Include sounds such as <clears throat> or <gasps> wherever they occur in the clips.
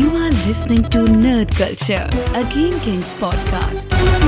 You are listening to Nerd Culture, a Game Kings podcast.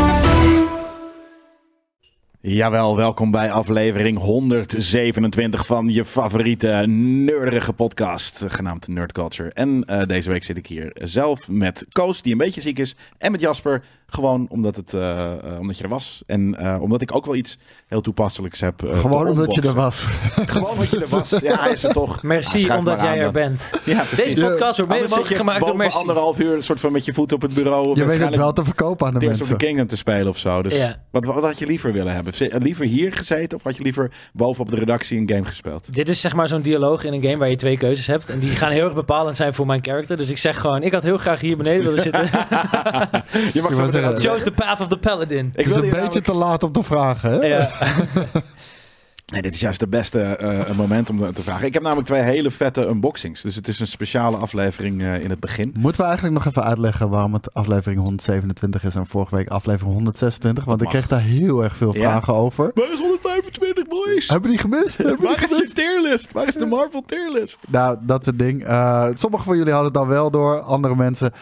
Jawel, welkom bij aflevering 127 van je favoriete nerdige podcast, genaamd Nerd Culture. En eh, deze week zit ik hier zelf met Koos, die een beetje ziek is, en met Jasper, gewoon omdat, het, eh, eh, omdat je er was. En eh, omdat ik ook wel iets heel toepasselijks heb. Gewoon omdat je er was. <laughs> Gewoon omdat je er was. Ja, hij is er toch. <laughs> Merci omdat aan jij er dan. bent. Ja, precies. Deze podcast wordt mede mogelijk gemaakt door Merci. anderhalf uur een soort van met je voet op het bureau. Je weet het wel te verkopen aan de Tears of the mensen. Kingdom te spelen of zo. Dus Ja. wat, wat had je liever willen hebben? Liever hier gezeten of had je liever boven op de redactie een game gespeeld? Dit is zeg maar zo'n dialoog in een game waar je twee keuzes hebt. En die gaan heel erg bepalend zijn voor mijn character. Dus ik zeg gewoon, ik had heel graag hier beneden willen zitten. <laughs> Je mag zo meteen Chose the path of the paladin. Ik Het is een je beetje namelijk- te laat om te vragen, hè? Ja. <laughs> Nee, dit is juist het beste eh, moment om te vragen. Ik heb namelijk twee hele vette unboxings. Dus het is een speciale aflevering eh, in het begin. Moeten we eigenlijk nog even uitleggen waarom het aflevering 127 is en vorige week aflevering 126? Want ik kreeg daar heel erg veel Ja. vragen over. Waar is 125, boys? Hebben die gemist? Hebben die Waar is gemist? je tierlist? Waar is de Marvel tierlist? Nou, dat is het ding. Eh sommigen van jullie hadden het dan wel door. Andere mensen...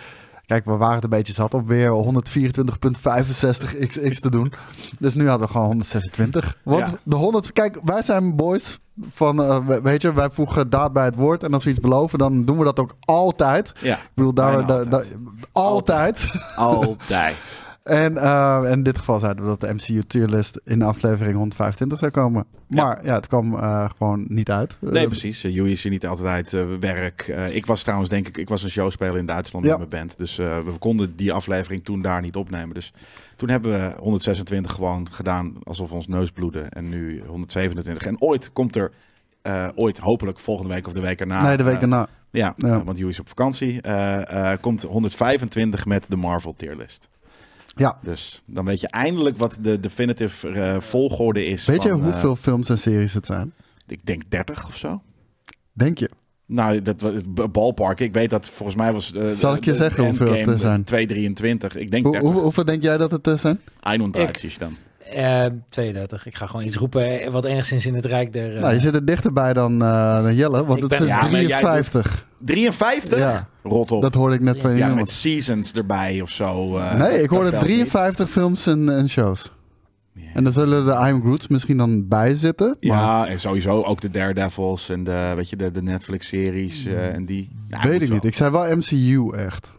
Kijk, we waren het een beetje zat om weer 124.65 xx te doen. Dus nu hadden we gewoon 126. Want Ja. de 100... Kijk, wij zijn boys van... eh, we- weet je, wij voegen daad bij het woord. En als we iets beloven, dan doen we dat ook altijd. Ja, Ik bedoel, daar, da- altijd. altijd. altijd. <laughs> En eh, in dit geval zeiden we dat de MCU tierlist in aflevering 125 zou komen. Maar ja, het kwam eh, gewoon niet uit. Nee, Eh, precies. Uh, Joey is hier niet altijd werk. Ik was trouwens, denk ik, ik was een showspeler in Duitsland Ja. met mijn band. Dus we konden die aflevering toen daar niet opnemen. Dus toen hebben we 126 gewoon gedaan alsof ons neus bloedde. En nu 127. En ooit komt er, ooit hopelijk volgende week of de week erna. nee, de week daarna. Ja, Ja. want Joey is op vakantie. komt 125 met de Marvel tierlist. Ja. Dus dan weet je eindelijk wat de definitive eh, volgorde is. Weet je van, eh, hoeveel films en series het zijn? ik denk 30 of zo. Denk je? Nou, dat was het ballpark. Ik weet dat volgens mij was. eh, Zal ik je de- zeggen de hoeveel het er zijn? 223. Ik denk Hoe, 30. hoe- hoeveel denk jij dat het eh, zijn? 31 dan. Eh, 32. Ik ga gewoon iets roepen eh, wat enigszins in het rijk der... eh, Nou, je zit er dichterbij dan, eh, dan Jelle, want Ik het ben- is Ja, maar jij 53. 53? Ja. Rot op. Dat hoorde ik net van ja, iemand. met seasons erbij of zo. eh, nee, ik hoorde telt niet. 53 films en, en shows. Ja. En dan zullen de I'm Groots misschien dan bij zitten. Maar Ja, en sowieso ook de Daredevils en de, weet je, de, de Netflix-series eh, en die. Ja, weet ik wel. niet. Ik zei wel MCU echt.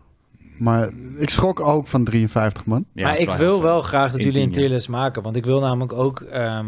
Maar ik schrok ook van 53 man. Ja, maar ik wil wel graag dat jullie een tierlist maken. Want ik wil namelijk ook ehm,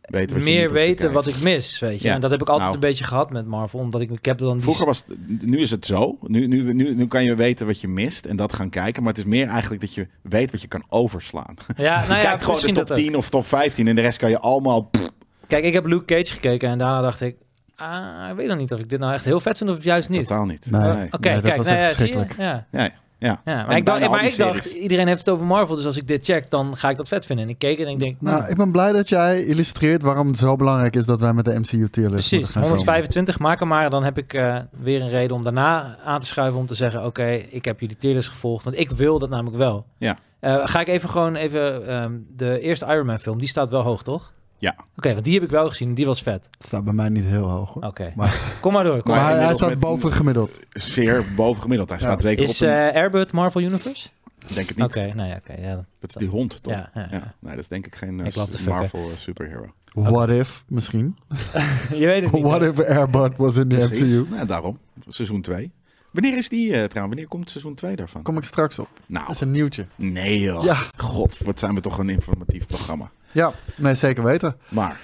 Weten meer je weten wat ik mis. Weet je? Ja. En dat heb ik altijd Nou. een beetje gehad met Marvel. Omdat ik, ik heb dan die... Vroeger was nu is het zo. Nu, nu, nu, nu kan je weten wat je mist en dat gaan kijken. Maar het is meer eigenlijk dat je weet wat je kan overslaan. Ja, nou <laughs> je ja, kijkt gewoon de top dat ook. 10 of top 15 en de rest kan je allemaal... pff, Kijk, ik heb Luke Cage gekeken en daarna dacht ik... Ah, ik weet nog niet of ik dit nou echt heel vet vind of juist niet. Totaal niet. Nee. Nee. Oké, Nee, dat kijk, was nou zie je? verschrikkelijk. Ja. Ja, ja. Ja, maar ik, dacht, maar ik dacht, iedereen heeft het over Marvel, dus als ik dit check, dan ga ik dat vet vinden. En ik keek en ik denk, nou, Nou, ik ben blij dat jij illustreert waarom het zo belangrijk is dat wij met de MCU tierlist precies, moeten gaan komen. 125, maak hem maar. Dan heb ik eh, weer een reden om daarna aan te schuiven om te zeggen, oké, ik heb jullie tierlist gevolgd, want ik wil dat namelijk wel. Ja. Eh, ga ik even gewoon even, ehm, de eerste Iron Man film, die staat wel hoog, toch? Ja. Oké, want die heb ik wel gezien, die was vet. Het staat bij mij niet heel hoog. Oké, Maar, kom maar door. Kom Maar maar hij staat boven gemiddeld. Zeer boven gemiddeld. Hij Ja. staat zeker Is op een... eh Airbud Marvel Universe? denk het niet. Oké, nou ja, oké. ja, dan- Dat is die hond, toch? ja, ja, Ja. ja. Nee, dat is denk ik geen eh. Marvel eh, superhero. What if, misschien. <laughs> Je weet het niet. What if Airbud was in de Precies. MCU? Nou, daarom. Seizoen 2. Wanneer is die eh, trouwens? Wanneer komt seizoen 2 daarvan? Kom ik straks op. Nou, Dat is een nieuwtje. nee joh. Ja. God, wat zijn we toch een informatief programma. Ja, nee, zeker weten. Maar,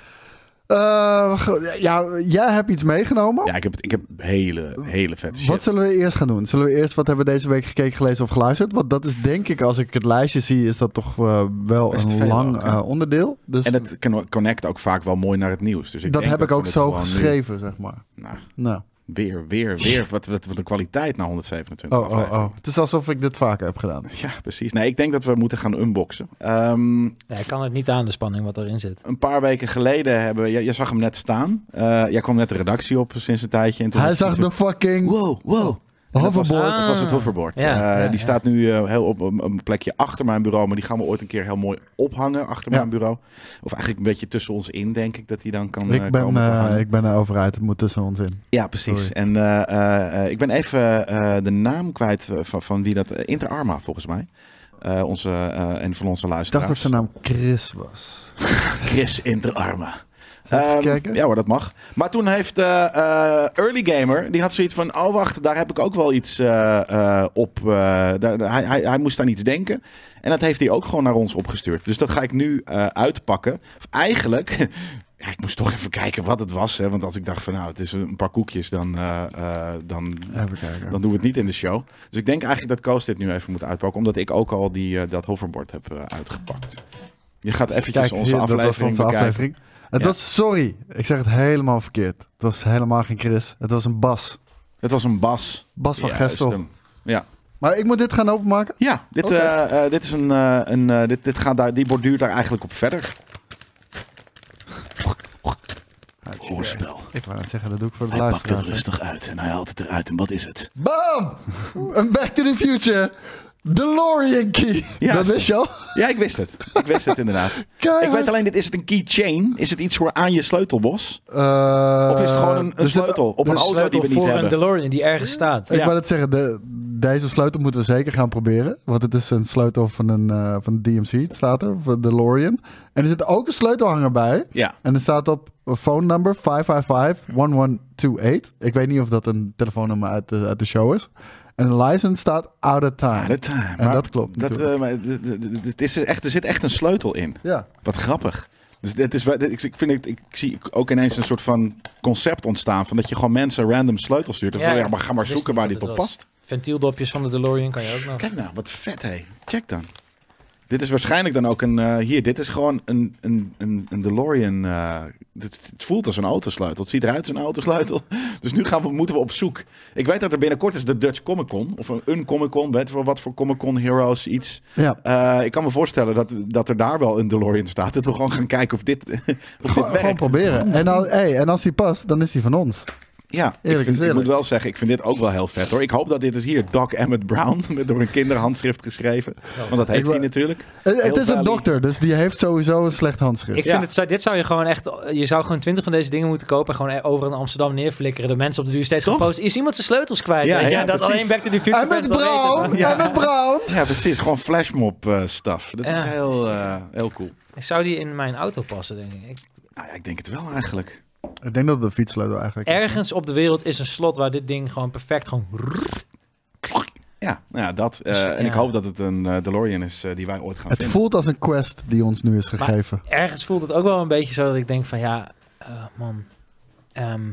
Eh, ja, jij hebt iets meegenomen. ja, ik heb, ik heb hele, hele vette shit. Wat zullen we eerst gaan doen? Zullen we eerst wat hebben we deze week gekeken, gelezen of geluisterd? Want dat is denk ik, als ik het lijstje zie, is dat toch eh, wel Best een lang ook, eh, onderdeel. Dus En het con- connect ook vaak wel mooi naar het nieuws. Dus ik dat denk heb ik ook zo nu- geschreven, zeg maar. nou, Nou, weer, weer, weer. Wat, wat, wat een kwaliteit na 127 oh, oh, oh. Het is alsof ik dit vaker heb gedaan. <laughs> Ja, precies. Nee, ik denk dat we moeten gaan unboxen. Ehm, Ja, ik kan het niet aan, de spanning wat erin zit. een paar weken geleden hebben we... Jij, jij zag hem net staan. Eh, jij kwam net de redactie op sinds een tijdje. En toen Hij zag de fucking... Wow, wow. En dat was- Hoverboard. Dat was het hoverboard. Ja, Eh, ja, die ja. staat nu eh, heel op een, een plekje achter mijn bureau. Maar die gaan we ooit een keer heel mooi ophangen achter Ja. mijn bureau. Of eigenlijk een beetje tussen ons in, denk ik, dat die dan kan eh, Ik ben, komen eh, ik ben er over uit. Het moet tussen ons in. Ja, precies. Sorry. En eh, eh, eh, ik ben even eh, de naam kwijt eh, van, van wie dat... eh, Inter Arma, volgens mij. Eh, onze, eh, een van onze Ik dacht luisteraars. dat zijn naam Chris was. <laughs> Chris Inter Ehm, kijken? Ja hoor, dat mag. Maar toen heeft eh, eh, Early Gamer, die had zoiets van... Oh wacht, daar heb ik ook wel iets eh, op. daar, hij, hij, hij moest aan iets denken. En dat heeft hij ook gewoon naar ons opgestuurd. Dus dat ga ik nu uitpakken. Eigenlijk... <laughs> Ja, ik moest toch even kijken wat het was. Hè? Want als ik dacht van nou, het is een paar koekjes, dan, dan, dan doen we het niet in de show. Dus ik denk eigenlijk dat Koos dit nu even moet uitpakken. Omdat ik ook al die, dat hoverboard heb uitgepakt. Je gaat eventjes Kijk, onze aflevering onze bekijken. aflevering. Het Ja. was, sorry, ik zeg het helemaal verkeerd. Het was helemaal geen Chris. Het was een Bas. Het was een Bas. Bas van Gestel. Ja, Maar ik moet dit gaan openmaken? ja dit, eh, eh, dit is een, eh, een eh, dit, dit gaat daar, die borduurt daar eigenlijk op verder. Hoorspel. Ik wou net zeggen, dat doe ik voor de Hij pakt het rustig uit en hij haalt het eruit. En wat is het? Bam! Een Back to the Future DeLorean key. Ja, dat is is je al? Ja, ik wist het. Ik wist het inderdaad. <laughs> Keihard. Ik weet alleen, dit is het een keychain? Is het iets voor aan je sleutelbos? Eh, Of is het gewoon een, een zit- sleutel op een dus- auto die we niet voor hebben? een DeLorean die ergens staat. Ik Ja. wou het zeggen, de, deze sleutel moeten we zeker gaan proberen. Want het is een sleutel van een eh, van de DMC, het staat er, van DeLorean. En er zit ook een sleutelhanger bij. Ja. En er staat op phone number 555-1128. Ik weet niet of dat een telefoonnummer uit de, uit de show is. En license staat out of time. Out of time. En Maar dat klopt Dat, eh, maar het is echt, er zit echt een sleutel in. Ja. Wat grappig. Dus dit is, ik, ik, vind het, ik zie ook ineens een soort van concept ontstaan. Van dat je gewoon mensen random sleutels stuurt. En Ja, ja, maar ga maar zoeken waar dit op was. past. Ventieldopjes van de DeLorean kan je ook nog. Kijk nou, wat vet hé. Check dan. Dit is waarschijnlijk dan ook een... eh, hier, dit is gewoon een, een, een, een DeLorean. eh, dit, het voelt als een autosleutel. Het ziet eruit als een autosleutel. <laughs> Dus nu gaan we, moeten we op zoek. Ik weet dat er binnenkort is de Dutch Comic Con. Of een, een Comic Con. Weet je wel wat voor Comic Con Heroes iets. ja. Eh, ik kan me voorstellen dat, dat er daar wel een DeLorean staat. Dat we gewoon gaan kijken of dit, <laughs> of dit Gewoon, proberen. En, al, hey, en als die past, dan is die van ons. Ja, ik, vind, ik moet wel zeggen, ik vind dit ook wel heel vet hoor. Ik hoop dat dit is hier Doc Emmett Brown, <laughs> met door een kinderhandschrift geschreven. Want dat heeft Ik hij natuurlijk. Het, het Heel is een dokter, dus die heeft sowieso een slecht handschrift. Ik Ja. vind het, dit zou je gewoon echt, je zou gewoon twintig van deze dingen moeten kopen en gewoon over in Amsterdam neerflikkeren. De mensen op de duur steeds Toch? posten. Is iemand zijn sleutels kwijt? Ja, dat precies. alleen Back to the Future En met weten Brown! En met Brown! Ja, precies. Gewoon flashmob eh stuff. Dat is heel, eh, heel cool. Zou die in mijn auto passen, denk ik. ik. Nou ja, ik denk het wel eigenlijk. Ik denk dat het de fietssleutel eigenlijk is. Ergens op de wereld is een slot waar dit ding gewoon perfect gewoon... Ja, nou ja, dat. eh, Dus, en ik hoop dat het een eh, DeLorean is eh, die wij ooit gaan Het vinden. voelt als een quest die ons nu is gegeven. Ergens voelt het ook wel een beetje zo dat ik denk van ja, eh, man, ehm,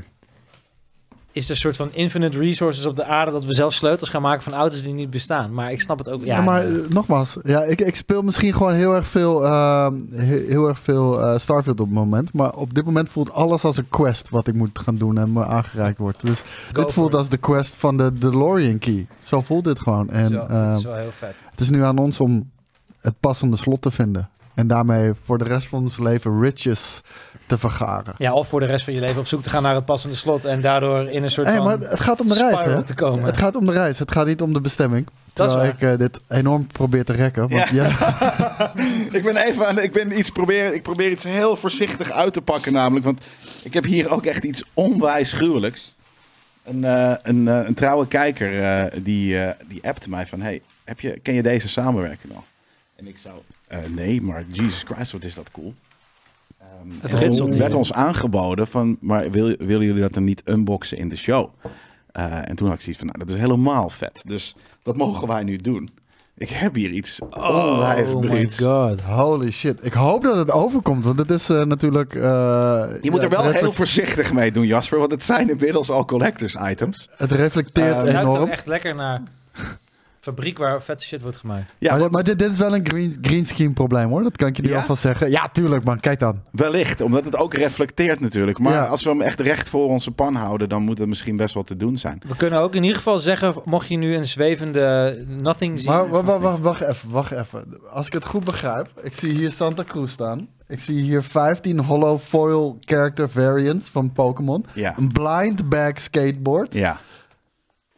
is er een soort van infinite resources op de aarde dat we zelf sleutels gaan maken van auto's die niet bestaan. Maar ik snap het ook. Ja, Ja, maar eh, nogmaals, ja, ik, ik speel misschien gewoon heel erg veel, ehm, he- heel erg veel eh, Starfield op het moment. Maar op dit moment voelt alles als een quest wat ik moet gaan doen en me aangereikt wordt. Dus go dit voelt als de quest van de DeLorean key. Zo voelt dit gewoon. Dat is En wel- ehm, dat is wel heel vet. het is nu aan ons om het passende slot te vinden. En daarmee voor de rest van ons leven riches te vergaren. Ja, of voor de rest van je leven op zoek te gaan naar het passende slot en daardoor in een soort Hey, van maar het gaat om de reis, hè? te komen. Het gaat om de reis. Het gaat niet om de bestemming. Dat is Terwijl ik eh, dit enorm probeer te rekken. Want ja. <laughs> ik ben even aan, ik ben iets proberen, ik probeer iets heel voorzichtig uit te pakken namelijk, want ik heb hier ook echt iets onwijs gruwelijks. Een, eh, een, eh, een trouwe kijker eh, die, eh, die appte mij van, hey, heb je, ken je deze samenwerking al? En ik zou, eh, nee, maar Jesus Christ, wat is dat cool. Ehm, Het en werd ons aangeboden van, maar wil, willen jullie dat dan niet unboxen in de show? Eh, en toen had ik zoiets van, nou, dat is helemaal vet. Dus dat mogen wij nu doen. Ik heb hier iets onwijs oh my god. Holy shit. Ik hoop dat het overkomt, want het is eh, natuurlijk... eh, Je moet ja, er wel heel voorzichtig mee doen, Jasper. Want het zijn inmiddels al collectors items. Het reflecteert Eh, Het ruikt enorm. echt lekker naar fabriek waar vette shit wordt gemaakt. Ja, maar dit, dit is wel een green, green screen probleem hoor. Dat kan ik je nu Ja? alvast zeggen. Ja, tuurlijk man. Kijk dan. wellicht. Omdat het ook reflecteert natuurlijk. Maar Ja. als we hem echt recht voor onze pan houden... dan moet het misschien best wel te doen zijn. We kunnen ook in ieder geval zeggen, mocht je nu een zwevende nothing zien. Maar wa- wa- wa- wacht even, wacht even. Als ik het goed begrijp. Ik zie hier Santa Cruz staan. Ik zie hier 15 hollow foil character variants van Pokémon. Ja. Een blind bag skateboard. Ja.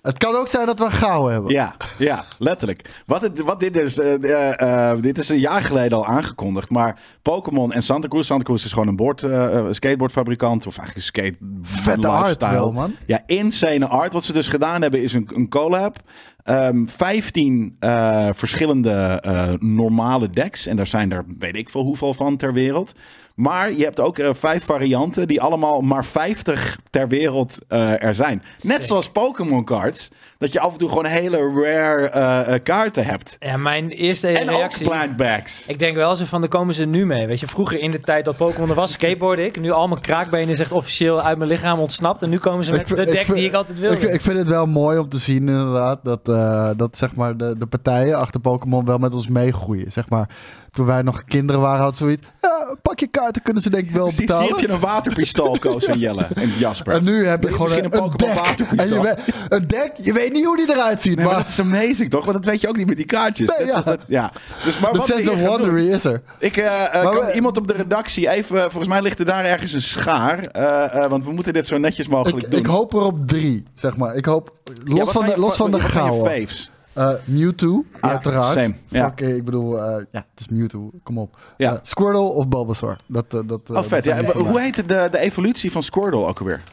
Het kan ook zijn dat we een gouden hebben. Ja, ja, letterlijk. Wat, het, wat dit is, eh, eh, eh, dit is een jaar geleden al aangekondigd. Maar Pokémon en Santa Cruz. Santa Cruz is gewoon een board, skateboardfabrikant. Of eigenlijk een skate Vette art wel, man. Ja, insane art. Wat ze dus gedaan hebben is een, een collab. Ehm 15 eh, verschillende normale decks. En daar zijn er weet ik veel hoeveel van ter wereld. Maar je hebt ook eh, vijf varianten die allemaal maar 50 ter wereld eh, er zijn. Net Sick. zoals Pokémon cards. Dat je af en toe gewoon hele rare eh, eh, kaarten hebt. Ja, mijn eerste En ook reactie... plant bags. Ik denk wel zo van, daar komen ze nu mee. Weet je, vroeger in de tijd dat Pokémon er was, skateboard ik. Nu al mijn kraakbenen is echt officieel uit mijn lichaam ontsnapt. En nu komen ze met Ik de ik deck vind- die ik altijd wilde. Ik, ik vind het wel mooi om te zien, inderdaad, dat, eh, dat zeg maar de, de partijen achter Pokémon wel met ons meegroeien. Zeg maar, toen wij nog kinderen waren, had zoiets. Ja, pak je kaarten, kunnen ze denk ik wel Precies, hier betalen. heb je een waterpistool, Koos en Jelle en Jasper. En nu heb je gewoon misschien een, een een waterpistool? En je weet, een deck, je weet niet hoe die eruit ziet. Nee, maar maar dat is amazing, toch? Want dat weet je ook niet met die kaartjes. Nee, ja. dat- ja. Dus, maar de wat we sense hier of doen- wondery is er. Ik eh, eh, Maar kan we- iemand op de redactie even... Volgens mij ligt er daar ergens een schaar. eh, eh, want we moeten dit zo netjes mogelijk Ik, doen. ik hoop er op drie, zeg maar. Ik hoop, los van de, los van de faves? Eh, Mewtwo, Ja, uiteraard. same, ja. Fuck, ik bedoel, eh, ja, het is Mewtwo, kom op. Ja. Eh, Squirtle of Bulbasaur. Dat, dat, Oh, vet. Ja, hoe mij. heet de, de evolutie van Squirtle ook alweer?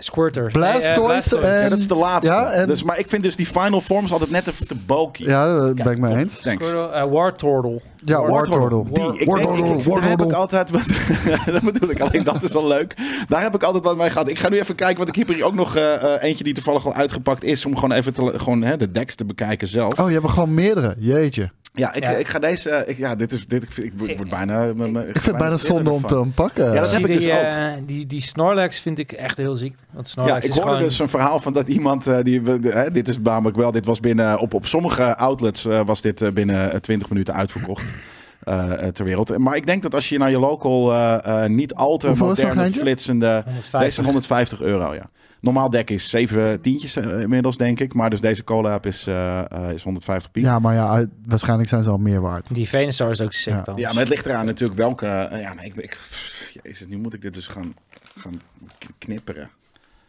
Squirter. Blastoise, Nee, eh, Blastoise. eh, ja, dat is de laatste. ja, en- dus, maar ik vind dus die final forms altijd net even te bulky. Ja, dat ben ik mee eens. Thanks. Eh, Wartortle. Ja, Wartortle. Die, ik, denk, Wartortle, ik, daar heb Wartortle. ik altijd... <laughs> dat bedoel ik, alleen dat is wel leuk. Daar heb ik altijd wat mee gehad. Ik ga nu even kijken, want ik heb hier ook nog eh, eh, eentje die toevallig al uitgepakt is. Om gewoon even te, gewoon, hè, de decks te bekijken zelf. Oh, je hebt er gewoon meerdere. Jeetje. Ja, ik, Ja. ik ga deze... eh, ik, ja, dit is... Dit, ik, ik, ik word bijna... Ik, Ik vind het bijna zonde om te unpakken. Ja, dat heb ik die, dus ook. eh, die, die Snorlax vind ik echt heel ziek. Want Ja, Snorlax ik is hoorde gewoon... dus een verhaal van dat iemand eh, die hè, dit is namelijk wel, dit was binnen op, op sommige outlets eh, was dit binnen eh, 20 minuten uitverkocht. ter wereld. Maar ik denk dat als je naar je local eh, eh, niet al te moderne, flitsende. 150. Deze 150 euro, ja. Normaal deck is 7 tientjes eh, inmiddels, denk ik. Maar dus deze collab is, eh, eh, is 150 piek. Ja. Ja, maar ja, waarschijnlijk zijn ze al meer waard. Die Venusaur is ook sick Ja. dan. maar het ligt eraan natuurlijk welke. ja, nee, ik, ik, jezus, nu moet ik dit dus gaan, gaan knipperen.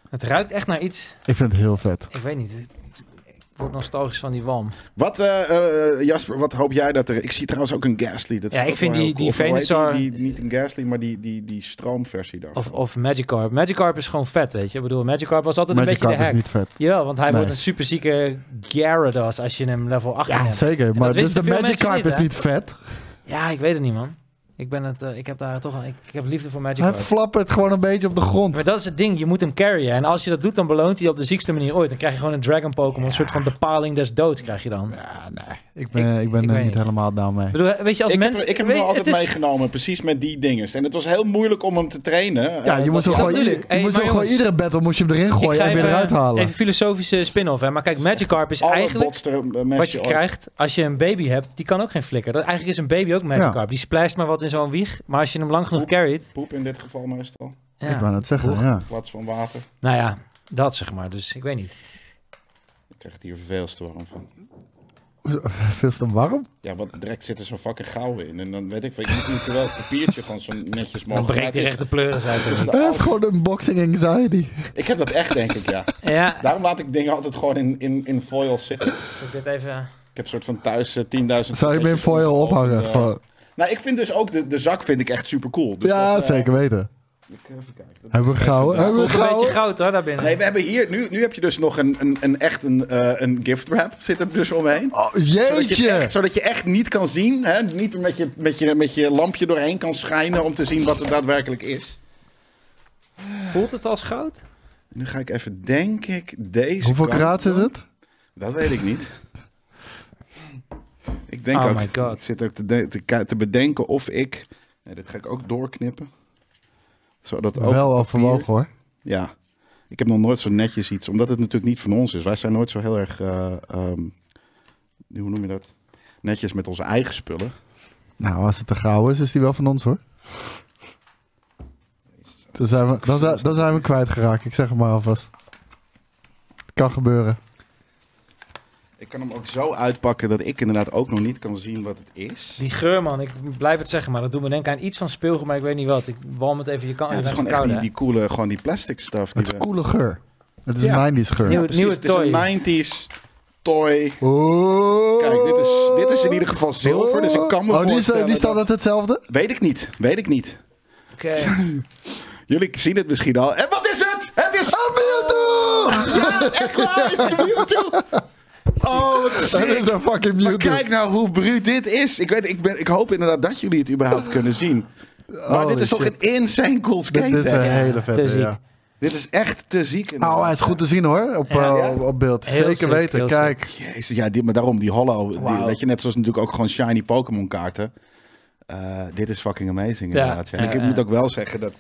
Het ruikt echt naar iets... Ik vind het heel vet. Ik weet niet. Word nostalgisch van die walm. Wat, eh, eh, Jasper, wat hoop jij dat er... Ik zie trouwens ook een Gasly. Dat is Ja, ik vind die- die Venusaur- Die, die, niet een Gasly, maar die, die, die stroomversie daarvan. Of, of Magikarp. Magikarp is gewoon vet, weet je. Ik bedoel, Magikarp was altijd een beetje is de hack. niet vet. Jawel, want hij Nee. wordt een super zieke Gyarados als je hem level 8 Ja, hebt. zeker. Maar dus de Magikarp mensen is niet, niet vet. Ja, ik weet het niet, man. Ik, ben het, eh, ik heb daar toch. Ik, ik heb liefde voor Hij Magikarp. flappert gewoon een beetje op de grond. Maar dat is het ding, je moet hem carryen. En als je dat doet, dan beloont hij op de ziekste manier ooit. Dan krijg je gewoon een Dragon Pokémon, een soort van de paling des doods krijg je dan. Ja, nee. Ik ben, ik, ben ik er niet niet. helemaal down mee. Ik bedoel, weet je, als ik, mensen... heb, ik heb weet hem je, altijd is- meegenomen, precies met die dingen. En het was heel moeilijk om hem te trainen. Ja, Eh, je moest hem gewoon, ieder- ik. Hey, je moest gewoon jongens, iedere battle moest je hem erin gooien en weer eruit halen. Even filosofische spin-off, hè. Maar kijk, Magikarp is alle eigenlijk... eh, Wat je ooit. krijgt als je een baby hebt, die kan ook geen flikker. Dat, eigenlijk is een baby ook Magikarp. Die splijst maar wat in zo'n wieg. Maar als je hem lang genoeg Poep. carryt... Poep in dit geval meestal. Ja. Ik wou net zeggen, ja. In plaats van water. Nou ja, dat zeg maar. Dus ik weet niet. Ik krijg het hier veel te warm van. <laughs> Veel te warm. Ja, want direct zit er zo'n fucking gauw in. En dan weet ik, ik moet niet terwijl het papiertje gewoon zo netjes Dan mogelijk. breekt Maar hij het echt de pleuris uit. Hij heeft oude- gewoon een boxing anxiety. Ik heb dat echt, denk ik, ja. Ja, Daarom laat ik dingen altijd gewoon in, in, in foil zitten. zal ik dit even... Ik heb een soort van thuis eh, 10.000... Zou je hem in pakketjes foil ophangen? Nou, ik vind dus ook de, de zak vind ik echt super cool. Dus ja, dat, eh, zeker weten. ik- even kijken. Dat- Hebben we daar. Hebben we Voelt een beetje goud hoor, daar binnen. Nee, we hebben hier... Nu, nu heb je dus nog een, een, een echt een, eh, een gift wrap zit er dus omheen. Oh, Zodat je, het jeetje. echt, zodat je echt niet kan zien, hè? niet met je, met, je, met je lampje doorheen kan schijnen om te zien wat het daadwerkelijk is. Voelt het als goud? Nu ga ik even, denk ik, deze Hoeveel kant kraat is het? Dat weet ik niet. Denk Oh ook, my God. ik zit ook te, te, te bedenken of ik, nee, dit ga ik ook doorknippen. Zodat ook Wel overwogen papier- hoor. Ja, ik heb nog nooit zo netjes iets, omdat het natuurlijk niet van ons is. Wij zijn nooit zo heel erg, eh, ehm, hoe noem je dat? Netjes met onze eigen spullen. Nou, als het een gouden is, is die wel van ons hoor. Dan zijn we, dan zijn, dan zijn we kwijtgeraakt. Ik zeg het maar alvast. Het kan gebeuren. Ik kan hem ook zo uitpakken dat ik inderdaad ook nog niet kan zien wat het is. Die geur man, ik blijf het zeggen, maar dat doet me denken aan iets van speelgoed, maar ik weet niet wat. Ik walm het even, je kan Ja, het is gewoon echt die, die coole, gewoon die plastic stuff. Die Het is we- coole geur. Het is Ja. een 90s geur. Nieuwe het is toy. een 90s toy. Oh. Kijk, dit is, dit is in ieder geval zilver, dus ik kan me Oh, die, is, die staat dat- het hetzelfde? Weet ik niet, weet ik niet. Oké. <laughs> Jullie zien het misschien al. En wat is het? Het is... Ah, Mewtwo! Ja, echt waar, is het Mewtwo? <laughs> Oh, wat <laughs> Dat sick. is een fucking Maar Mewtwo. kijk nou hoe bruut dit is. Ik, weet, ik, ben, ik hoop inderdaad dat jullie het überhaupt kunnen zien. Maar dit is toch shit. een insane cool skate Dit is een hele te vette, ziek. ja. Dit is echt te ziek. inderdaad. Oh, hij is goed te zien hoor, op, Ja. eh, Ja? op, op beeld. Heel Zeker sick, weten, kijk. Jezus, ja, die, maar daarom die hollow. Die, weet je, net zoals natuurlijk ook gewoon shiny Pokémon kaarten. Eh, dit is fucking amazing Ja, inderdaad. Ja, en ik ja, moet ook wel zeggen dat...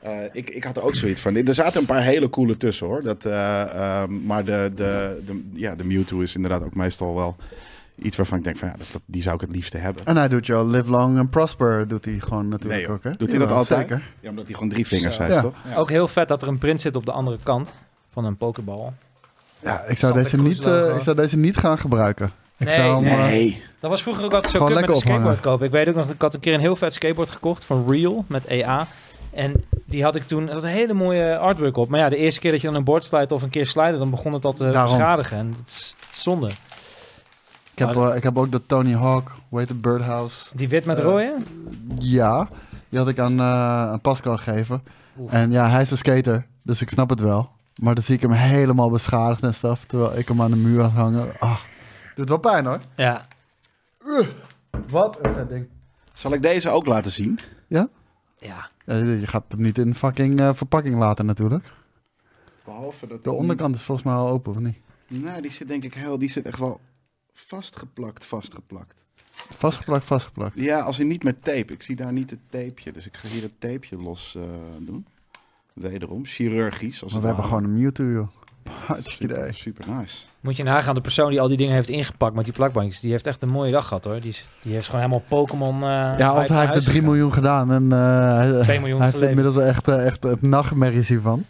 eh, ik, ik had er ook zoiets van. Er zaten een paar hele coole tussen hoor. Dat, eh, ehm, maar de, de, de, ja, de Mewtwo is inderdaad ook meestal wel iets waarvan ik denk van ja, dat, dat- die zou ik het liefste hebben. En hij doet jou live long and prosper, doet hij gewoon natuurlijk Nee, ook, hè? Doet hij dat altijd? Zeker. Ja, omdat hij gewoon drie vingers Zo. heeft, Ja. toch? Ook heel vet dat er een print zit op de andere kant van een pokeball. Ja, ik zou, deze niet, eh, ik zou deze niet gaan gebruiken. Ik Nee, zou hem, eh, Nee. Dat was vroeger ook altijd zo kut met een skateboard kopen. Ik weet ook nog, ik had een keer een heel vet skateboard gekocht van Real met EA. En die had ik toen, er zat een hele mooie artwork op. Maar ja, de eerste keer dat je dan een bord slijt of een keer slijden, dan begon het al te Daarom. beschadigen. En dat is zonde. ik, heb, eh, ik heb ook de Tony Hawk, hoe heet het, Birdhouse. Die wit met Eh, rode? Ja, die had ik aan, eh, aan Pascal gegeven. Oeh. En ja, hij is een skater, dus ik snap het wel. Maar dan zie ik hem helemaal beschadigd en stuff, terwijl ik hem aan de muur had hangen. Ah, doet wel pijn hoor. Ja. Wat een vet ding. Zal ik deze ook laten zien? Ja. Eh, je gaat hem niet in fucking eh, verpakking laten natuurlijk. Behalve dat... De onderkant is volgens mij al open, of niet? Nou, die zit denk ik heel... Die zit echt wel vastgeplakt, vastgeplakt. Vastgeplakt, vastgeplakt. Ja, als in niet met tape. Ik zie daar niet het tapeje. Dus ik ga hier het tapeje los eh, doen. Wederom, chirurgisch. Als Maar we hebben gewoon een Mewtwo, joh. Hartstikke idee. super, super nice. Moet je nagaan, de persoon die al die dingen heeft ingepakt met die plakbandjes, die heeft echt een mooie dag gehad hoor. Die, is, die heeft gewoon helemaal Pokémon. eh, Ja, of hij heeft er huis 3 gegaan. miljoen gedaan en eh, hij, 2 miljoen hij heeft inmiddels echt, eh, echt het nachtmerries hiervan.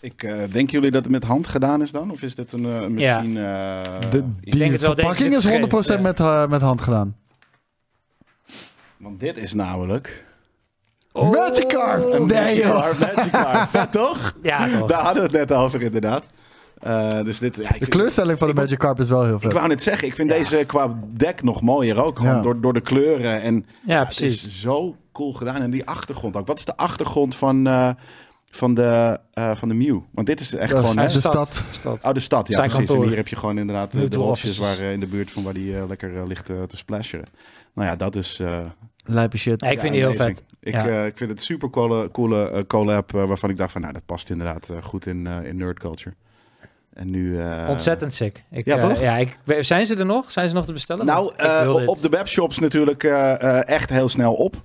Ik eh denken jullie dat het met hand gedaan is dan? Of is dit een, eh, Ja. machine? eh, De, die denk het wel, deze verpakking is 100% scheef, ja. met, eh, met hand gedaan. Want dit is namelijk... Oh. Magikarp! Een Nee, joh. Magikarp. <laughs> Vet toch? Ja, toch? Daar hadden we het net over inderdaad. Eh, dus dit, ja, ik, De kleurstelling van de ik- Magikarp is wel heel Ik vet. wou net zeggen, ik vind Ja. deze qua deck nog mooier ook. Gewoon Ja. door, door de kleuren. En Ja, Het precies. is zo cool gedaan. En die achtergrond ook. Wat is de achtergrond van, eh, van, de, eh, van de Mew? Want dit is echt Dat is gewoon... de stad. stad. Oh, de stad. Ja, Zijn precies. kantoor. En hier heb je gewoon inderdaad eh, de Mutual hofjes offices. waar eh, in de buurt van waar die eh, lekker eh, ligt eh, te splashen. Nou ja, dat is... eh, Lijpe shit. Nee, ik ja, vind die heel amazing. vet. Ik, Ja. eh, ik vind het super coole, coole eh, collab eh, waarvan ik dacht van... Nou, dat past inderdaad goed in, in nerd culture. En nu... Ontzettend sick. Ik, ja, toch? ja, ik, zijn ze er nog? Zijn ze nog te bestellen? Nou, op de webshops natuurlijk echt heel snel op.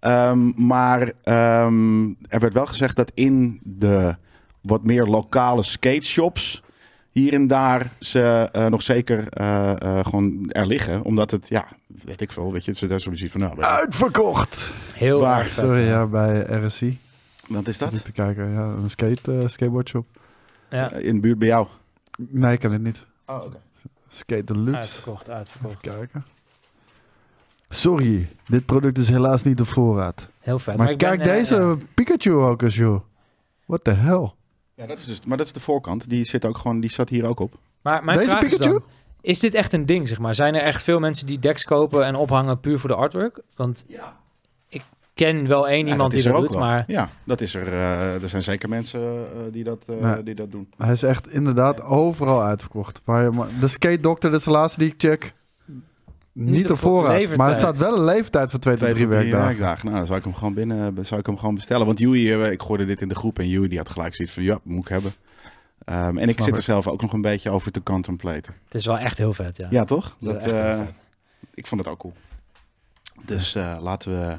Ehm, maar ehm, er werd wel gezegd dat in de wat meer lokale skate shops hier en daar ze eh, nog zeker eh, eh, gewoon er liggen. Omdat het, ja, weet ik veel, weet je, ze daar zoiets van, nou, Uitverkocht! Heel Waar? Sorry, ja. bij RSC. wat is dat? Zit te kijken, ja, een skate, eh, skateboard shop. Ja. In de buurt bij jou? Nee, ik kan het niet. Oh, oké. Skate Deluxe. Uitverkocht, uitverkocht. Even kijken. Sorry, dit product is helaas niet op voorraad. Heel vet. Maar, kijk deze. Pikachu ook eens, joh. What the hell? Ja, dat is dus, maar dat is de voorkant. Die zit ook gewoon, die staat hier ook op. Maar mijn Deze vraag Pikachu? is dan, is dit echt een ding, zeg maar? Zijn er echt veel mensen die decks kopen en ophangen puur voor de artwork? Want ik ken wel één Ja, iemand die dat ook doet, wel. maar... Ja, dat is er. eh, er zijn zeker mensen eh, die, dat, eh, Ja. die dat doen. Hij is echt inderdaad overal uitverkocht. Maar, de Skate Doctor, dat is de laatste die ik check. Niet, op voorraad. levertijd. Maar er staat wel een leeftijd van twee tot drie tot werkdagen. Nou, dan zou ik hem gewoon binnen, zou ik hem gewoon bestellen. Want Joey, eh, ik gooide dit in de groep en Joey die had gelijk zoiets van, ja, moet ik hebben. Ehm, en ik zit er zelf ook nog een beetje over te contemplaten. Het is wel echt heel vet, ja. Ja, toch? Het is Dat, echt heel eh, vet. ik vond het ook cool. Dus eh, laten we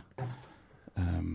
ehm,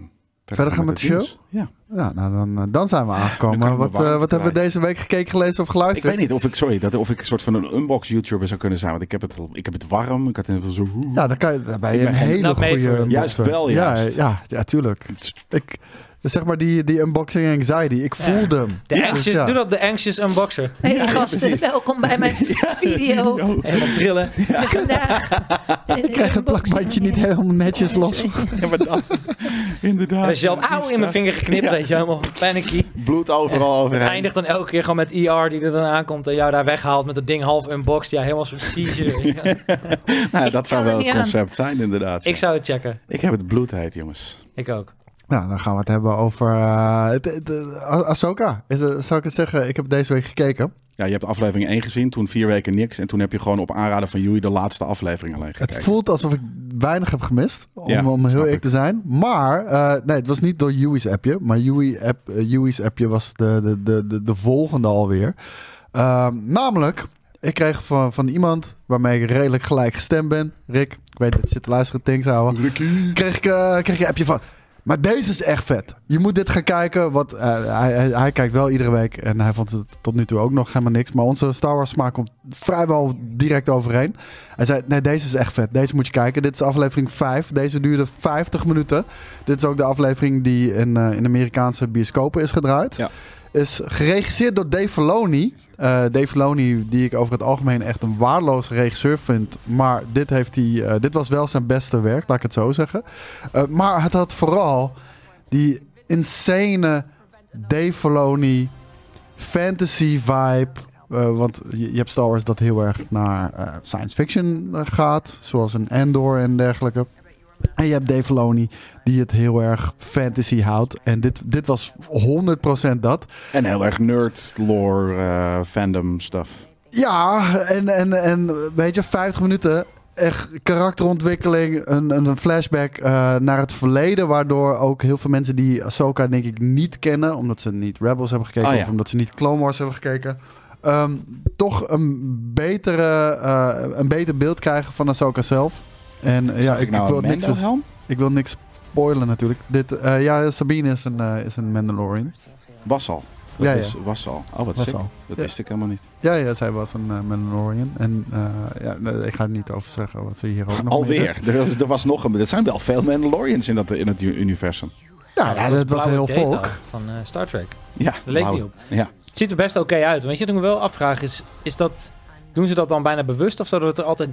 Verder gaan met het de show? Ja. Ja, nou dan, eh, dan zijn we <laughs> aangekomen. ik Wat, eh, wat hebben we deze week gekeken, gelezen of Ik geluisterd? weet niet of ik, sorry, dat, of ik een soort van een unbox-YouTuber zou kunnen zijn. Want ik heb het, ik heb het warm. Ik had een zo... Ja, dan, kan je, dan ben je Ik ben een hele mee goede... Juist unboxer. wel, Ja, juist. ja, ja, tuurlijk. Ik, zeg maar die, die unboxing anxiety. Ik Ja. voelde hem. De Dus anxious, ja. doe dat de anxious unboxer. Hey Ja, gasten, precies. welkom bij mijn <laughs> video. Helemaal trillen. Vandaag. <laughs> Ik krijg het plakbandje niet helemaal netjes los. <laughs> Ja, maar dat. Inderdaad. En zelf auw in mijn vinger geknipt, weet je, helemaal panicky. Bloed overal Het overheen. eindigt dan elke keer gewoon met ER die er dan aankomt en jou daar weghaalt met dat ding half unboxed. Ja, helemaal zo'n seizure. Nou, dat zou wel het aan. concept zijn, inderdaad. ik zou het checken. Ik heb het bloedheet, jongens. Ik ook. Nou, dan gaan we het hebben over eh, het- het- het- Ah- Ahsoka. Is het- zou ik het zeggen? Ik heb deze week gekeken. Ja, je hebt aflevering 1 gezien, toen vier weken niks. En toen heb je gewoon op aanraden van Joey de laatste aflevering alleen Het gekeken. voelt alsof ik weinig heb gemist, om, Ja, om heel eerlijk ik. te zijn. Maar, eh, nee, het was niet door Yui's appje. Maar Yui app, eh, Yui's appje was de, de, de, de, de volgende alweer. Ehm, namelijk, ik kreeg van, van iemand waarmee ik redelijk gelijk gestemd ben. Rick, ik weet dat je zit te luisteren, thanks ouwe. Kreeg ik, eh, kreeg ik een appje van... Maar deze is echt vet. Je moet dit gaan kijken. Want eh, hij, hij, hij kijkt wel iedere week. En hij vond het tot nu toe ook nog helemaal niks. Maar onze Star Wars smaak komt vrijwel direct overeen. Hij zei, nee, deze is echt vet. Deze moet je kijken. Dit is aflevering 5. Deze duurde 50 minuten. Dit is ook de aflevering die in, eh, in Amerikaanse bioscopen is gedraaid. Ja. Is geregisseerd door Dave Filoni. Eh, Dave Filoni, die ik over het algemeen echt een waardeloze regisseur vind. Maar dit, heeft hij, eh, dit was wel zijn beste werk, laat ik het zo zeggen. Eh, maar het had vooral die insane Dave Filoni fantasy vibe. Want je, je hebt Star Wars dat heel erg naar science fiction gaat. Zoals een Endor en dergelijke. En je hebt Dave Filoni die het heel erg fantasy houdt. En dit, dit was 100% dat. En heel erg nerd, lore, eh, fandom stuff. Ja, en, en, en weet je, 50 minuten. Echt karakterontwikkeling, een, een flashback eh, naar het verleden. Waardoor ook heel veel mensen die Ahsoka denk ik niet kennen. Omdat ze niet Rebels hebben gekeken Oh ja. of omdat ze niet Clone Wars hebben gekeken. ehm, toch een, betere, eh, een beter beeld krijgen van Ahsoka zelf. En eh, ja, Zag ik, nou ik, wil niks, ik wil niks spoilen natuurlijk. Dit, eh, ja, Sabine is een, eh, is een Mandalorian. Was al. Dat Ja, ja. is- was al. Oh, wat Was sick. al. Dat Ja. wist ik helemaal niet. Ja, ja, zij was een eh, Mandalorian. En eh, ja, ik ga er niet over zeggen wat ze hier ook nog meer Alweer. is. Er was, er was nog een... Er zijn wel veel Mandalorians in, dat, in het universum. Ja, ja, dat was heel volk. Van eh, Star Trek. Ja, Daar leek op. Ja. Het ziet er best oké uit. Weet je, wat ik me wel afvraag is, is dat... Doen ze dat dan bijna bewust of zodat het er altijd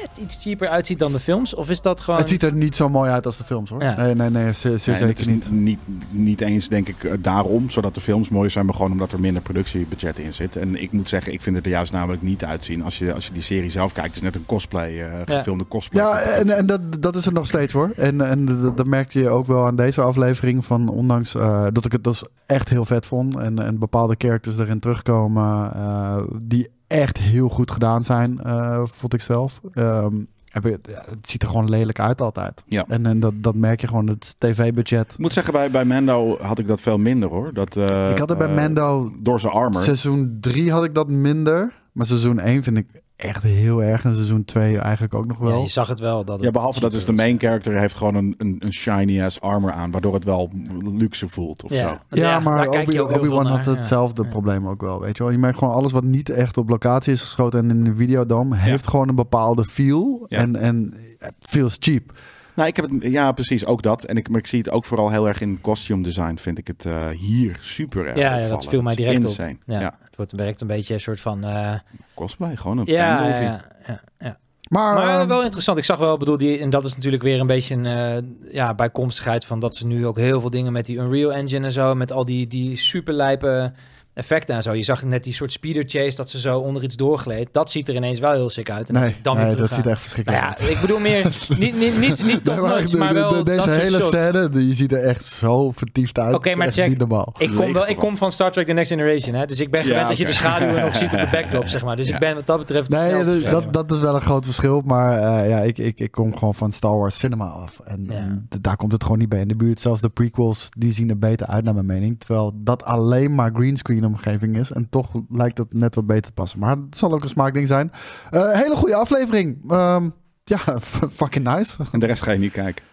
net iets cheaper uitziet dan de films? Of is dat gewoon... Het ziet er niet zo mooi uit als de films hoor. Ja. Nee, nee, nee, zeer, zeer Nee, zeker is niet. niet, niet eens, denk ik, eh, daarom, zodat de films mooi zijn, maar gewoon omdat er minder productiebudget in zit. En ik moet zeggen, ik vind het er juist namelijk niet uitzien. Als je, als je die serie zelf kijkt, het is net een cosplay, eh, gefilmde cosplay. Ja, en, en dat, dat is het nog steeds hoor. En, en dat, dat merkte je ook wel aan deze aflevering. Van ondanks eh, dat ik het dus echt heel vet vond. En, en bepaalde characters erin terugkomen. eh, die echt heel goed gedaan zijn, eh, vond ik zelf. Ehm, je, het ziet er gewoon lelijk uit altijd. Ja. En, en dat, dat merk je gewoon. Het tv-budget. Ik moet zeggen, bij, bij Mando had ik dat veel minder hoor. Dat, eh, ik had het bij eh, Mando Door zijn armor. Seizoen 3 had ik dat minder. Maar seizoen 1 vind ik echt heel erg. En seizoen 2 eigenlijk ook nog Ja, wel. je zag het wel. Dat het Ja, behalve dat dus de main character heeft gewoon een, een, een shiny ass armor aan, waardoor het wel luxe voelt of Ja. zo. Ja, daar maar Obi- Obi-Wan had naar, hetzelfde ja. probleem ook wel, weet je wel. Je merkt gewoon alles wat niet echt op locatie is geschoten en in de videodom heeft gewoon een bepaalde feel. Ja. En, en het feels cheap. Nou, ik heb het, ja, precies, ook dat. En ik, maar ik zie het ook vooral heel erg in costume design, vind ik het eh, hier super erg Ja, ja, dat viel mij direct op. insane. Ja, Ja. Het wordt direct een beetje een soort van... eh, cosplay, gewoon een ja, ja, ja, ja, ja. Maar, Maar ehm, wel interessant. Ik zag wel, bedoel, die, en dat is natuurlijk weer een beetje een eh, ja, bijkomstigheid van dat ze nu ook heel veel dingen met die Unreal Engine en zo, met al die, die superlijpe effecten en zo. Je zag net die soort speeder chase dat ze zo onder iets doorgleed. Dat ziet er ineens wel heel sick uit. En nee, dan nee, weer dat ziet er echt verschrikkelijk Nou uit. ja, ik bedoel meer, <laughs> niet, niet, niet, niet top Nee, maar de- wel de- deze hele scène, die ziet er echt zo vertiefd uit. Oké, maar check. niet normaal. Ik kom, wel, ik kom van Star Trek The Next Generation, hè? dus ik ben Ja, gewend dat je de schaduwen nog ziet op de <laughs> backdrop, zeg maar. Dus Ja. ik ben wat dat betreft Nee, dus dat, dat is wel een groot verschil. Maar eh, ja, ik, ik, ik kom gewoon van Star Wars Cinema af. En, Ja. en daar komt het gewoon niet bij in de buurt. Zelfs de prequels, die zien er beter uit naar mijn mening. Terwijl dat alleen maar greenscreen omgeving is. En toch lijkt dat net wat beter te passen. Maar het zal ook een smaakding zijn. Eh, hele goede aflevering. Ehm, ja, <laughs> fucking nice. En de rest ga je niet kijken.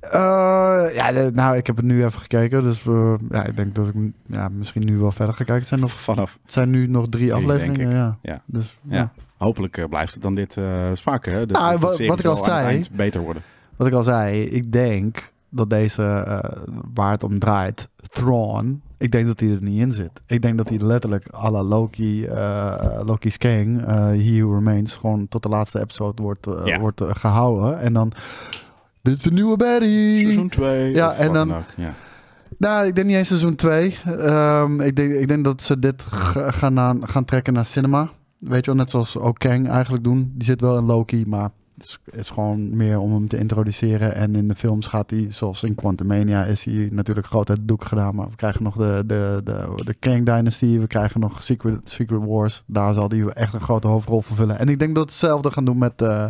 Eh, ja, de- nou, ik heb het nu even gekeken. Dus eh, ja, ik denk dat ik ja, misschien nu wel verder ga kijken. Het zijn, nog, Vanaf. het zijn nu nog drie Drie, afleveringen. Ja. Ja. Dus, Ja. ja. Hopelijk blijft het dan dit vaker. Hè? De, Nou, de wat- series wat ik al zei- beter worden. Wat ik al zei, ik denk dat deze, eh, waar het om draait, Thrawn, ik denk dat hij er niet in zit. Ik denk dat hij letterlijk à la Loki, eh Loki's King, eh He Who Remains, gewoon tot de laatste episode wordt, eh, Ja. wordt eh, gehouden. En dan dit is de nieuwe baddie. Seizoen 2. Ja, en dan- Ja. Nou, ik denk niet eens seizoen 2. Ehm, ik, denk, ik denk dat ze dit ga- gaan, aan, gaan trekken naar cinema. Weet je wel, net zoals ook Kang eigenlijk doen. Die zit wel in Loki, maar is, is gewoon meer om hem te introduceren. En in de films gaat hij, zoals in Quantumania, is hij natuurlijk groot uit het doek gedaan. Maar we krijgen nog de, de, de, de Kang Dynasty. We krijgen nog Secret, Secret Wars. Daar zal hij echt een grote hoofdrol vervullen. En ik denk dat we hetzelfde gaan doen met... eh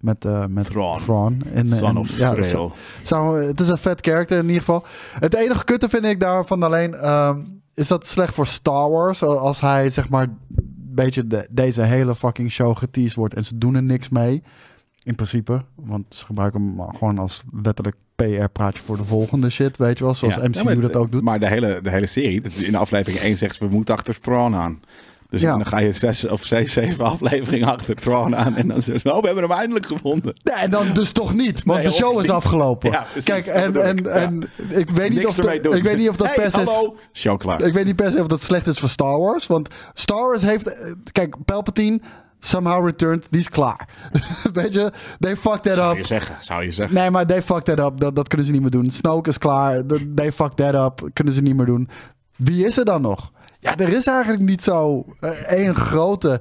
met, eh met Thrawn. Son en- of ja, zou, het is een vet karakter in ieder geval. Het enige kutte vind ik daarvan alleen... ehm, is dat slecht voor Star Wars? Als hij zeg maar... een beetje de- deze hele fucking show geteased wordt... en ze doen er niks mee. In principe. Want ze gebruiken hem gewoon als letterlijk PR-praatje voor de volgende shit. Weet je wel? Zoals Ja. MCU Ja, dat ook doet. Maar de hele, de hele serie, in aflevering 1 zegt ze, we moeten achter Thrawn aan. Dus Ja. dan ga je zes of zes, zeven afleveringen achter Thrawn aan. En dan zeggen ze, oh, we hebben hem eindelijk gevonden. Nee, en dan dus toch niet. Want Nee, de show is niet. afgelopen. Ja, precies, Kijk, en, en, ik, ja. en ik weet niet Niks of ik weet niet of dat hey, pers is. Show klaar. Ik weet niet per se of dat slecht is voor Star Wars. Want Star Wars heeft... eh, Kijk, Palpatine, somehow returned, die is klaar. <laughs> weet je, they fucked that zou up. je zeggen, zou je zeggen. Nee, maar they fucked that up. Dat, dat kunnen ze niet meer doen. Snoke is klaar. They fucked that up. Kunnen ze niet meer doen. Wie is er dan nog? Ja, er is eigenlijk niet zo eh, één grote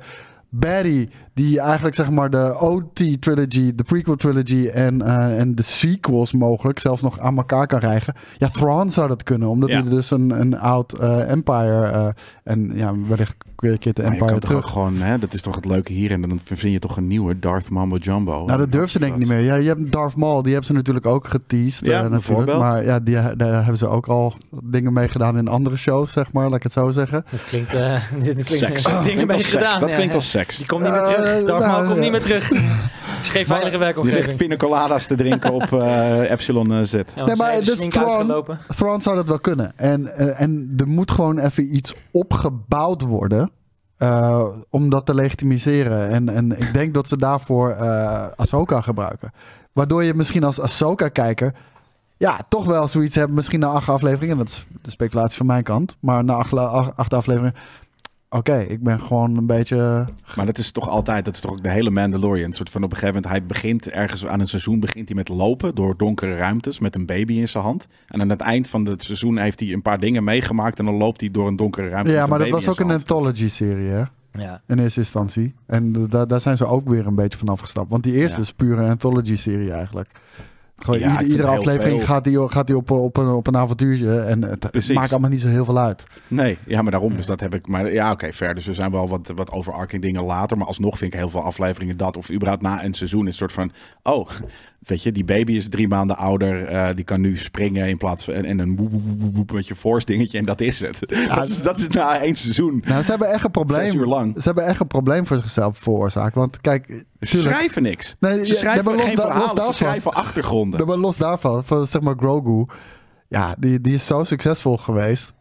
baddie die eigenlijk zeg maar de OT trilogy, de prequel trilogy en, eh, en de sequels mogelijk zelfs nog aan elkaar kan rijgen. Ja, Thrawn zou dat kunnen, omdat Ja. hij dus een, een oud eh, Empire eh, en ja, wellicht weer een keer de Maar je Empire kan toch ook terug. gewoon, hè, dat is toch het leuke hier. En dan vind je toch een nieuwe Darth Mambo Jumbo. Nou, dat durven ze denk ik niet meer. Ja, je hebt Darth Maul, die hebben ze natuurlijk ook geteased. Ja, natuurlijk. Maar ja, die, daar hebben ze ook al dingen mee gedaan in andere shows, zeg maar. Laat ik het zo zeggen. Dat klinkt, <laughs> dit klinkt Seks. <laughs> Dat dingen klinkt mee als seks. gedaan. Dat ja, klinkt als seks. Die komt niet meer terug. Darth nou, Maul komt niet meer terug. <laughs> Het is geen veilige Die ligt werkomgeving. pina coladas te drinken op eh, Epsilon eh, Z. Ja, Nee, maar dus flink Thrawn-. Thrawn zou dat wel kunnen. En, eh, en er moet gewoon even iets opgebouwd worden. eh, om dat te legitimiseren. En, en ik denk dat ze daarvoor eh Ahsoka gebruiken. Waardoor je misschien als Ahsoka-kijker... Ja, toch wel zoiets hebt. Misschien na acht afleveringen. Dat is de speculatie van mijn kant. Maar na acht, acht afleveringen... Oké, ik ben gewoon een beetje... Maar dat is toch altijd, dat is toch ook de hele Mandalorian. Een soort van op een gegeven moment, hij begint ergens aan een seizoen begint hij met lopen door donkere ruimtes met een baby in zijn hand. En aan het eind van het seizoen heeft hij een paar dingen meegemaakt en dan loopt hij door een donkere ruimte. Ja, met maar een dat baby was ook een anthology-serie, hè? Ja. In eerste instantie. En daar daar zijn ze ook weer een beetje van afgestapt. Want die eerste Ja. is pure anthology-serie eigenlijk. Gewoon Ja, ieder- iedere aflevering gaat hij gaat die op, op, een, op een avontuurtje. En het, Precies. maakt allemaal niet zo heel veel uit. Nee, ja, maar daarom. Dus dat heb ik. Maar ja, oké, ver. Dus er zijn wel wat, wat overarching dingen later. Maar alsnog vind ik heel veel afleveringen dat. Of überhaupt na een seizoen is een soort van. Oh, weet je, die baby is drie maanden ouder. eh, die kan nu springen in plaats van. En, en een woep, woep, woep, woep met je force dingetje. En dat is het. <laughs> dat, is, dat is na één seizoen. Nou, ze hebben echt een probleem. Zes uur lang. Ze hebben echt een probleem voor zichzelf veroorzaakt. Want kijk, tuurlijk, schrijven niks. Nee, ze schrijven los geen los verhalen. Ze schrijven achtergronden. maar los daarvan, van zeg maar Grogu. Ja, die, die is zo succesvol geweest.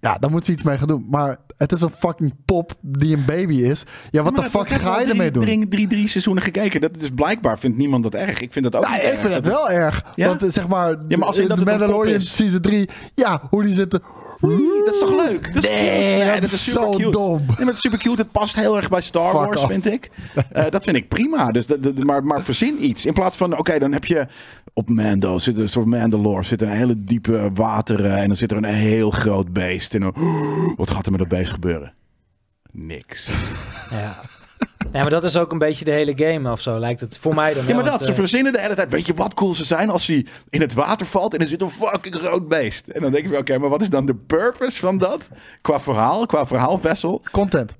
Ja, daar moet ze iets mee gaan doen. Maar het is een fucking pop die een baby is. Ja, wat de fuck ik heb ga je ermee doen? Drie, drie, drie seizoenen gekeken. Dat, dus blijkbaar vindt niemand dat erg. Ik vind dat ook Nou, ik erg. vind het Dat- wel erg. Ja? Want eh, zeg maar, Ja, maar als in de dat een Mandalorian season 3, ja, hoe die zitten. Dat is toch leuk? Dat is Nee, cute. dat is zo super dom. Nee, maar het is super cute. Het past heel erg bij Star Fuck Wars, off. vind ik. Eh, dat vind ik prima. Dus maar, maar verzin iets. In plaats van, oké, dan heb je op Mando, zit een soort Mandalore, zit een hele diepe wateren. En dan zit er een heel groot beest. En dan, <gasps> wat gaat er met dat beest gebeuren? Niks. Ja. Ja, maar dat is ook een beetje de hele game of zo, lijkt het voor mij dan. Ja, maar dat, ze eh, verzinnen de hele tijd. Weet je wat cool ze zijn als hij in het water valt en er zit een fucking groot beest. En dan denk ik, wel, oké, maar wat is dan de purpose van dat? Qua verhaal, qua verhaalvessel? Content.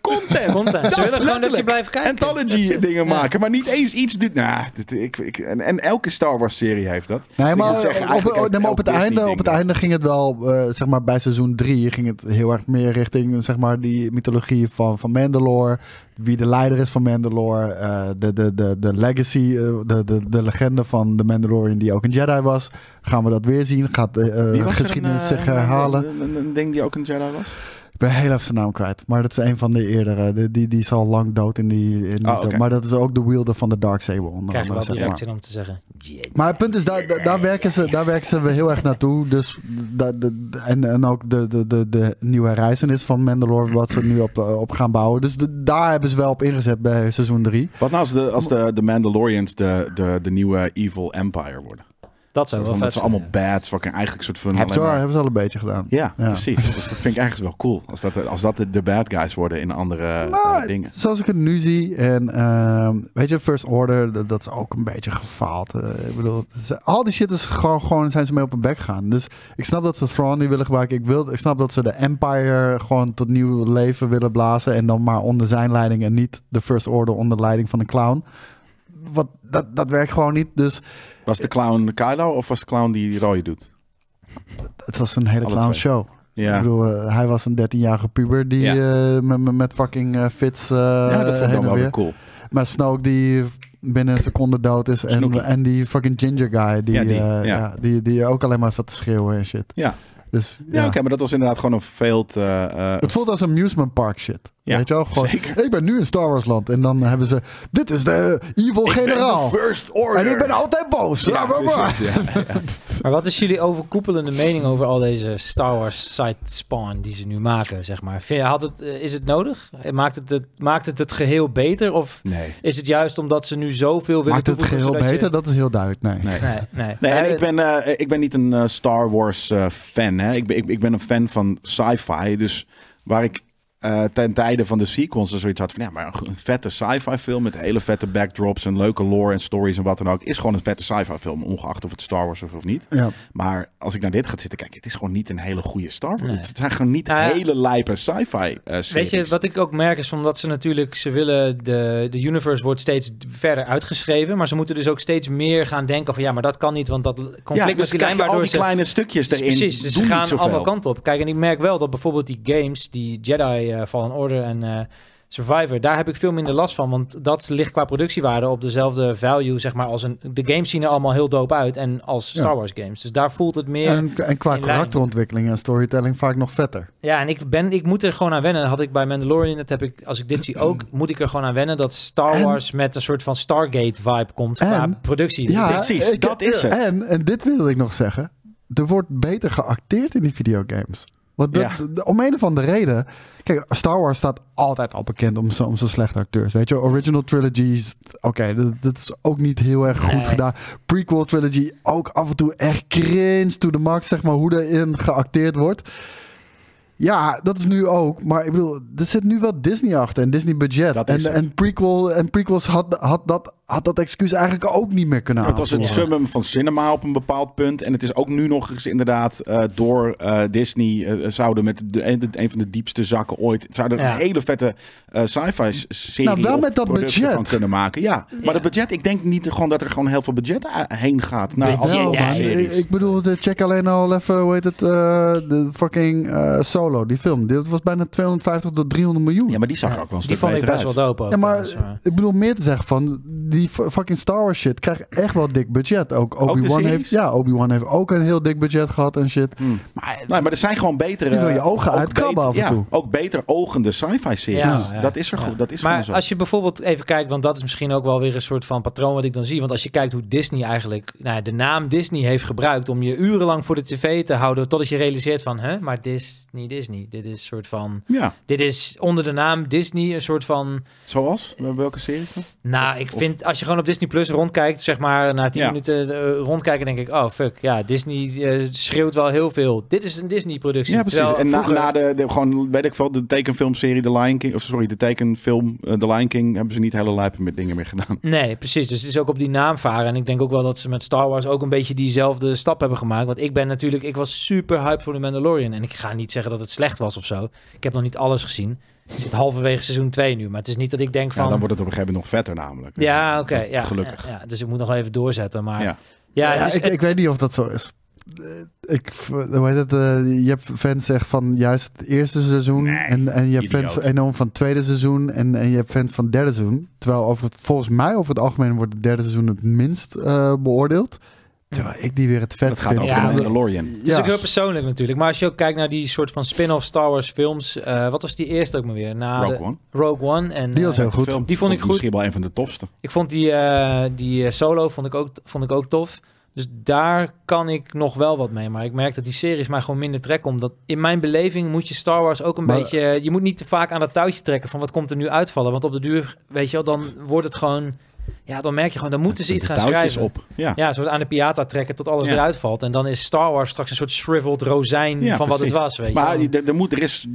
Content. Content. Ze willen gewoon dat je blijft kijken. Dat Anthology dingen Ja. maken, maar niet eens iets doet. Nou, dit- ik, ik, en, en elke Star Wars serie heeft dat. Nee, maar zeggen, op, op, heeft nee, maar op elk het einde, op het einde ging het wel, eh, zeg maar bij seizoen 3 ging het heel erg meer richting zeg maar die mythologie van, van Mandalore. Wie de leider is van Mandalore. eh, de, de, de, de legacy, eh, de, de, de legende van de Mandalorian die ook een Jedi was. Gaan we dat weer zien? Gaat de geschiedenis een, zich herhalen? Een, een, een ding die ook een Jedi was? Ik ben heel even zijn naam kwijt. Maar dat is een van de eerdere. Die, die, die is al lang dood in die... In die Oh. Maar dat is ook de wielder van de Dark Saber. Onder Krijg andere, wel zeg direct maar. zin om te zeggen. Maar het punt is, daar, daar, daar werken ze, daar werken ze heel erg naartoe. Dus de- en, en ook de, de, de, de nieuwe reizenis van Mandalore, wat ze nu op, op gaan bouwen. Dus de- daar hebben ze wel op ingezet bij seizoen 3. Wat nou als de, als de, de Mandalorians de, de, de nieuwe Evil Empire worden? Dat zou wel vet ze zijn, allemaal bad, fucking eigenlijk soort van... Hebben ze, maar- hebben ze al een beetje gedaan. Ja, Ja. precies. Dus dat vind ik ergens wel cool. Als dat, als dat de, de bad guys worden in andere eh, Nou, dingen. Zoals ik het nu zie. En ehm, weet je, First Order, dat, dat is ook een beetje gefaald. Eh, ik bedoel, al die shit is gewoon, gewoon, zijn ze mee op hun bek gegaan. Dus ik snap dat ze Thrawn niet willen gebruiken. Ik, wil, ik snap dat ze de Empire gewoon tot nieuw leven willen blazen. En dan maar onder zijn leiding en niet de First Order onder leiding van een clown. Wat, dat, dat werkt gewoon niet. Dus Was de clown Kylo of was de clown die rode doet? het was een hele Alle clown twee. show. Ja, Ik bedoel, eh, hij was een 13-jarige puber die Ja. eh, met, fucking eh, fits ja dat vond ik wel weer. cool. Maar Snoke die binnen een seconde dood is. En, en die fucking ginger guy die, Ja, die, ja. die, die ook alleen maar zat te schreeuwen en shit. Ja, Dus ja, oké, maar dat was inderdaad gewoon een eh, Het voelt als amusement park shit. Ja, Weet je wel? Gewoon, zeker. Ik ben nu in Star Wars land. En dan hebben ze, dit is de evil ik generaal. First Order. En ik ben altijd boos. Ja, Ja, maar maar. precies, <laughs> ja. Maar wat is jullie overkoepelende mening over al deze Star Wars side spawn die ze nu maken, zeg maar? Had het, eh, is het nodig? Maakt het het, maakt het het geheel beter? Of Nee. is het juist omdat ze nu zoveel willen Maakt het geheel je- beter? Dat is heel duidelijk. Nee. Nee. Nee, nee. Nee, en ik ben, eh, ik ben niet een eh, Star Wars eh, fan. Hè. Ik, ben, ik, ik ben een fan van sci-fi. Dus waar ik eh, ten tijde van de sequels er zoiets had van... Ja, maar een, vette sci-fi film met hele vette backdrops... en leuke lore en stories en wat dan ook... is gewoon een vette sci-fi film, ongeacht of het Star Wars is of niet. Ja. Maar als ik naar dit ga zitten kijken... het is gewoon niet een hele goede Star Wars. Nee. Het zijn gewoon niet Nou hele lijpe sci-fi eh series. Weet je, wat ik ook merk is omdat ze natuurlijk, ze willen, de, de universe wordt steeds verder uitgeschreven, maar ze moeten dus ook steeds meer gaan denken van ja, maar dat kan niet, want dat conflict ja, met dus die krijg lijn je al waardoor die ze... kleine stukjes erin. Precies, dus ze gaan alle kanten op. Kijk, en ik merk wel dat bijvoorbeeld die games, die Jedi eh, Fallen Order en eh, Survivor, daar heb ik veel minder last van, want dat ligt qua productiewaarde op dezelfde value, zeg maar, als een... De games zien er allemaal heel dope uit en als Ja. Star Wars games. Dus daar voelt het meer... En, en qua karakterontwikkeling en storytelling vaak nog vetter. Ja, en ik, ben, ik moet er gewoon aan wennen. Dat had ik bij Mandalorian, dat heb ik, als ik dit zie ook, <clears throat> moet ik er gewoon aan wennen dat Star En- Wars met een soort van Stargate-vibe komt qua En- productie. Ja, Precies, ik- dat is het. En, en dit wilde ik nog zeggen. Er wordt beter geacteerd in die videogames. Want dat, Ja. de- om een of andere reden... Kijk, Star Wars staat altijd al bekend om zijn om zijn slechte acteurs. Weet je, original trilogies... Oké, dat, dat is ook niet heel erg goed Nee. gedaan. Prequel trilogy, ook af en toe echt cringe to the max. Zeg maar, hoe erin <laughs> geacteerd wordt. Ja, dat is nu ook. Maar ik bedoel, er zit nu wel Disney achter en Disney budget. En, en, prequel, en prequels had, had, dat, had dat excuus eigenlijk ook niet meer kunnen Maar het was het summum van cinema op een bepaald punt. En het is ook nu nog eens inderdaad eh, door eh, Disney eh, zouden met de, een, een van de diepste zakken ooit. Zouden er Ja. een hele vette eh, sci-fi serie Nou, wel met dat budget. van kunnen maken. Ja, maar Ja. het budget, ik denk niet gewoon dat er gewoon heel veel budget heen gaat naar al ja. Ik, bedoel, de- check alleen al even, hoe heet het, eh, de fucking eh, Solo, die film. Dit was bijna 250 tot 300 miljoen. ja, maar die zag er Ja, ook wel een die vond ik beter best uit. wel dope ook. Ja, maar- ik bedoel meer te zeggen van die fucking Star Wars shit krijgt echt wel dik budget. Ook Obi-Wan heeft, ja, Obi-Wan heeft ook een heel dik budget gehad en shit. Hmm. Maar Nee, maar er zijn gewoon betere... Die wil je ogen uitkrabben af en ja, toe. ook beter ogende sci-fi series. Ja, ja. Dat is er Ja. goed. Dat is gewoon Maar zo. als je bijvoorbeeld even kijkt, want dat is misschien ook wel weer een soort van patroon wat ik dan zie. Want als je kijkt hoe Disney eigenlijk nou, ja, de naam Disney heeft gebruikt om je urenlang voor de tv te houden, totdat je realiseert van, hè, maar Disney, Disney. Dit is een soort van, Ja, dit is onder de naam Disney een soort van, zoals? Welke series dan? nou, ik vind als je gewoon op Disney Plus rondkijkt, zeg maar na 10 Ja. minuten eh, rondkijken, denk ik, oh fuck, ja, Disney eh, schreeuwt wel heel veel. Dit is een Disney productie. Ja, precies. Terwijl en na, vroeger- na de, de, gewoon, weet ik veel, de tekenfilmserie The Lion King, of sorry, de tekenfilm eh, The Lion King, hebben ze niet hele lijpen met dingen meer gedaan. Nee, precies. Dus het is ook op die naam varen. En ik denk ook wel dat ze met Star Wars ook een beetje diezelfde stap hebben gemaakt. Want ik ben natuurlijk, ik was super hyped voor de Mandalorian. En ik ga niet zeggen dat het slecht was of zo. Ik heb nog niet alles gezien. Ik zit halverwege seizoen 2 nu. Maar het is niet dat ik denk van... Ja, dan wordt het op een gegeven moment nog vetter namelijk. Ja, oké. ja, Gelukkig. Ja, dus ik moet nog even doorzetten. Maar ja, Ja. ja, het is, ik, het- ik weet niet of dat zo is. Eh, Ik, hoe heet het, eh, je hebt fans zeg van juist het eerste seizoen Nee, en, en je hebt idioot. fans enorm van het tweede seizoen en, en je hebt fans van het derde seizoen. Terwijl over het, volgens mij over het algemeen wordt het derde seizoen het minst eh, beoordeeld. Terwijl ik die weer het vet Dat gaat over Ja, de Mandalorian. Het is ook heel persoonlijk natuurlijk. Maar als je ook kijkt naar die soort van spin-off Star Wars films. eh, wat was die eerste ook maar weer? Na Rogue de- One. Rogue One. En, Die was eh, heel goed. Film. Die vond ik goed. Misschien wel een van de tofste. Ik vond die, eh, die solo vond ik, ook, vond ik ook tof. Dus daar kan ik nog wel wat mee. Maar ik merk dat die series mij gewoon minder trek omdat In mijn beleving moet je Star Wars ook een Maar- beetje... Je moet niet te vaak aan dat touwtje trekken van wat komt er nu uitvallen. Want op de duur, weet je wel, dan wordt het gewoon... Ja, dan merk je gewoon, dan moeten ze iets gaan schrijven. op. Ja. Ja, zo aan de piata trekken tot alles Ja. eruit valt. En dan is Star Wars straks een soort shriveled rozijn Ja, van wat het was, weet je Maar wel. er, er, moet, er is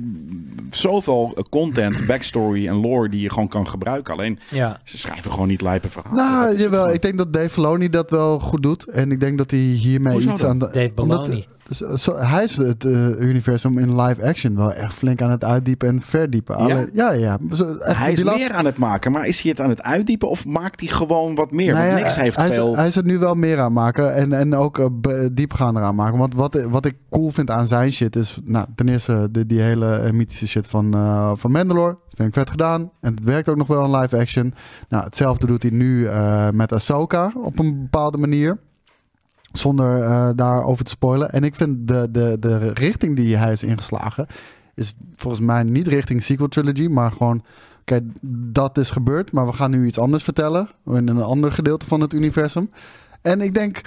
zoveel content, backstory en lore die je gewoon kan gebruiken. Alleen Ja. ze schrijven gewoon niet lijpe verhalen. Nou, jawel. Ik denk dat Dave Filoni dat wel goed doet. En ik denk dat hij hiermee Hoezo iets dan? aan de... Dave Filoni. Dus, eh, zo, hij is het eh, universum in live action wel echt flink aan het uitdiepen en verdiepen. Ja? Alleen- ja, ja. Zo, echt, Hij is meer aan het maken, maar is hij het aan het uitdiepen of maakt hij gewoon wat meer? Nou Want ja, niks heeft hij, veel... Is, hij is er nu wel meer aan maken en, en ook uh, diepgaander aan maken. Want wat, wat ik cool vind aan zijn shit is, nou, ten eerste de, die hele eh, mythische shit van, eh, van Mandalore. Vind ik vet gedaan. En het werkt ook nog wel in live action. Nou, hetzelfde doet hij nu eh, met Ahsoka op een bepaalde manier. Zonder eh, daarover te spoilen. En ik vind de, de, de richting die hij is ingeslagen, is volgens mij niet richting sequel trilogy, maar gewoon Oké, dat is gebeurd, maar we gaan nu iets anders vertellen. In een ander gedeelte van het universum. En ik denk,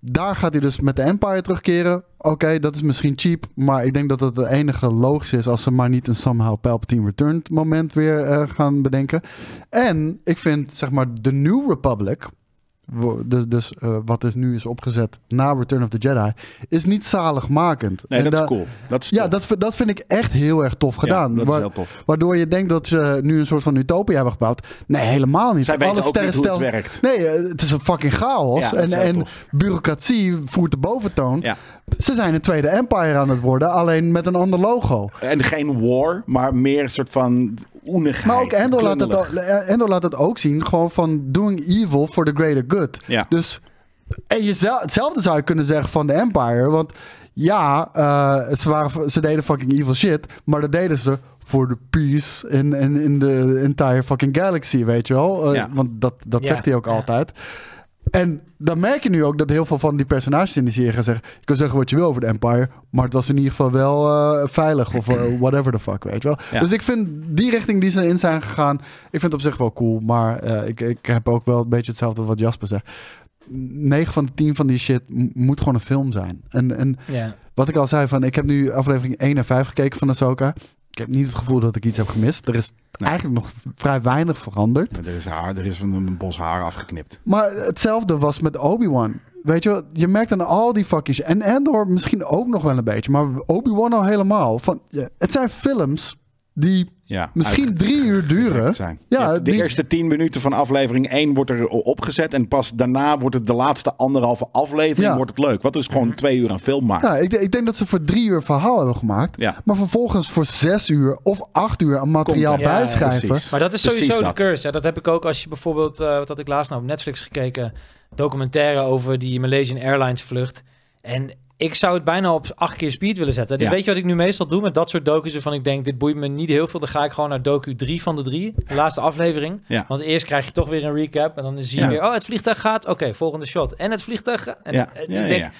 daar gaat hij dus met de Empire terugkeren. Oké, dat is misschien cheap, maar ik denk dat het de enige logisch is als ze maar niet een somehow Palpatine Returned moment weer eh, gaan bedenken. En ik vind, zeg maar, de New Republic, dus, dus eh, wat is nu is opgezet na Return of the Jedi, is niet zaligmakend. Nee, En dat da- is cool. Dat is Ja, dat, dat vind ik echt heel erg tof gedaan. Ja, dat is heel tof. Waardoor je denkt dat ze nu een soort van utopia hebben gebouwd. Nee, helemaal niet. Zij Alle werkt. Nee, eh, het is een fucking chaos. Ja, en en tof. bureaucratie voert de boventoon. Ja. Ze zijn een tweede empire aan het worden, alleen met een ander logo. En geen war, maar meer een soort van oenigheid. Maar ook Endor laat, het, ook- Endor laat het ook zien, gewoon van doing evil for the greater good. Ja. Dus, en jezelf, hetzelfde zou je kunnen zeggen van de Empire. Want ja, eh, ze, waren, ze deden fucking evil shit, maar dat deden ze voor de peace in, in, in de entire fucking galaxy, weet je wel. Eh, Ja. Want dat, dat Ja, zegt hij ook ja. altijd. En dan merk je nu ook dat heel veel van die personages in die serie gaan zeggen... je kan zeggen wat je wil over de Empire... maar het was in ieder geval wel eh, veilig of eh, <clears throat> whatever the fuck, weet je wel. Ja. Dus ik vind die richting die ze in zijn gegaan... ik vind het op zich wel cool. Maar eh, ik, ik heb ook wel een beetje hetzelfde wat Jasper zegt. 9 van de 10 van die shit moet gewoon een film zijn. En, en Ja. wat ik al zei, van, ik heb nu aflevering 1 en 5 gekeken van Ahsoka. Ik heb niet het gevoel dat ik iets heb gemist. Er is Nee. eigenlijk nog vrij weinig veranderd. Er is, haar, er is een bos haar afgeknipt. Maar hetzelfde was met Obi-Wan. Weet je wel, je merkt aan al die shit- En Endor misschien ook nog wel een beetje. Maar Obi-Wan al helemaal. Van, het zijn films die Ja, misschien uit- drie uur duren. Zijn. Ja, de die- eerste tien minuten van aflevering 1 wordt er opgezet. En pas daarna wordt het de laatste anderhalve aflevering Ja. wordt het leuk. Wat dus gewoon twee uur aan film maakt. Ja, ik, ik denk dat ze voor drie uur verhaal hebben gemaakt. Ja. Maar vervolgens voor zes uur of acht uur aan materiaal bijschrijven. Maar dat is sowieso dat. de curse. Hè. Dat heb ik ook als je bijvoorbeeld, eh, wat had ik laatst nou op Netflix gekeken, documentaire over die Malaysian Airlines vlucht. En ik zou het bijna op acht keer speed willen zetten. Dus Ja. weet je wat ik nu meestal doe met dat soort docu's waarvan ik denk, dit boeit me niet heel veel. Dan ga ik gewoon naar docu 3 van de drie, de laatste aflevering. Ja. Want eerst krijg je toch weer een recap en dan zie je Ja. weer, oh het vliegtuig gaat, oké, volgende shot. En het vliegtuig gaat. En Ja, ja, ik denk.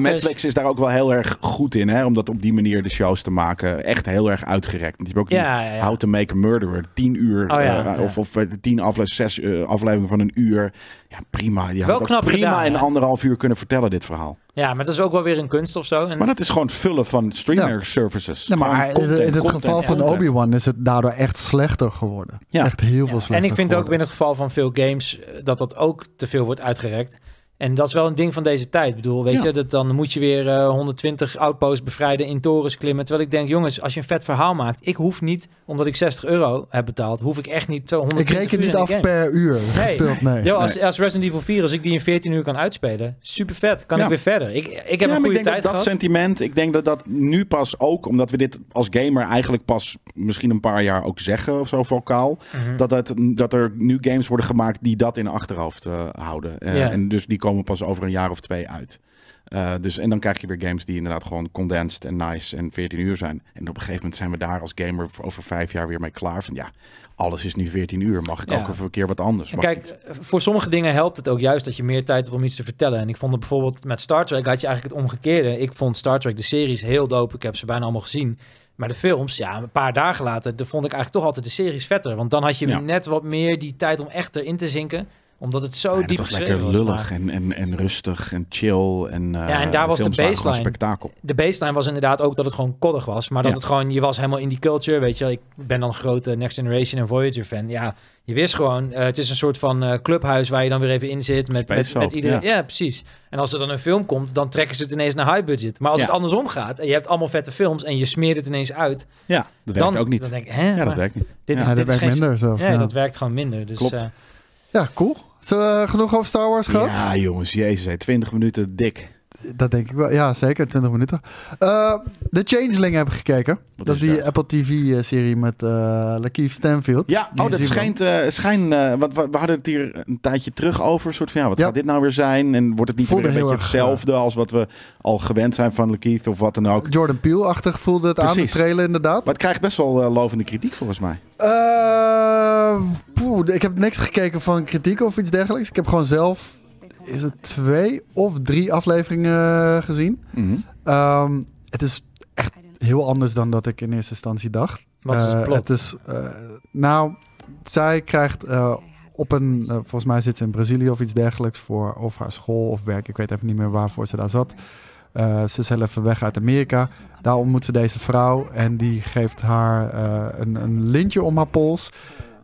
Netflix is daar ook wel heel erg goed in, hè, om dat op die manier de shows te maken. Echt heel erg uitgerekt. Want je hebt ook die. How to Make a Murderer, tien uur, Oh eh, of, of eh, tien afle zes eh, afleveringen van een uur. Ja, prima. Je Wel knap prima gedaan, in anderhalf uur kunnen vertellen, dit verhaal. Ja, maar dat is ook wel weer een kunst of zo. En, Maar dat is gewoon het vullen van streamer services. Maar in- content, in het content, geval van. Obi-Wan is het daardoor echt slechter geworden. Ja. Echt heel veel Ja, slechter En ik vind ook in het geval van veel games eh, dat dat ook te veel wordt uitgerekt. En dat is wel een ding van deze tijd. Ik bedoel, weet Ja. je, dat dan moet je weer eh, 120 outposts bevrijden in torens klimmen. Terwijl ik denk, jongens, als je een vet verhaal maakt, ik hoef niet, omdat ik 60 euro heb betaald, hoef ik echt niet Ik 120 reken uur niet af per uur Nee. gespeeld. Nee. Yo, als, als Resident Evil 4, als ik die in 14 uur kan uitspelen, super vet. Kan Ja. ik weer verder. Ik, ik heb ja, een goede ik denk tijd dat dat sentiment, ik denk dat dat nu pas ook, omdat we dit als gamer eigenlijk pas misschien een paar jaar ook zeggen of zo vocaal, Mhm. dat, het, dat er nu games worden gemaakt die dat in achterhoofd eh, houden. Eh. En dus die komen pas over een jaar of twee uit. Eh, dus, en dan krijg je weer games die inderdaad gewoon condensed en nice en 14 uur zijn. En op een gegeven moment zijn we daar als gamer over vijf jaar weer mee klaar. Van ja, alles is nu 14 uur. Mag ik Ja. ook een keer wat anders? Mag kijk, ik- voor sommige dingen helpt het ook juist dat je meer tijd hebt om iets te vertellen. En ik vond het bijvoorbeeld met Star Trek had je eigenlijk het omgekeerde. Ik vond Star Trek, de series, heel dope. Ik heb ze bijna allemaal gezien. Maar de films, ja, een paar dagen later, dan vond ik eigenlijk toch altijd de series vetter. Want dan had je Ja. net wat meer die tijd om echt erin te zinken. Omdat het zo Ja, diep was lekker was. lullig en, en, en rustig en chill. En, eh, Ja, en daar was de baseline. spektakel. De baseline was inderdaad ook dat het gewoon koddig was. Maar dat Ja. het gewoon, je was helemaal in die culture. Weet je, ik ben dan een grote Next Generation en Voyager fan. Ja, je wist gewoon, eh, het is een soort van eh, clubhuis waar je dan weer even in zit. Met, met, met iedereen. ja. Ja. precies. En als er dan een film komt, dan trekken ze het ineens naar high budget. Maar als Ja. het andersom gaat en je hebt allemaal vette films en je smeert het ineens uit. Ja, dat dan, werkt ook niet. Dan denk ik, hè? Ja, dat werkt niet. Dit is, dit dat is werkt geen- minder zelfs. Ja, ja. dat werkt gewoon minder. Dus, Klopt. eh, Ja, cool. Zullen we genoeg over Star Wars gehad? Ja, jongens, jezus, hé, 20 minuten dik. Dat denk ik wel. Ja, zeker. 20 minuten. Eh The Changeling heb ik gekeken. Wat dat is die dat? Apple TV-serie met eh Lakeith Stanfield. Ja, Die oh, dat schijnt, eh schijn, wat, we we hadden het hier een tijdje terug over. Soort van, ja, wat Ja. gaat dit nou weer zijn? En wordt het niet Voelde weer een beetje erg, hetzelfde als wat we al gewend zijn van Lakeith of wat dan ook? Jordan Peele-achtig voelde het aan, de trailer inderdaad. Maar het krijgt best wel lovende kritiek volgens mij. Eh, poeh, ik heb niks gekeken van kritiek of iets dergelijks. Ik heb gewoon zelf is het twee of drie afleveringen gezien. Mhm. Ehm, het is echt heel anders dan dat ik in eerste instantie dacht. wat is Eh, het plot? Het is, eh, nou, zij krijgt eh, op een, eh, volgens mij zit ze in Brazilië of iets dergelijks voor of haar school of werk. Ik weet even niet meer waarvoor ze daar zat. Eh, ze is heel even weg uit Amerika. Daar ontmoet ze deze vrouw en die geeft haar eh, een, een lintje om haar pols.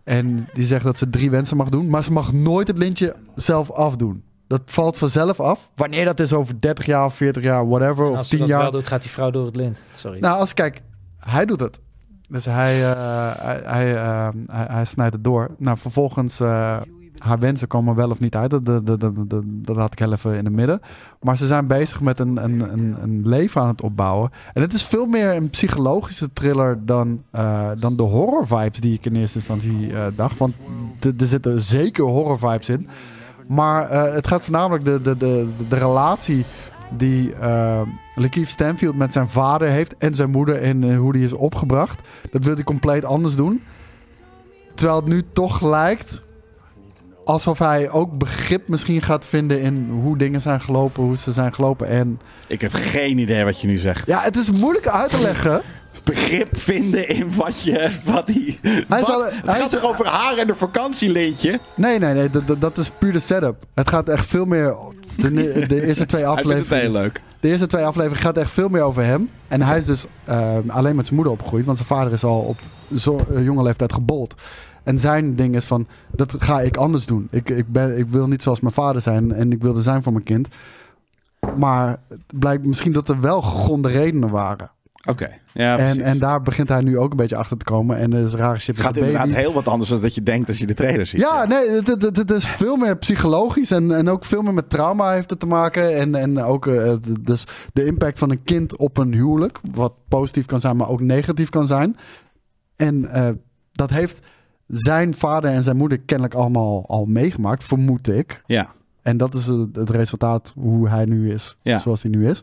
En die zegt dat ze drie wensen mag doen, maar ze mag nooit het lintje zelf afdoen. Dat valt vanzelf af. Wanneer dat is over 30 jaar of 40 jaar, whatever, En of als ze 10 dat jaar. wel doet, gaat die vrouw door het lint. Sorry. Nou, als kijk, hij doet het. Dus hij, eh, hij, hij, eh, hij, hij snijdt het door. Nou, vervolgens, eh, haar wensen komen wel of niet uit. Dat, dat, dat, dat, dat, dat laat ik heel even in het midden. Maar ze zijn bezig met een, een, een, een leven aan het opbouwen. En het is veel meer een psychologische thriller dan, dan de horror vibes die ik in eerste instantie dacht. Want er zitten zeker horror vibes in. Maar eh, het gaat voornamelijk de, de, de, de relatie die eh Lakeith Stanfield met zijn vader heeft en zijn moeder en eh, hoe die is opgebracht. Dat wil hij compleet anders doen. Terwijl het nu toch lijkt alsof hij ook begrip misschien gaat vinden in hoe dingen zijn gelopen, hoe ze zijn gelopen. En Ik heb geen idee wat je nu zegt. ja, het is moeilijk uit te leggen. Begrip vinden in wat je... Wat die, Hij wat? zal- het hij gaat toch over haar en de vakantielintje? Nee, nee, nee, dat, dat- is puur de setup. Het gaat echt veel meer. De, de eerste twee <laughs> Hij vindt het afleveringen. heel leuk. De eerste twee afleveringen gaat echt veel meer over hem. En hij is dus eh, alleen met zijn moeder opgegroeid. Want zijn vader is al op zo, eh, jonge leeftijd gebold. En zijn ding is van, dat ga ik anders doen. Ik, ik, ben, ik wil niet zoals mijn vader zijn. En ik wilde zijn voor mijn kind. Maar het blijkt misschien dat er wel gegronde redenen waren. Oké, ja en, en daar begint hij nu ook een beetje achter te komen. En er is rare shit het gaat inderdaad heel wat anders dan dat je denkt als je de trailer ziet. Ja, nee, het, het, het- het is veel meer psychologisch en, en ook veel meer met trauma heeft het te maken. En, en ook eh, dus de impact van een kind op een huwelijk, wat positief kan zijn, maar ook negatief kan zijn. En eh, dat heeft zijn vader en zijn moeder kennelijk allemaal al meegemaakt, vermoed ik. Ja, En dat is het, het resultaat hoe hij nu is, Ja. zoals hij nu is.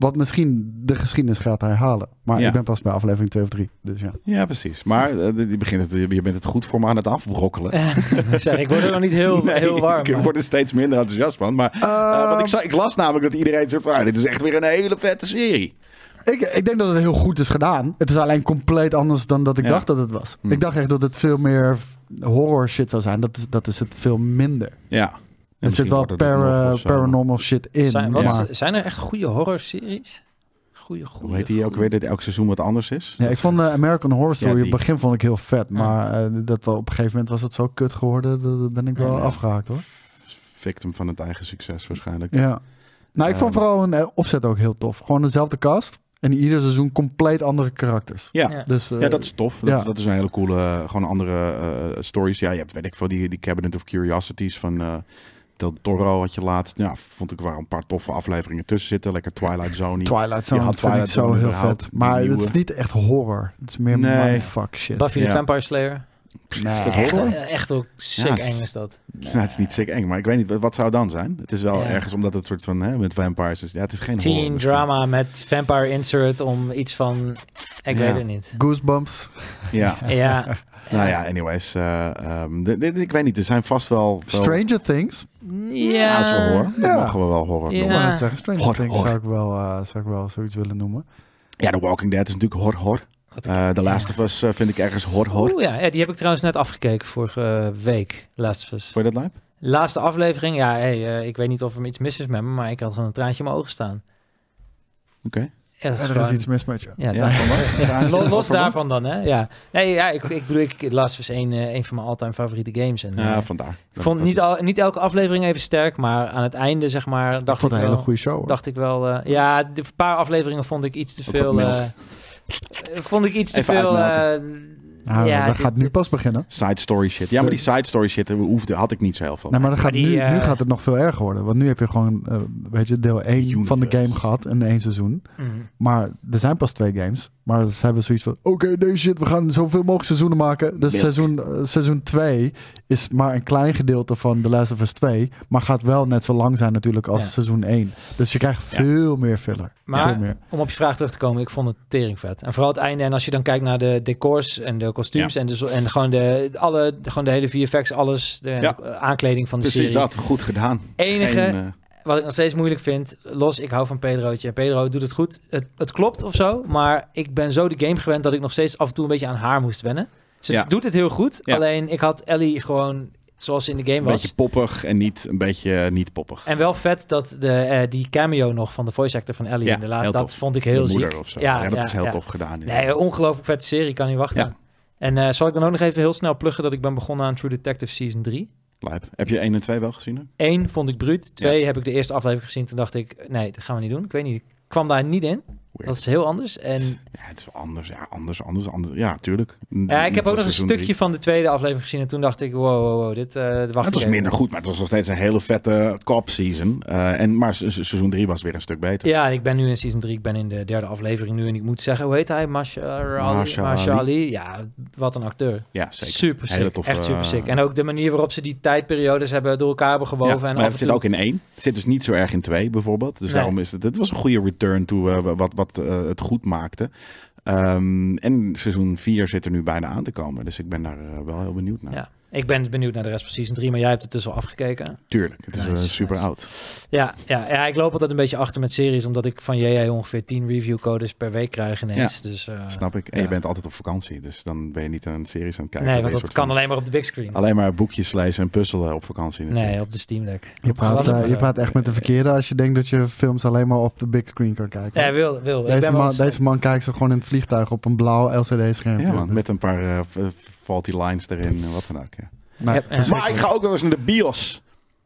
Wat misschien de geschiedenis gaat herhalen. Maar Ja. ik ben pas bij aflevering 2 of 3. Dus ja. ja precies. Maar eh, je, begint het, je bent het goed voor me aan het afbrokkelen. <laughs> ik zeg, ik word er nog niet heel, <laughs> Nee, heel warm. Ik maar- word er steeds minder enthousiast van. Maar, eh, Ehm, want ik, zag, ik las namelijk dat iedereen zegt van... ah, dit is echt weer een hele vette serie. Ik, ik denk dat het heel goed is gedaan. Het is alleen compleet anders dan dat ik Ja. dacht dat het was. Hm. Ik dacht echt dat het veel meer horror shit zou zijn. Dat is, dat is het veel minder. Ja. Er zit wel para- paranormal shit in. Zijn, wat- maar, zijn er echt goede horror-series? Goeie, goeie. Hoe heet die ook weer? Dat elk seizoen wat anders is? ja, ik vond de American Horror Story Ja, die. het begin vond ik heel vet. Maar eh, dat wel, op een gegeven moment was het zo kut geworden. Dat ben ik wel Ja. afgehaakt hoor. Victim van het eigen succes waarschijnlijk. Ja. Nou, ik vond Ehm. vooral een eh, opzet ook heel tof. Gewoon dezelfde cast. En ieder seizoen compleet andere karakters. Ja. Ja. Dus, eh, Ja, dat is tof. Dat, ja. dat is een hele coole, eh, gewoon andere eh, stories. Ja, je hebt, weet ik veel, die, die Cabinet of Curiosities van eh Del Toro had je laat. Ja, vond ik waar een paar toffe afleveringen tussen zitten. Lekker Twilight Zone. Twilight Zone had vind ik Twilight zo heel vet. Maar het is niet echt horror. Het is meer Nee. mindfuck shit. Buffy Ja. the Vampire Slayer. Nee. Is dat Echt, ook sick Ja, eng is dat. <laughs> Nou, het is niet sick eng, maar ik weet niet, wat- zou het dan zijn? Het is wel Ja. ergens omdat het soort van, hè, met vampires is. Ja, het is geen horror Teen misschien. drama met vampire insert om iets van... Ik Ja. weet het niet. Goosebumps. Ja, Ja. <laughs> nou ja, anyways. eh, ehm, dit- dit- ik weet niet, er zijn vast wel... wel Stranger Things. ja, als we Ja. horen, dan Ja. mogen we wel horror Ja. Ik zeggen, Stranger Hor, Things hor. Zou, ik wel, eh, zou ik wel zoiets willen noemen. Ja, The Walking Dead is natuurlijk hor hor. Eh The Last of Us eh, vind ik ergens hor hor. Oeh, ja. ja, die heb ik trouwens net afgekeken vorige week. Last of Us. Vond je dat lijp? Laatste aflevering. Ja, hey, ik weet niet of er iets mis is met me, maar ik had gewoon een traantje in mijn ogen staan. Oké. Ja, dat er is iets mis met je. Ja, Ja, los daarvan dan, hè? Ja. Nee, ja, ik, ik bedoel, ik, Last of Us 1 eh, een van mijn all-time favoriete games. En, Ja, eh, vandaar. ik vond niet, al, niet elke aflevering even sterk, maar aan het einde, zeg maar, Ik dacht vond ik, het een hele goede show. hoor. dacht ik wel... eh, ja, de paar afleveringen vond ik iets te veel... eh, vond ik iets te Even veel... Ah, ja, dat dit- gaat nu pas beginnen. Side story shit. Ja, maar die side story shit eh, hoefde, had ik niet zo heel veel. Nee, maar, gaat die, nu, eh, nu gaat het nog veel erger worden. Want nu heb je gewoon, eh, weet je, deel 1 van de game gehad in één seizoen. Mhm. Maar er zijn pas twee games. Maar ze hebben zoiets van, oké, deze shit, we gaan zoveel mogelijk seizoenen maken. Dus Milk. seizoen, seizoen 2 is maar een klein gedeelte van The Last of Us 2. Maar gaat wel net zo lang zijn natuurlijk als Ja. seizoen 1. Dus je krijgt Ja. veel meer filler. Maar- veel meer. Om op je vraag terug te komen, ik vond het tering vet. En vooral het einde. En als je dan kijkt naar de decors en de kostuums en, zo- en gewoon, de, alle, gewoon de hele VFX, alles, de Ja. aankleding van de Precies serie. dat, goed gedaan. Enige Geen, eh, wat ik nog steeds moeilijk vind, los, ik hou van Pedrootje. En Pedro doet het goed. Het, het klopt of zo, maar ik ben zo de game gewend dat ik nog steeds af en toe een beetje aan haar moest wennen. Ze Ja. doet het heel goed, alleen ik had Ellie gewoon zoals in de game een was. beetje poppig en niet een beetje eh, niet poppig. En wel vet dat de, eh, die cameo nog van de voice actor van Ellie Ja, in de laatste, dat tof. vond ik heel De moeder ziek. Of zo. Ja, Ja, dat ja, is heel tof gedaan. Nee, ongelooflijk vette serie, kan niet wachten. En eh, zal ik dan ook nog even heel snel pluggen dat ik ben begonnen aan True Detective Season 3. Lijp. Heb je 1 en 2 wel gezien? hè? Eén vond ik bruut. Twee heb ik de eerste aflevering gezien. Toen dacht ik, nee, dat gaan we niet doen. Ik weet niet, ik kwam daar niet in. Weird. Dat is heel anders. En Ja, het is anders. Ja, anders, anders, anders. Ja, tuurlijk. ja, ik heb ook nog een stukje van de tweede aflevering gezien. En toen dacht ik, wow, wow, wow dit uh, wacht het was minder goed, maar het was nog steeds een hele vette cop season. Eh, en, maar se- se- seizoen 3 was weer een stuk beter. Ja, en ik ben nu in season 3. Ik ben in de derde aflevering nu. En ik moet zeggen, hoe heet hij? Mahershala Ali. Mahershala Mahershala Ali. Ali. Ja, wat een acteur. Ja, zeker. Super sick. toffe, Echt super sick. eh, En ook de manier waarop ze die tijdperiodes hebben door elkaar hebben Ja, gewoven. en maar af het en zit ook in één. Het zit dus niet zo erg in twee, bijvoorbeeld. Dus Nee. daarom is het... Het was een goede return to wat, wat eh, het goed maakte. Ehm, en seizoen 4 zit er nu bijna aan te komen. Dus ik ben daar eh, wel heel benieuwd naar. Ja. Ik ben benieuwd naar de rest van season 3, maar jij hebt het dus al afgekeken. Tuurlijk, het is Nice, eh, super nice. oud. Ja, ja, ja, ik loop altijd een beetje achter met series, omdat ik van JJ ongeveer 10 reviewcodes per week krijg ineens. Dus, eh, Snap ik. En ja. je bent altijd op vakantie. Dus dan ben je niet een series aan het kijken. nee, want dat kan van- alleen maar op de big screen. Alleen maar boekjes lezen en puzzelen op vakantie natuurlijk. Nee, op de Steam Deck. Je praat, eh, je praat echt met de verkeerde als je denkt dat je films alleen maar op de big screen kan kijken. Ja, wil, wil. Ik deze, man, deze man kijkt zo gewoon in het vliegtuig op een blauw LCD-scherm. Ja, man, met een paar eh, faulty lines erin en wat dan ook. Ja. Ja. Maar ik ga ook wel eens naar de bios.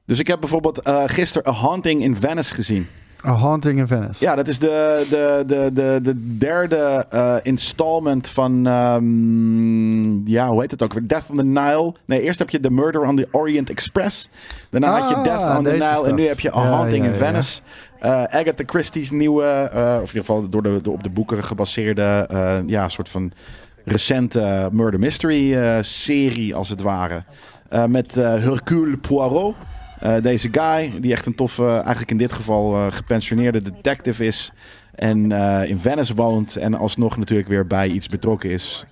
Dus ik heb bijvoorbeeld eh gisteren A Haunting in Venice gezien. A Haunting in Venice. Ja, dat is de, de, de, de, de derde eh, installment van, ehm, ja, hoe heet het ook weer? Death on the Nile. Nee, eerst heb je The Murder on the Orient Express. Daarna had je Ah, Death on the Nile. En nu heb je A Ja, Haunting ja, in. Venice. Eh, Agatha Christie's nieuwe, eh, of in ieder geval door de, door op de boeken gebaseerde, eh, ja, soort van recente murder mystery eh, serie, als het ware. Eh, met eh, Hercule Poirot. Eh, deze guy, die echt een toffe, eigenlijk in dit geval eh, gepensioneerde detective is. En eh, in Venice woont en alsnog natuurlijk weer bij iets betrokken is.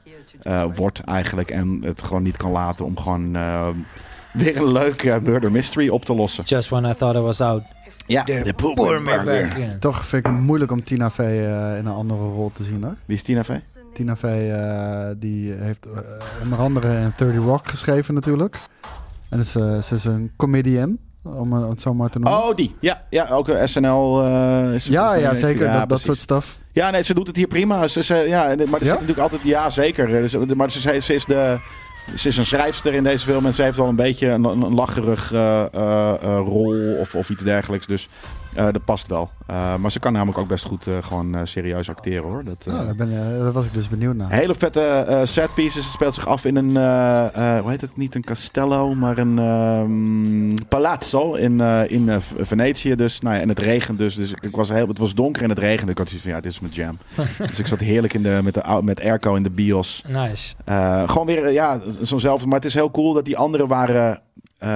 eh, wordt eigenlijk. En het gewoon niet kan laten om gewoon eh, weer een leuke murder mystery op te lossen. Just when I thought I was out. Ja, de in. Toch vind ik het moeilijk om Tina Fey eh, in een andere rol te zien hoor. Wie is Tina Fey? Tina Fey eh, die heeft eh, onder andere in 30 Rock geschreven natuurlijk. En is, eh, ze is een comedian, om het zo maar te noemen. Oh, die. Ja, ja ook SNL. is ja, ja, ja, zeker. dat, dat soort stuff. Ja, nee, ze doet het hier prima. Ze, ze, ja, maar er zit Ja? natuurlijk altijd... Ja, zeker. Dus, maar ze, ze, ze is de... Ze is een schrijfster in deze film en ze heeft wel een beetje een, een lacherig rol of, of iets dergelijks. Dus Eh, dat past wel. Eh, maar ze kan namelijk ook best goed eh, gewoon serieus acteren hoor. Dat, Nou, daar, ben, daar was ik dus benieuwd naar. Hele vette set pieces. Het speelt zich af in een, hoe heet het, niet een castello, maar een ehm, palazzo in, in Venetië. Dus, nou ja, en het regent dus. dus ik was heel, het was donker en het regende. Ik had zoiets van, ja, dit is mijn jam. <laughs> dus ik zat heerlijk in de, met, de, met airco in de bios. Nice. Gewoon weer, ja, zo'nzelfde. Maar het is heel cool dat die andere waren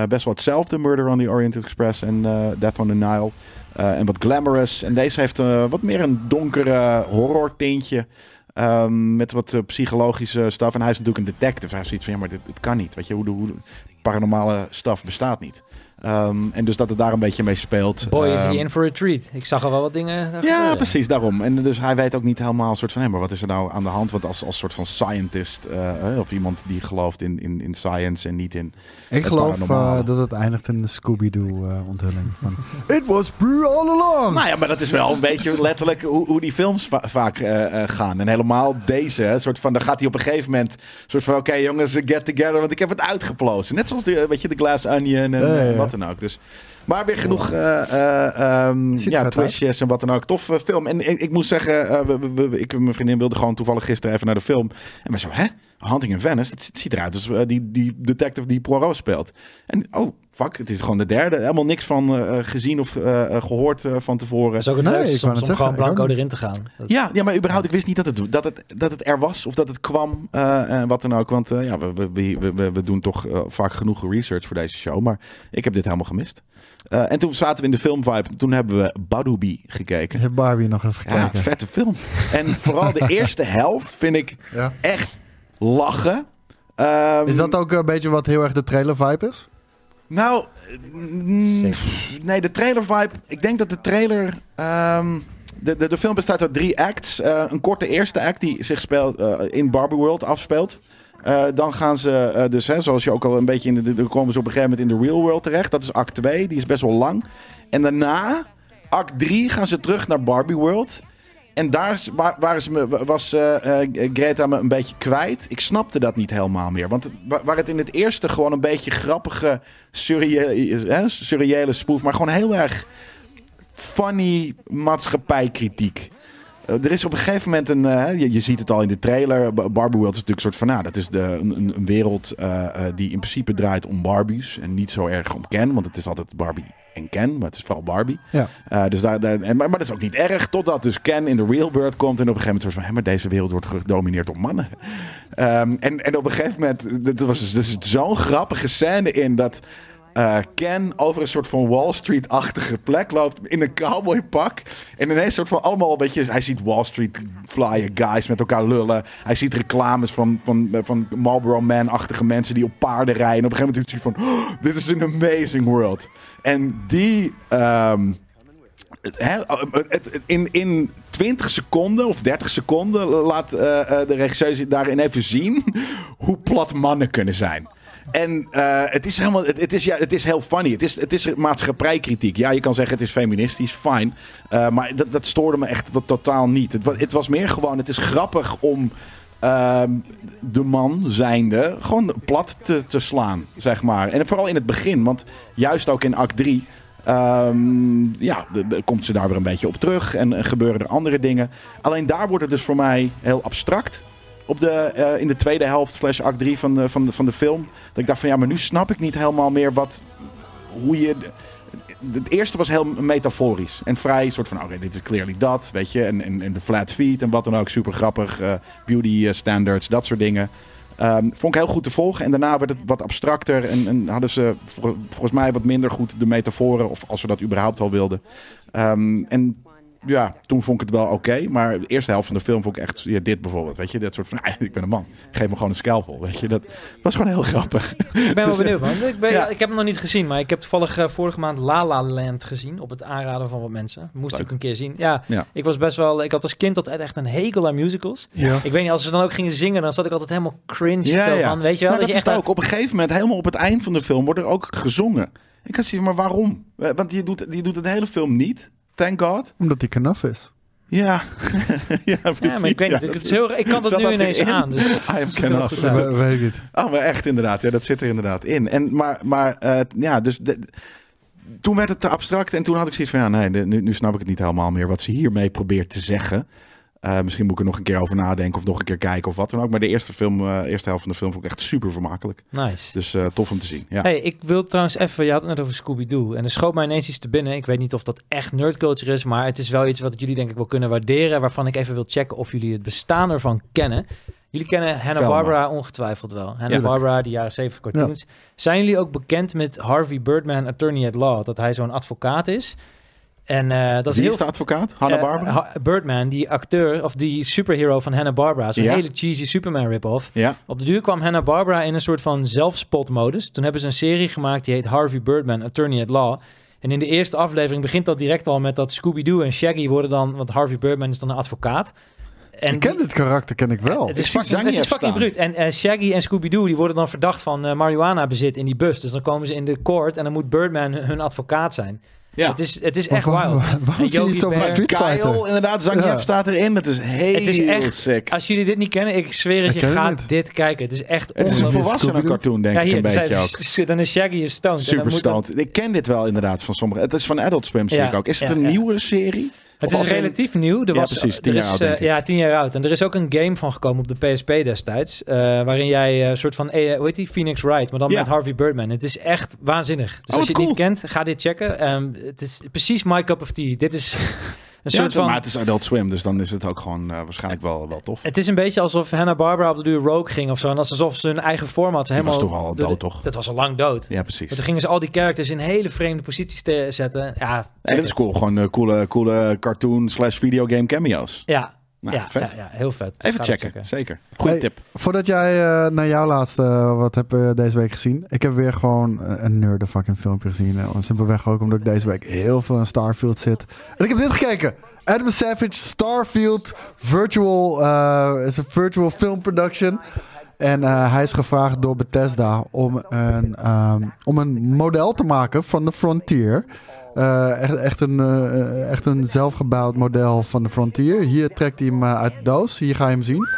best wel hetzelfde. Murder on the Orient Express en Death on the Nile. Eh, en wat glamorous. En deze heeft eh, wat meer een donkere horror tintje. ehm, met wat eh, psychologische stuff. En hij is natuurlijk een detective. Hij heeft zoiets van, ja, maar dit, kan niet. Weet je, hoe de, hoe de paranormale stuff bestaat niet. Ehm, en dus dat het daar een beetje mee speelt. Boy, is Ehm, hij in for a treat. Ik zag al wel wat dingen daar ja, gebeuren. precies, daarom. En dus hij weet ook niet helemaal soort van, hé, maar wat is er nou aan de hand? Want als, als soort van scientist, eh, eh, of iemand die gelooft in, in, in science en niet in... Ik het geloof eh, dat het eindigt in de Scooby-Doo-onthulling. van <laughs> It was Brew all along! Nou ja, maar dat is wel een beetje letterlijk hoe, hoe die films va- vaak eh, eh, gaan. En helemaal deze, hè, soort van, dan gaat hij op een gegeven moment, soort van, oké jongens, get together, want ik heb het uitgeplozen. Net zoals de, weet je, de Glass Onion en. Wat dan ook. Dus, maar weer genoeg eh, eh, ehm, ja, twistjes en wat dan ook. Tof eh, film. En ik, ik moet zeggen, we, we- we- ik mijn vriendin wilde gewoon toevallig gisteren even naar de film. En maar zo, hè? Hunting in Venice, het, ziet- ziet eruit als eh, die, die detective die Poirot speelt. En oh, fuck, het is gewoon de derde. Helemaal niks van eh, gezien of eh, eh, gehoord eh, van tevoren. Dat is ook Nee, ik net om gewoon blanco ook erin te gaan. Dat- Ja, ja, maar überhaupt, ik wist niet dat het, dat het, dat het er was of dat het kwam eh, en wat dan ook. Want eh, ja, we, we, we, we, we doen toch eh, vaak genoeg research voor deze show. Maar ik heb dit helemaal gemist. Eh, en toen zaten we in de filmvibe. Toen hebben we Badooby gekeken. Ik heb Barbie nog even Ja, gekeken. vette film. En vooral de <laughs> eerste helft vind ik Ja. echt lachen. Ehm, Is dat ook een beetje wat heel erg de trailer vibe is? Nou, mm, Sick. nee, de trailer vibe. Ik denk dat de trailer. ehm, de, de, de film bestaat uit drie acts. Eh, een korte eerste act die zich speelt, eh, in Barbie World afspeelt. Eh, dan gaan ze, eh, dus hè, zoals je ook al een beetje in de, dan komen ze op een gegeven moment in de real world terecht. Dat is act 2, die is best wel lang. En daarna, act 3, gaan ze terug naar Barbie World. En daar waren ze me, was eh, eh, Greta me een beetje kwijt. Ik snapte dat niet helemaal meer. Want waar het in het eerste gewoon een beetje grappige, surreële, surreële spoef, maar gewoon heel erg funny maatschappijkritiek. Eh, er is op een gegeven moment een, eh, je, je ziet het al in de trailer, Ba- Barbie World is natuurlijk een soort van, nou, dat is de, een, wereld eh, die in principe draait om Barbies en niet zo erg om Ken, want het is altijd Barbie en Ken, maar het is vooral Barbie. Ja. Dus daar, daar, en, maar, maar dat is ook niet erg, totdat dus Ken in de real world komt en op een gegeven moment soort van, hé, maar deze wereld wordt gedomineerd door mannen. Ehm, en, en op een gegeven moment, er was dus, dus zo'n grappige scène in dat eh, Ken over een soort van Wall Street-achtige plek loopt in een cowboypak. En ineens soort van allemaal een beetje, hij ziet Wall Street flyer guys met elkaar lullen. Hij ziet reclames van, van, van Marlboro Man-achtige mensen die op paarden rijden. En op een gegeven moment heeft hij van, "Oh, dit is een amazing world. En die... ehm, het- in, in 20 seconden of 30 seconden laat eh, eh, de regisseur daarin even zien hoe plat mannen kunnen zijn. En eh, het is helemaal, het, is, ja, het is heel funny. Het is, het is maatschappijkritiek. Ja, je kan zeggen het is feministisch, fijn. Eh, maar dat, dat stoorde me echt to- totaal niet. Het, het was meer gewoon, het is grappig om ehm, de man zijnde gewoon plat te, te slaan, zeg maar. En vooral in het begin, want juist ook in act 3... Ehm, ja, komt ze daar weer een beetje op terug en, gebeuren er andere dingen. Alleen daar wordt het dus voor mij heel abstract. Op de, eh, in de tweede helft slash act 3 van de, van, de, van de film. Dat ik dacht van ja, maar nu snap ik niet helemaal meer wat, hoe je... Het eerste was heel metaforisch. En vrij soort van, oké, dit is clearly dat, weet je. En, en, de flat feet en wat dan ook, super grappig. eh, beauty eh, standards, dat soort dingen. Ehm, vond ik heel goed te volgen. En daarna werd het wat abstracter. En, en hadden ze vol- volgens mij wat minder goed de metaforen. Of als ze dat überhaupt al wilden. Ehm, en ja, toen vond ik het wel oké. maar de eerste helft van de film vond ik echt ja, dit bijvoorbeeld. Weet je, dat soort van, "Ah, <laughs> ik ben een man. Geef me gewoon een scalpel. Weet je, dat was gewoon heel grappig. Ik ben wel <laughs> Dus, benieuwd, man. Ik, ben, ja. ik heb hem nog niet gezien, maar ik heb toevallig eh, vorige maand La La Land gezien. Op het aanraden van wat mensen. Moest Leuk. ik een keer zien. Ja, Ja. ik was best wel... Ik had als kind altijd echt een hekel aan musicals. Ja. Ik weet niet, als ze dan ook gingen zingen, dan zat ik altijd helemaal cringe. Zo ja. Van, weet je wel? Nou, dat je echt ook. Op een gegeven moment, helemaal op het eind van de film, wordt er ook gezongen. Ik had zoiets, maar waarom? Eh, Want je doet, je doet het hele film niet. Thank God. Omdat die knaf is. Ja, <laughs> ja, precies. Ja, maar ik weet niet. Ja, het is heel, ik kan dat nu dat ineens aan. Dus <laughs> I am. We- weet ik niet. Oh, maar echt inderdaad. Ja, dat zit er inderdaad in. En, maar, maar eh, ja, dus de- toen werd het te abstract en toen had ik zoiets van, ja, nee, nu, nu snap ik het niet helemaal meer wat ze hiermee probeert te zeggen. Eh, misschien moet ik er nog een keer over nadenken of nog een keer kijken of wat dan ook. Maar de eerste, film, eh, eerste helft van de film vond ik echt super vermakelijk. Nice. Dus eh, tof om te zien. Ja. Hey, ik wil trouwens even, je had het net over Scooby-Doo. En er schoot mij ineens iets te binnen. Ik weet niet of dat echt nerdculture is, maar het is wel iets wat jullie denk ik wel kunnen waarderen. Waarvan ik even wil checken of jullie het bestaan ervan kennen. Jullie kennen Hanna-Barbara ongetwijfeld wel. Hanna-Barbara, die jaren 70 cartoons. Zijn jullie ook bekend met Harvey Birdman, attorney at law? Dat hij zo'n advocaat is. En eh, dat is Wie heel is de advocaat? Hanna-Barbara? eh, Birdman, die acteur of die superhero van Hanna-Barbara. Zo'n Ja. hele cheesy Superman rip-off. ja. Op de duur kwam Hanna-Barbara in een soort van zelfspot-modus. Toen hebben ze een serie gemaakt die heet Harvey Birdman, Attorney at Law. En in de eerste aflevering begint dat direct al met dat Scooby-Doo en Shaggy worden dan... Want Harvey Birdman is dan een advocaat. En ik ken dit karakter, ken ik wel. het is fucking, het is fucking bruut. En eh, Shaggy en Scooby-Doo die worden dan verdacht van eh, marihuana-bezit in die bus. Dus dan komen ze in de court en dan moet Birdman hun, hun advocaat zijn. Ja. Het, is, het is echt waar- wild. waar- waarom zie je Yogi zo van. Street Fighter? Kyle, inderdaad, Zangief Ja. staat erin. Het is heel Het is echt- sick. Als jullie dit niet kennen, ik zweer het Ik je, het gaat niet. dit kijken. Het is echt Het is een Scooby-Doo. cartoon, denk Ja, ik een dus beetje is- ook. Dan is Shaggy is stoned. Super stoned. Ik ken dit wel inderdaad van sommige. Het is van Adult Swim, zie Ja, ik ook. Is het een ja. nieuwe serie? Het Of is relatief nieuw. Er Ja, was, precies, tien er jaar is, oud, eh. Ja, tien jaar oud. En er is ook een game van gekomen op de PSP destijds. eh, waarin jij eh, een soort van, hoe heet die? Phoenix Wright. Maar dan Ja. met Harvey Birdman. Het is echt waanzinnig. Dus Oh, als je het niet kent, ga dit checken. Ehm, het is precies my cup of tea. Dit is <laughs> een soort van... maar het is Adult Swim, dus dan is het ook gewoon eh, waarschijnlijk wel, wel tof. Het is een beetje alsof Hanna-Barbara op de duur Rogue ging of zo. En alsof ze hun eigen format helemaal... was toch al de- dood, toch? Dat was al lang dood. Ja, precies. Toen gingen ze al die characters in hele vreemde posities te zetten. Ja, En dat is cool. Gewoon eh, coole, coole cartoon slash videogame cameo's. Ja, Nou, ja, vet. ja, ja, heel vet. Dus Even checken. Zeker. Goeie Hey, tip. Voordat jij eh, naar jouw laatste eh, wat heb je deze week gezien. Ik heb weer gewoon eh, een nerd fucking filmpje gezien. Uh, simpelweg ook omdat ik deze week heel veel in Starfield zit. En ik heb dit gekeken. Adam Savage, Starfield, virtual, eh, is een virtual film production. En eh, hij is gevraagd door Bethesda om een, ehm, om een model te maken van de Frontier. Eh, echt, echt, een, eh, echt een zelfgebouwd model van de Frontier. Hier trekt hij hem eh, uit de doos. Hier ga je hem zien.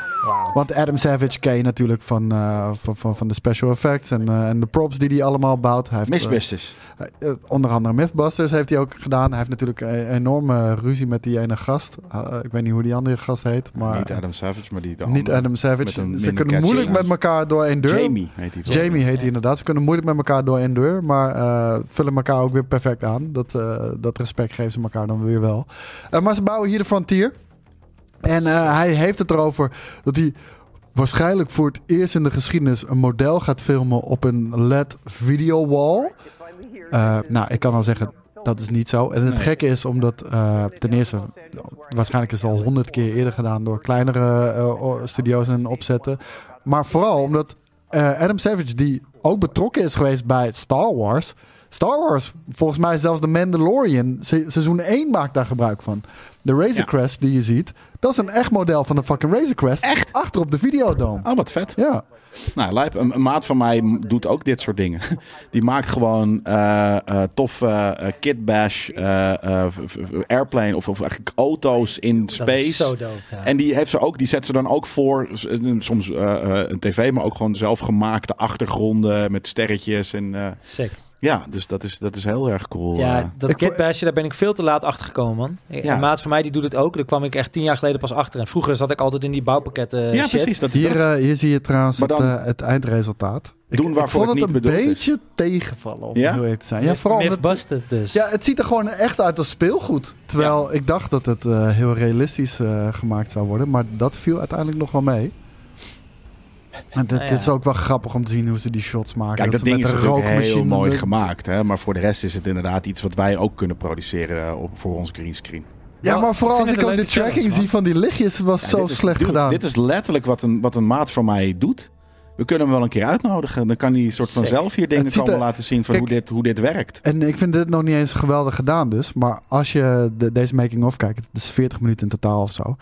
Want Adam Savage ken je natuurlijk van, eh, van, van, van de special effects en, eh, en de props die hij allemaal bouwt. Hij heeft, Mythbusters. onder andere Mythbusters heeft hij ook gedaan. Hij heeft natuurlijk een enorme ruzie met die ene gast. Ik weet niet hoe die andere gast heet, maar niet Adam Savage, maar die de niet andere. Adam Savage. Ze kunnen moeilijk met elkaar door één deur. Jamie heet hij. Jamie heet hij inderdaad. Ze kunnen moeilijk met elkaar door één deur, maar eh, vullen elkaar ook weer perfect aan. Dat, eh, dat respect geven ze elkaar dan weer wel. Eh, maar ze bouwen hier de Frontier. En eh, hij heeft het erover dat hij waarschijnlijk voor het eerst in de geschiedenis een model gaat filmen op een LED video wall. Nou, ik kan al zeggen, dat is niet zo. En het Nee. gekke is omdat ten eerste, waarschijnlijk is het al honderd keer eerder gedaan door kleinere studio's en opzetten. Maar vooral omdat Adam Savage, die ook betrokken is geweest bij Star Wars. Star Wars, volgens mij zelfs de Mandalorian, se- seizoen 1 maakt daar gebruik van. De Razor Crest die je ziet, dat is een echt model van de fucking Razor Crest. Echt? Achter op de Videodome. Oh, wat vet. Ja. Nou, lijp, een, een maat van mij doet ook dit soort dingen. <laughs> Die maakt gewoon eh eh tof eh kitbash, eh, eh, airplane of, of eigenlijk auto's in Dat space. is zo dope. Ja. En die, heeft ze ook, die zet ze dan ook voor, soms eh, eh, een tv, maar ook gewoon zelfgemaakte achtergronden met sterretjes. En, eh, Sick. Ja, dus dat is, dat is heel erg cool. Ja, eh. dat kitbashje, daar ben ik veel te laat achter gekomen, man. Ja. Een maat van mij die doet het ook. Daar kwam ik echt tien jaar geleden pas achter. En vroeger zat ik altijd in die bouwpakketten ja, shit. precies. Dat, Hier, dat- eh, hier zie je trouwens het, eh, het eindresultaat. Ik, Doen ik waarvoor vond het het niet een is. beetje tegenvallen, om Ja? heel eerlijk te zijn. Ja, vooral omdat- Mythbusted dus. Ja, het ziet er gewoon echt uit als speelgoed. Terwijl ik dacht dat het eh, heel realistisch eh, gemaakt zou worden. Maar dat viel uiteindelijk nog wel mee. En dit, <laughs> Nou ja. dit is ook wel grappig om te zien hoe ze die shots maken. Kijk, dat, ding is met een natuurlijk heel rookmachine mooi gemaakt. Hè? Maar voor de rest is het inderdaad iets wat wij ook kunnen produceren eh, op, voor ons greenscreen. Ja, maar vooral als ik een ook de tracking challenge, zie van die lichtjes, was Ja, zo is- slecht dude, gedaan. Dit is letterlijk wat een, wat een maat van mij doet. We kunnen hem wel een keer uitnodigen. Dan kan hij soort van Sick. zelf hier dingen komen er- laten zien van Kijk- hoe, dit, hoe dit werkt. En ik vind dit nog niet eens geweldig gedaan dus. Maar als je de, deze making-of kijkt, het is 40 minuten in totaal of zo.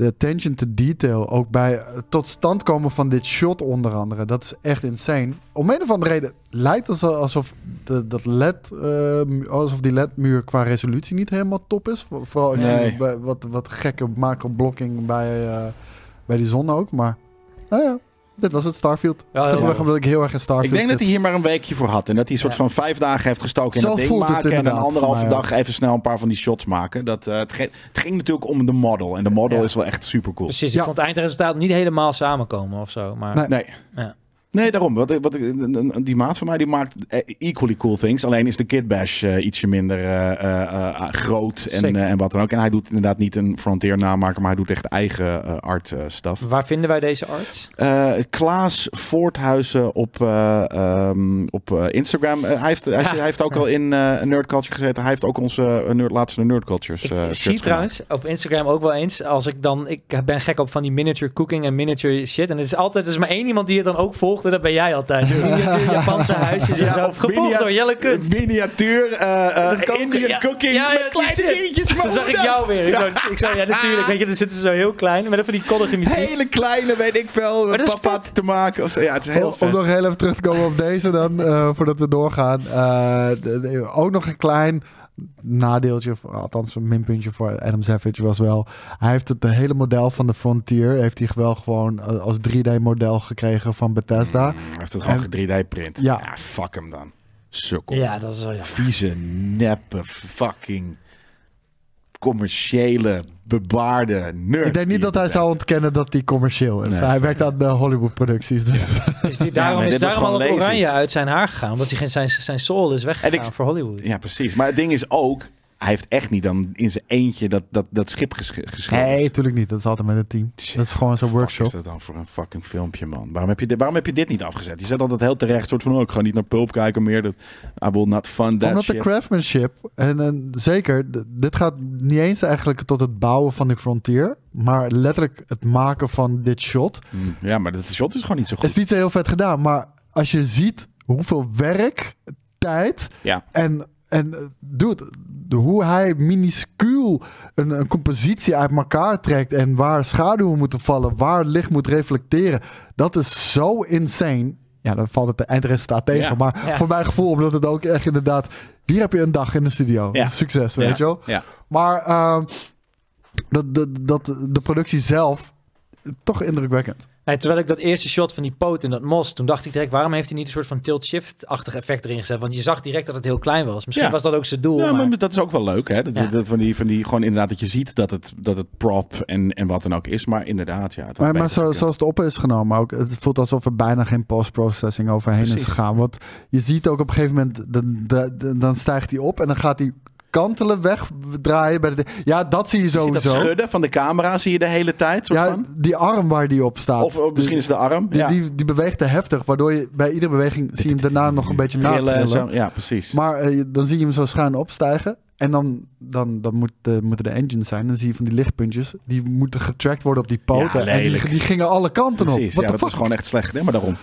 De attention to detail, ook bij het tot stand komen van dit shot onder andere. Dat is echt insane. Om een of andere reden lijkt het alsof, de, dat LED, eh, mu- alsof die LED-muur qua resolutie niet helemaal top is. Voor- Vooral, ik Nee. zie bij- wat, wat gekke macro-blocking bij, eh, bij die zon ook. Maar, nou ja. Dit was het Starfield. Heel omdat ik heel erg in Starfield Ik denk dat hij hier maar een weekje voor had. En dat hij een soort Ja. van vijf dagen heeft gestoken in Zo dat ding voelt het maken. En een inderdaad anderhalve voor mij dag even snel een paar van die shots maken. Dat, eh, het, ge- het ging natuurlijk om de model. En de model Ja. is wel echt super cool. Precies, Ja. ik vond het eindresultaat niet helemaal samenkomen of zo. Maar Nee. Nee. Ja. Nee, daarom. Wat, die maat van mij die maakt eh, equally cool things. Alleen is de Kid Bash eh, ietsje minder eh, groot en, en wat dan ook. En hij doet inderdaad niet een Frontier namaker, maar hij doet echt eigen art stuff. waar vinden wij deze arts? Klaas Voorthuizen op, eh, ehm, op Instagram. Hij, heeft, hij, hij heeft ook al in Nerd Culture gezeten. Hij heeft ook onze nerd, laatste Nerd Cultures Ik zie gemaakt. trouwens op Instagram ook wel eens, als ik dan, ik ben gek op van die miniature cooking en miniature shit. En het is altijd, er is maar één iemand die het dan ook volgt en dat ben jij altijd. Zo, miniature <laughs> Japanse huisjes en Ja, zo. of Gevolgd door Jelle Kunst. Miniatuur, eh, eh, Dat koken, Indian ja. cooking Ja, ja, met die kleine shit. dingetjes. Dan zag ik jou weer. Ik zou, ik zou, ja, natuurlijk. Weet je, dan zitten ze zo heel klein met even die koddige muziek. Hele kleine, weet ik veel, Maar dat is papa vet. te maken. Of zo. Ja, het is heel Om- nog heel even terug te komen op deze dan, eh, voordat we doorgaan. Eh, de- de- ook nog een klein nadeeltje, of althans een minpuntje voor Adam Savage was wel. Hij heeft het hele model van de Frontier, heeft hij wel gewoon eh, als 3D-model gekregen van Bethesda. Mm, Hij heeft het gewoon En- 3D-print. Ja. Ja. fuck hem dan. Sukkel. Ja, dat is wel jammer. Vieze, neppe, fucking commerciële, bebaarde nerd. Ik denk niet dat hij zou ontkennen dat hij commercieel is. Nee. hij werkt aan de Hollywood-producties. Dus. <laughs> Is die, daarom is daarom al het oranje uit zijn haar gegaan. Omdat hij geen, zijn, zijn soul is weggegaan En ik- voor Hollywood. Ja, precies. Maar het ding is ook, hij heeft echt niet dan in zijn eentje dat, dat, dat schip ges geschreven. Nee, natuurlijk niet. Dat is altijd met een team. Dat is gewoon zo'n Wat workshop. is dat dan voor een fucking filmpje, man? Waarom heb je dit, waarom heb je dit niet afgezet? Je zet altijd heel terecht, soort van, oh, ik ga niet naar Pulp kijken meer. Dat, I will not fund that Omdat shit. de craftsmanship, en, en zeker, dit gaat niet eens eigenlijk tot het bouwen van die frontier, maar letterlijk het maken van dit shot. Mm, Ja, maar dat shot is gewoon niet zo Het is goed. niet zo heel vet gedaan, maar als je ziet hoeveel werk, tijd Ja. en, en eh, dude, de, hoe hij minuscuul een, een compositie uit elkaar trekt en waar schaduwen moeten vallen, waar licht moet reflecteren, dat is zo insane. Ja, dan valt het eindresultaat tegen. Ja. Maar Ja. voor mijn gevoel, omdat het ook echt inderdaad... Hier heb je een dag in de studio. Ja. Succes, weet je wel. Ja. Maar ehm, dat, dat, dat, de productie zelf, toch indrukwekkend. Nee, terwijl ik dat eerste shot van die poot in dat mos, toen dacht ik direct, waarom heeft hij niet een soort van tilt-shift-achtig effect erin gezet? Want je zag direct dat het heel klein was. Misschien Ja. was dat ook zijn doel. Ja, maar... maar dat is ook wel leuk, hè? Dat, Ja. dat van, die, van die, gewoon inderdaad dat je ziet dat het, dat het prop en, en wat dan ook is. Maar inderdaad, ja. Maar, maar zo, zoals het op is genomen ook, het voelt alsof er bijna geen post-processing overheen is Precies. gegaan. Want je ziet ook op een gegeven moment, dan, dan, dan stijgt hij op en dan gaat hij kantelen wegdraaien. Bij de, ja, dat zie je Je ziet dat sowieso. schudden van de camera zie je de hele tijd, soort Ja, van. die arm waar die op staat. Of, of misschien is het de arm. Die, ja. die, die beweegt te heftig, waardoor je bij iedere beweging zie je hem daarna nog een beetje Trillen en natrillen. zo. Ja, precies. Maar eh, dan zie je hem zo schuin opstijgen. En dan, dan, dan moet, eh, moeten de engines zijn. Dan zie je van die lichtpuntjes. Die moeten getracked worden op die poten. Ja, en die, die gingen alle kanten precies. op. Ja, the dat fuck? was gewoon echt slecht. Nee, maar daarom.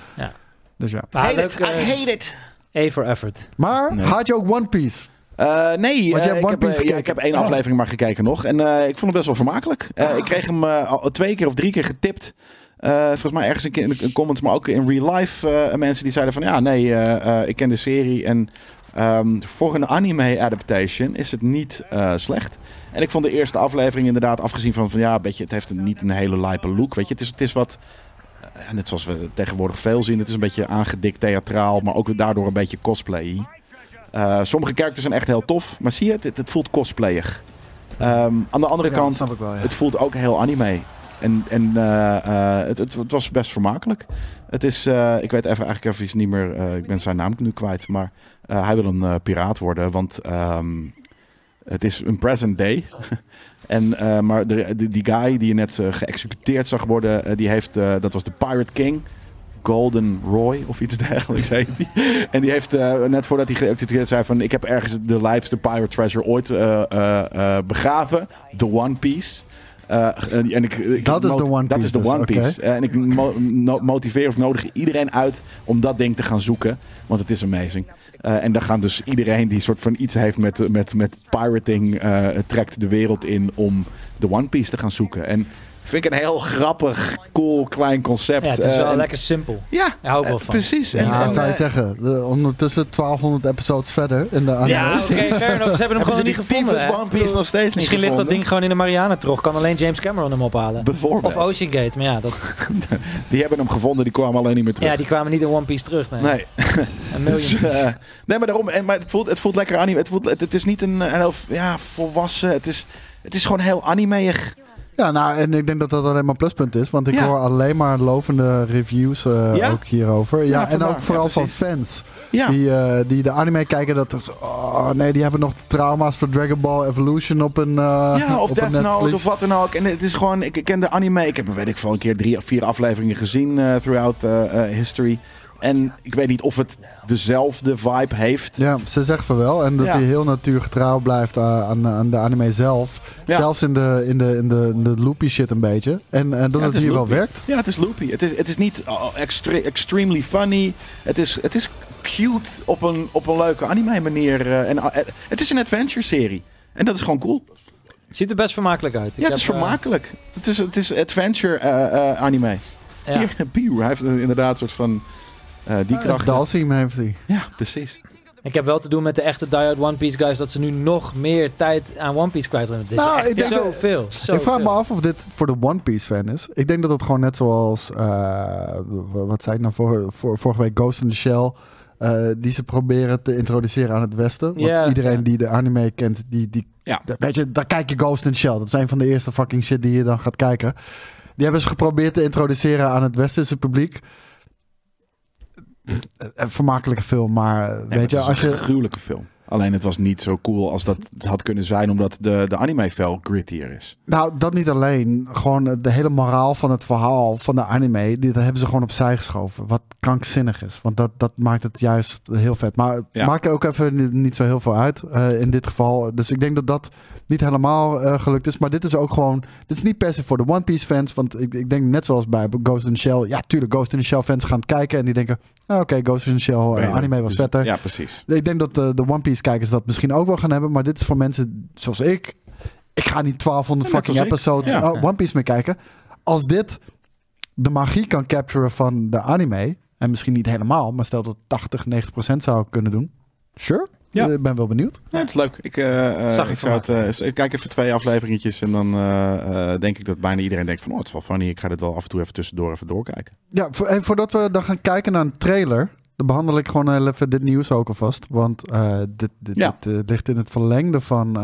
Dus ja. Ah, leuk, eh, hate it. A for effort. Maar Nee. had je ook One Piece? Nee, Want je hebt ik, heb, Piece ja, gekeken. ik heb één Oh. aflevering maar gekeken nog. En eh, ik vond het best wel vermakelijk. Eh, Ik kreeg hem eh, al twee keer of drie keer getipt. Volgens mij ergens in, in de comments, maar ook in real life mensen die zeiden van... Ja, nee, ik ken de serie en ehm, voor een anime adaptation is het niet slecht. En ik vond de eerste aflevering inderdaad, afgezien van, van ja, beetje, het heeft een, niet een hele lijpe look. Weet je, het is, het is wat, net zoals we tegenwoordig veel zien, het is een beetje aangedikt theatraal, maar ook daardoor een beetje cosplay. Eh, sommige characters zijn echt heel tof, maar zie je, het, het, het voelt cosplayig. Ehm, aan de andere Ja, kant, wel, ja. het voelt ook heel anime. En, en eh, eh, het, het, het was best vermakelijk. Het is, ik weet even, eigenlijk even niet meer, ik ben zijn naam nu kwijt, maar hij wil een piraat worden, want ehm, het is een present day. <laughs> en, maar de, de- die guy die je net geëxecuteerd zag worden, die heeft, dat was de Pirate King. Golden Roy of iets <laughs> dergelijks heet hij. En die heeft eh, net voordat hij geëxecuteerd zei van... ik heb ergens de lijpste pirate treasure ooit eh, eh, begraven. The One Piece. En ik, ik Dat is de One Dat Piece is de dus, One oké. Piece. En ik mo- no- motiveer of nodig iedereen uit om dat ding te gaan zoeken. Want het is amazing. Eh, en dan gaan dus iedereen die soort van iets heeft met, met, met pirating... trekt de wereld in om de One Piece te gaan zoeken. En Vind ik een heel grappig, cool, klein concept. Ja, het is Eh, wel en- lekker simpel. Ja, Daar hou ik wel eh, van. precies. En, Ja, en, zou je eh, zeggen. De- ondertussen 1200 episodes verder in de anime. Ja, oké, fair enough. Ze hebben hem gewoon niet gevonden. Piece nog steeds niet Misschien ligt dat ding gewoon in de Mariana terug. Kan alleen James Cameron hem ophalen. Bijvoorbeeld. Of Ocean Gate. Maar ja, dat, <laughs> Die hebben hem gevonden, die kwamen alleen niet meer terug. ja, die kwamen niet in One Piece terug. Nee. Nee. <laughs> Een Dus, miljoen. eh, nee, maar daarom. En, maar het voelt, het voelt lekker anime. Het, voelt, het, het is niet een, een heel ja, volwassen. Het is, het is gewoon heel animeig. Ja, nou, en ik denk dat dat alleen maar een pluspunt is. Want ik Ja. hoor alleen maar lovende reviews eh, Ja? ook hierover. Ja, Ja, en ook vooral van fans. Die, eh, die de anime kijken. Dat er oh, nee, die hebben nog trauma's voor Dragon Ball Evolution op een uh, ja, of op Death Note of wat dan ook. En het is gewoon, ik, ik ken de anime. Ik heb, weet ik veel, een keer drie of vier afleveringen gezien throughout history. En ik weet niet of het dezelfde vibe heeft. Ja, ze zegt van wel. En dat Ja. hij heel natuurgetrouw blijft aan, aan, aan de anime zelf. Ja. Zelfs in de, in, de, in, de, in de loopy shit een beetje. En, en dat Ja, het hier wel werkt. Ja, het is loopy. Het is, het is niet oh, extre- extremely funny. Het is, het is cute op een, op een leuke anime manier. eh, en, eh, het is een adventure serie. En dat is gewoon cool. Ziet er best vermakelijk uit. Ik ja, het is heb, eh, vermakelijk. Het is, het is adventure eh, eh, anime. ja. Hier, <laughs> Pier, hij heeft inderdaad een soort van eh, die Ja, kracht. Dalsim heeft hij. Ja, precies. Ik heb wel te doen met de echte die-hard One Piece guys dat ze nu nog meer tijd aan One Piece kwijt zijn. Het is Nou, echt zoveel. ik vraag me af of dit voor de One Piece fan is. Ik denk dat het gewoon net zoals, eh, wat zei ik nou voor, voor, vorige week, Ghost in the Shell. eh, die ze proberen te introduceren aan het Westen. Want Ja, iedereen die de anime kent, die, die, Ja. weet je, daar kijk je Ghost in the Shell. Dat is een van de eerste fucking shit die je dan gaat kijken. Die hebben ze geprobeerd te introduceren aan het Westerse publiek. Een vermakelijke film, maar Nee, weet je, als een je... gruwelijke film. Alleen het was niet zo cool als dat had kunnen zijn, omdat de, de anime veel grittier is. Nou, dat niet alleen. Gewoon de hele moraal van het verhaal van de anime, die, dat hebben ze gewoon opzij geschoven. Wat krankzinnig is. Want dat, dat maakt het juist heel vet. Maar het Ja. maakt ook even ni- niet zo heel veel uit eh, in dit geval. Dus ik denk dat dat niet helemaal eh, gelukt is. Maar dit is ook gewoon, dit is niet per se voor de One Piece fans. Want ik, ik denk net zoals bij Ghost in the Shell. Ja, tuurlijk, Ghost in the Shell fans gaan kijken en die denken, ah, oké, Ghost in the Shell eh, anime was Dus- vetter. Ja, precies. Ik denk dat de, de One Piece kijkers dat misschien ook wel gaan hebben. Maar dit is voor mensen zoals ik. Ik ga niet 1200 Ja, net fucking episodes Ja. oh, One Piece meer kijken. Als dit de magie kan capturen van de anime. En misschien niet helemaal. Maar stel dat het 80, 90 procent zou kunnen doen. Sure. Ja. Ik ben wel benieuwd. Ja, het is leuk. Ik, eh, eh, Zag ik ik, zou het, eh, eens- ik kijk even twee afleveringetjes en dan eh, eh, denk ik dat bijna iedereen denkt van, oh, het is wel funny. Ik ga dit wel af en toe even tussendoor even doorkijken. Ja, voor, en voordat we dan gaan kijken naar een trailer. Dan behandel ik gewoon even dit nieuws ook alvast. Want eh, dit, dit, Ja. dit, eh, ligt in het verlengde van,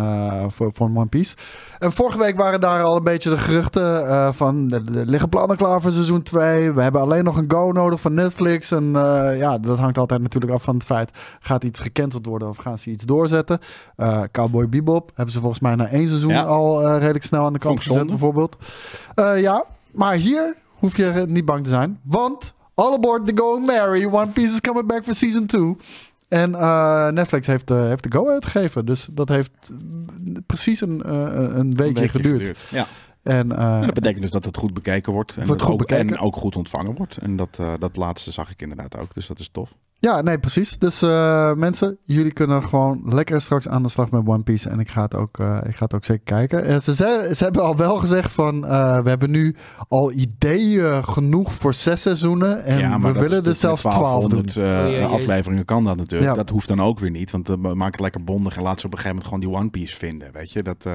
voor, van One Piece. En vorige week waren daar al een beetje de geruchten van... Er, er liggen plannen klaar voor seizoen 2. We hebben alleen nog een go nodig van Netflix. En ja, dat hangt altijd natuurlijk af van het feit... gaat iets gecanceld worden of gaan ze iets doorzetten? Cowboy Bebop hebben ze volgens mij na één seizoen Ja. al redelijk snel aan de kant gezet bijvoorbeeld. Ja, maar hier hoef je niet bang te zijn. Want all aboard the Going Mary. One Piece is coming back for season 2. En eh, Netflix heeft, eh, heeft de go uitgegeven. Dus dat heeft eh, precies een, eh, een weekje Een geduurd. Ja. En, eh, En dat betekent dus dat het goed bekeken wordt. En, Wordt dat goed ook, bekeken. en ook goed ontvangen wordt. En dat, eh, dat laatste zag ik inderdaad ook. Dus dat is tof. ja, nee, precies. Dus eh, mensen, jullie kunnen gewoon lekker straks aan de slag met One Piece. En ik ga het ook, eh, ik ga het ook zeker kijken. Ze, ze, ze hebben al wel gezegd van... eh, we hebben nu al ideeën genoeg voor zes seizoenen. En ja, we willen er zelfs twaalf doen. 1200 eh, Oh, afleveringen kan dat natuurlijk. Ja. Dat hoeft dan ook weer niet. Want dan maak het lekker bondig en laat ze op een gegeven moment gewoon die One Piece vinden. Weet je, dat...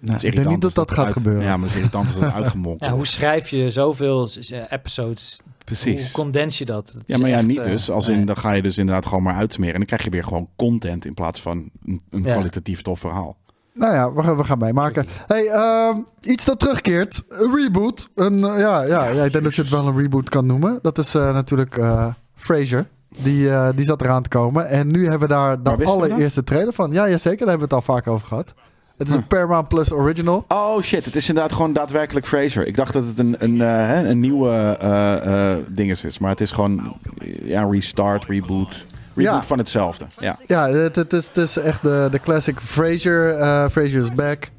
Nou, is ik denk niet dat dat gaat uit- gebeuren. Ja, maar het is irritant als dat <laughs> uitgemonkeld Ja, hoe schrijf je zoveel episodes? Precies. Hoe condens je dat? Ja, maar ja, echt, niet eh, dus. Als nee. in, dan ga je dus inderdaad gewoon maar uitsmeren. En dan krijg je weer gewoon content in plaats van een, een Ja. kwalitatief tof verhaal. Nou ja, we gaan, we gaan meemaken. Hey, ehm, iets dat terugkeert. Een reboot. Een, eh, ja, ja, ja, ik denk dat je het wel een reboot kan noemen. Dat is eh, natuurlijk eh Frasier. Die, eh, die zat eraan te komen. En nu hebben we daar de allereerste trailer van. Ja, jazeker. Daar hebben we het al vaak over gehad. Het is een. Paramount Plus original. Oh shit, het is inderdaad gewoon daadwerkelijk Fraser. Ik dacht dat het een, een, eh, hè, een nieuwe eh eh dinges is. Maar het is gewoon eh, ja, restart, reboot. Reboot Ja. van hetzelfde. Ja. Ja, het, het, is, het is echt de, de classic Frasier. eh Frasier is back.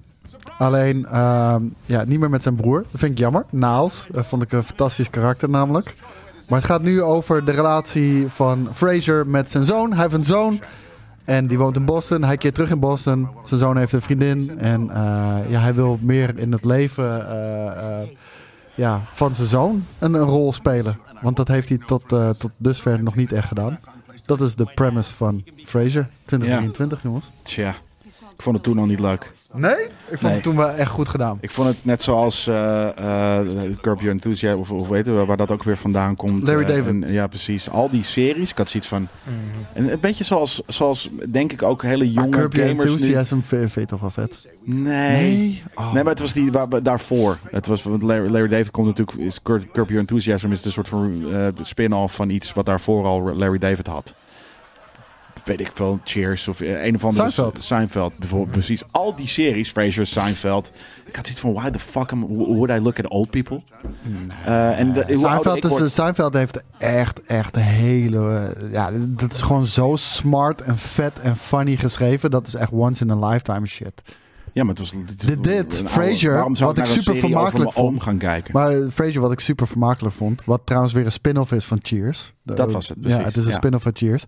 Alleen ehm, ja, niet meer met zijn broer. Dat vind ik jammer. Niles. Dat vond ik een fantastisch karakter namelijk. Maar het gaat nu over de relatie van Frasier met zijn zoon. Hij heeft een zoon. En die woont in Boston. Hij keert terug in Boston. Zijn zoon heeft een vriendin. En eh, ja, hij wil meer in het leven eh, eh, ja, van zijn zoon een, een rol spelen. Want dat heeft hij tot, tot dusver nog niet echt gedaan. Dat is de premise van Frasier 2023, jongens. Tja, ik vond het toen al niet leuk. Nee? Ik vond Nee. het toen wel echt goed gedaan. Ik vond het net zoals eh eh, Curb Your Enthusiasm, of, of weten we waar dat ook weer vandaan komt. Larry Eh, David. en- ja, precies. Al die series. Ik had zoiets van... En een beetje zoals, zoals denk ik ook hele Maar jonge Curb Your gamers nu. Enthusiasm vind je toch wel vet? Nee. Oh. Nee, maar het was die waar, daarvoor. Het was, want Larry, Larry David komt natuurlijk... Is Curb, Curb Your Enthusiasm is de soort van spin-off van iets wat daarvoor al Larry David had. Weet ik veel, Cheers of eh, een of andere... Seinfeld. Seinfeld, bijvoorbeeld. Precies. Al die series, Frasier, Seinfeld. Ik had zoiets van, why the fuck am, would I look at old people? Eh, en de, Seinfeld, is, word- Seinfeld heeft echt, echt een hele... eh, Ja, dat is gewoon zo smart en vet en funny geschreven. Dat is echt once in a lifetime shit. Ja, maar het was... Een oude- waarom zou wat ik super vermakelijk vond. gaan kijken? Maar Frasier, wat ik super vermakelijk vond. Wat trouwens weer een spin-off is van Cheers. De- Dat was het, precies, Ja, het is een ja. spin-off van Cheers.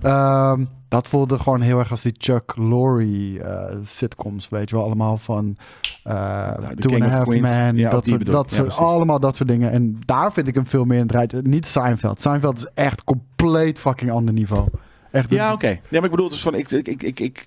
Ehm, dat voelde gewoon heel erg als die Chuck Lorre eh, sitcoms. Weet je wel, allemaal van eh Nou, The Two King and a Half Queens. Men. Ja, dat soort, dat soort, allemaal dat soort dingen. En daar vind ik hem veel meer in rijtje. Niet Seinfeld. Seinfeld is echt compleet fucking ander niveau. Echt, Ja, oké. Ja, maar ik bedoel dus van, ik, ik, ik, ik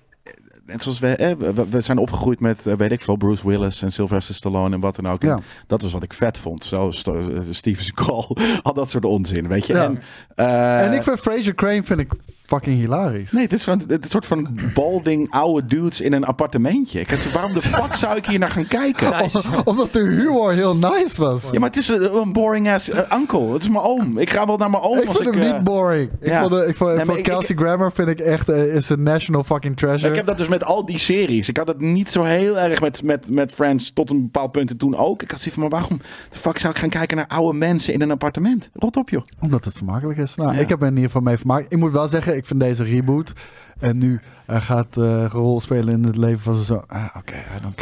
net zoals we, eh, we, we zijn opgegroeid met, eh, weet ik veel, Bruce Willis en Sylvester Stallone en wat dan ook. Ja. Dat was wat ik vet vond. Zo, eh, Steven Seagal, <laughs> al dat soort onzin, weet je. Ja. En, eh, en ik vind Fraser Crane vind ik fucking hilarisch. Nee, het is gewoon het is een soort van balding oude dudes in een appartementje. Ik had, waarom de fuck zou ik hier naar gaan kijken? <laughs> Omdat de humor heel nice was. Ja, maar het is een, een boring ass eh, uncle. Het is mijn oom. Ik ga wel naar mijn oom ik als vind ik... hem eh, niet boring. Ik vond, de- ik vond, Nee, ik- Kelsey Grammer vind ik echt eh, is een national fucking treasure. Ik heb dat dus met al die series. Ik had het niet zo heel erg met, met, met Friends tot een bepaald punt en toen ook. Ik had zoiets van, maar waarom de fuck zou ik gaan kijken naar oude mensen in een appartement? Rot op, joh. Omdat het vermakelijk is. Nou, Ja. ik heb er in ieder geval mee vermaakt. Ik moet wel zeggen, ik vind deze reboot. En nu hij gaat eh, een rol spelen in het leven van zijn zoon. Ah, oké.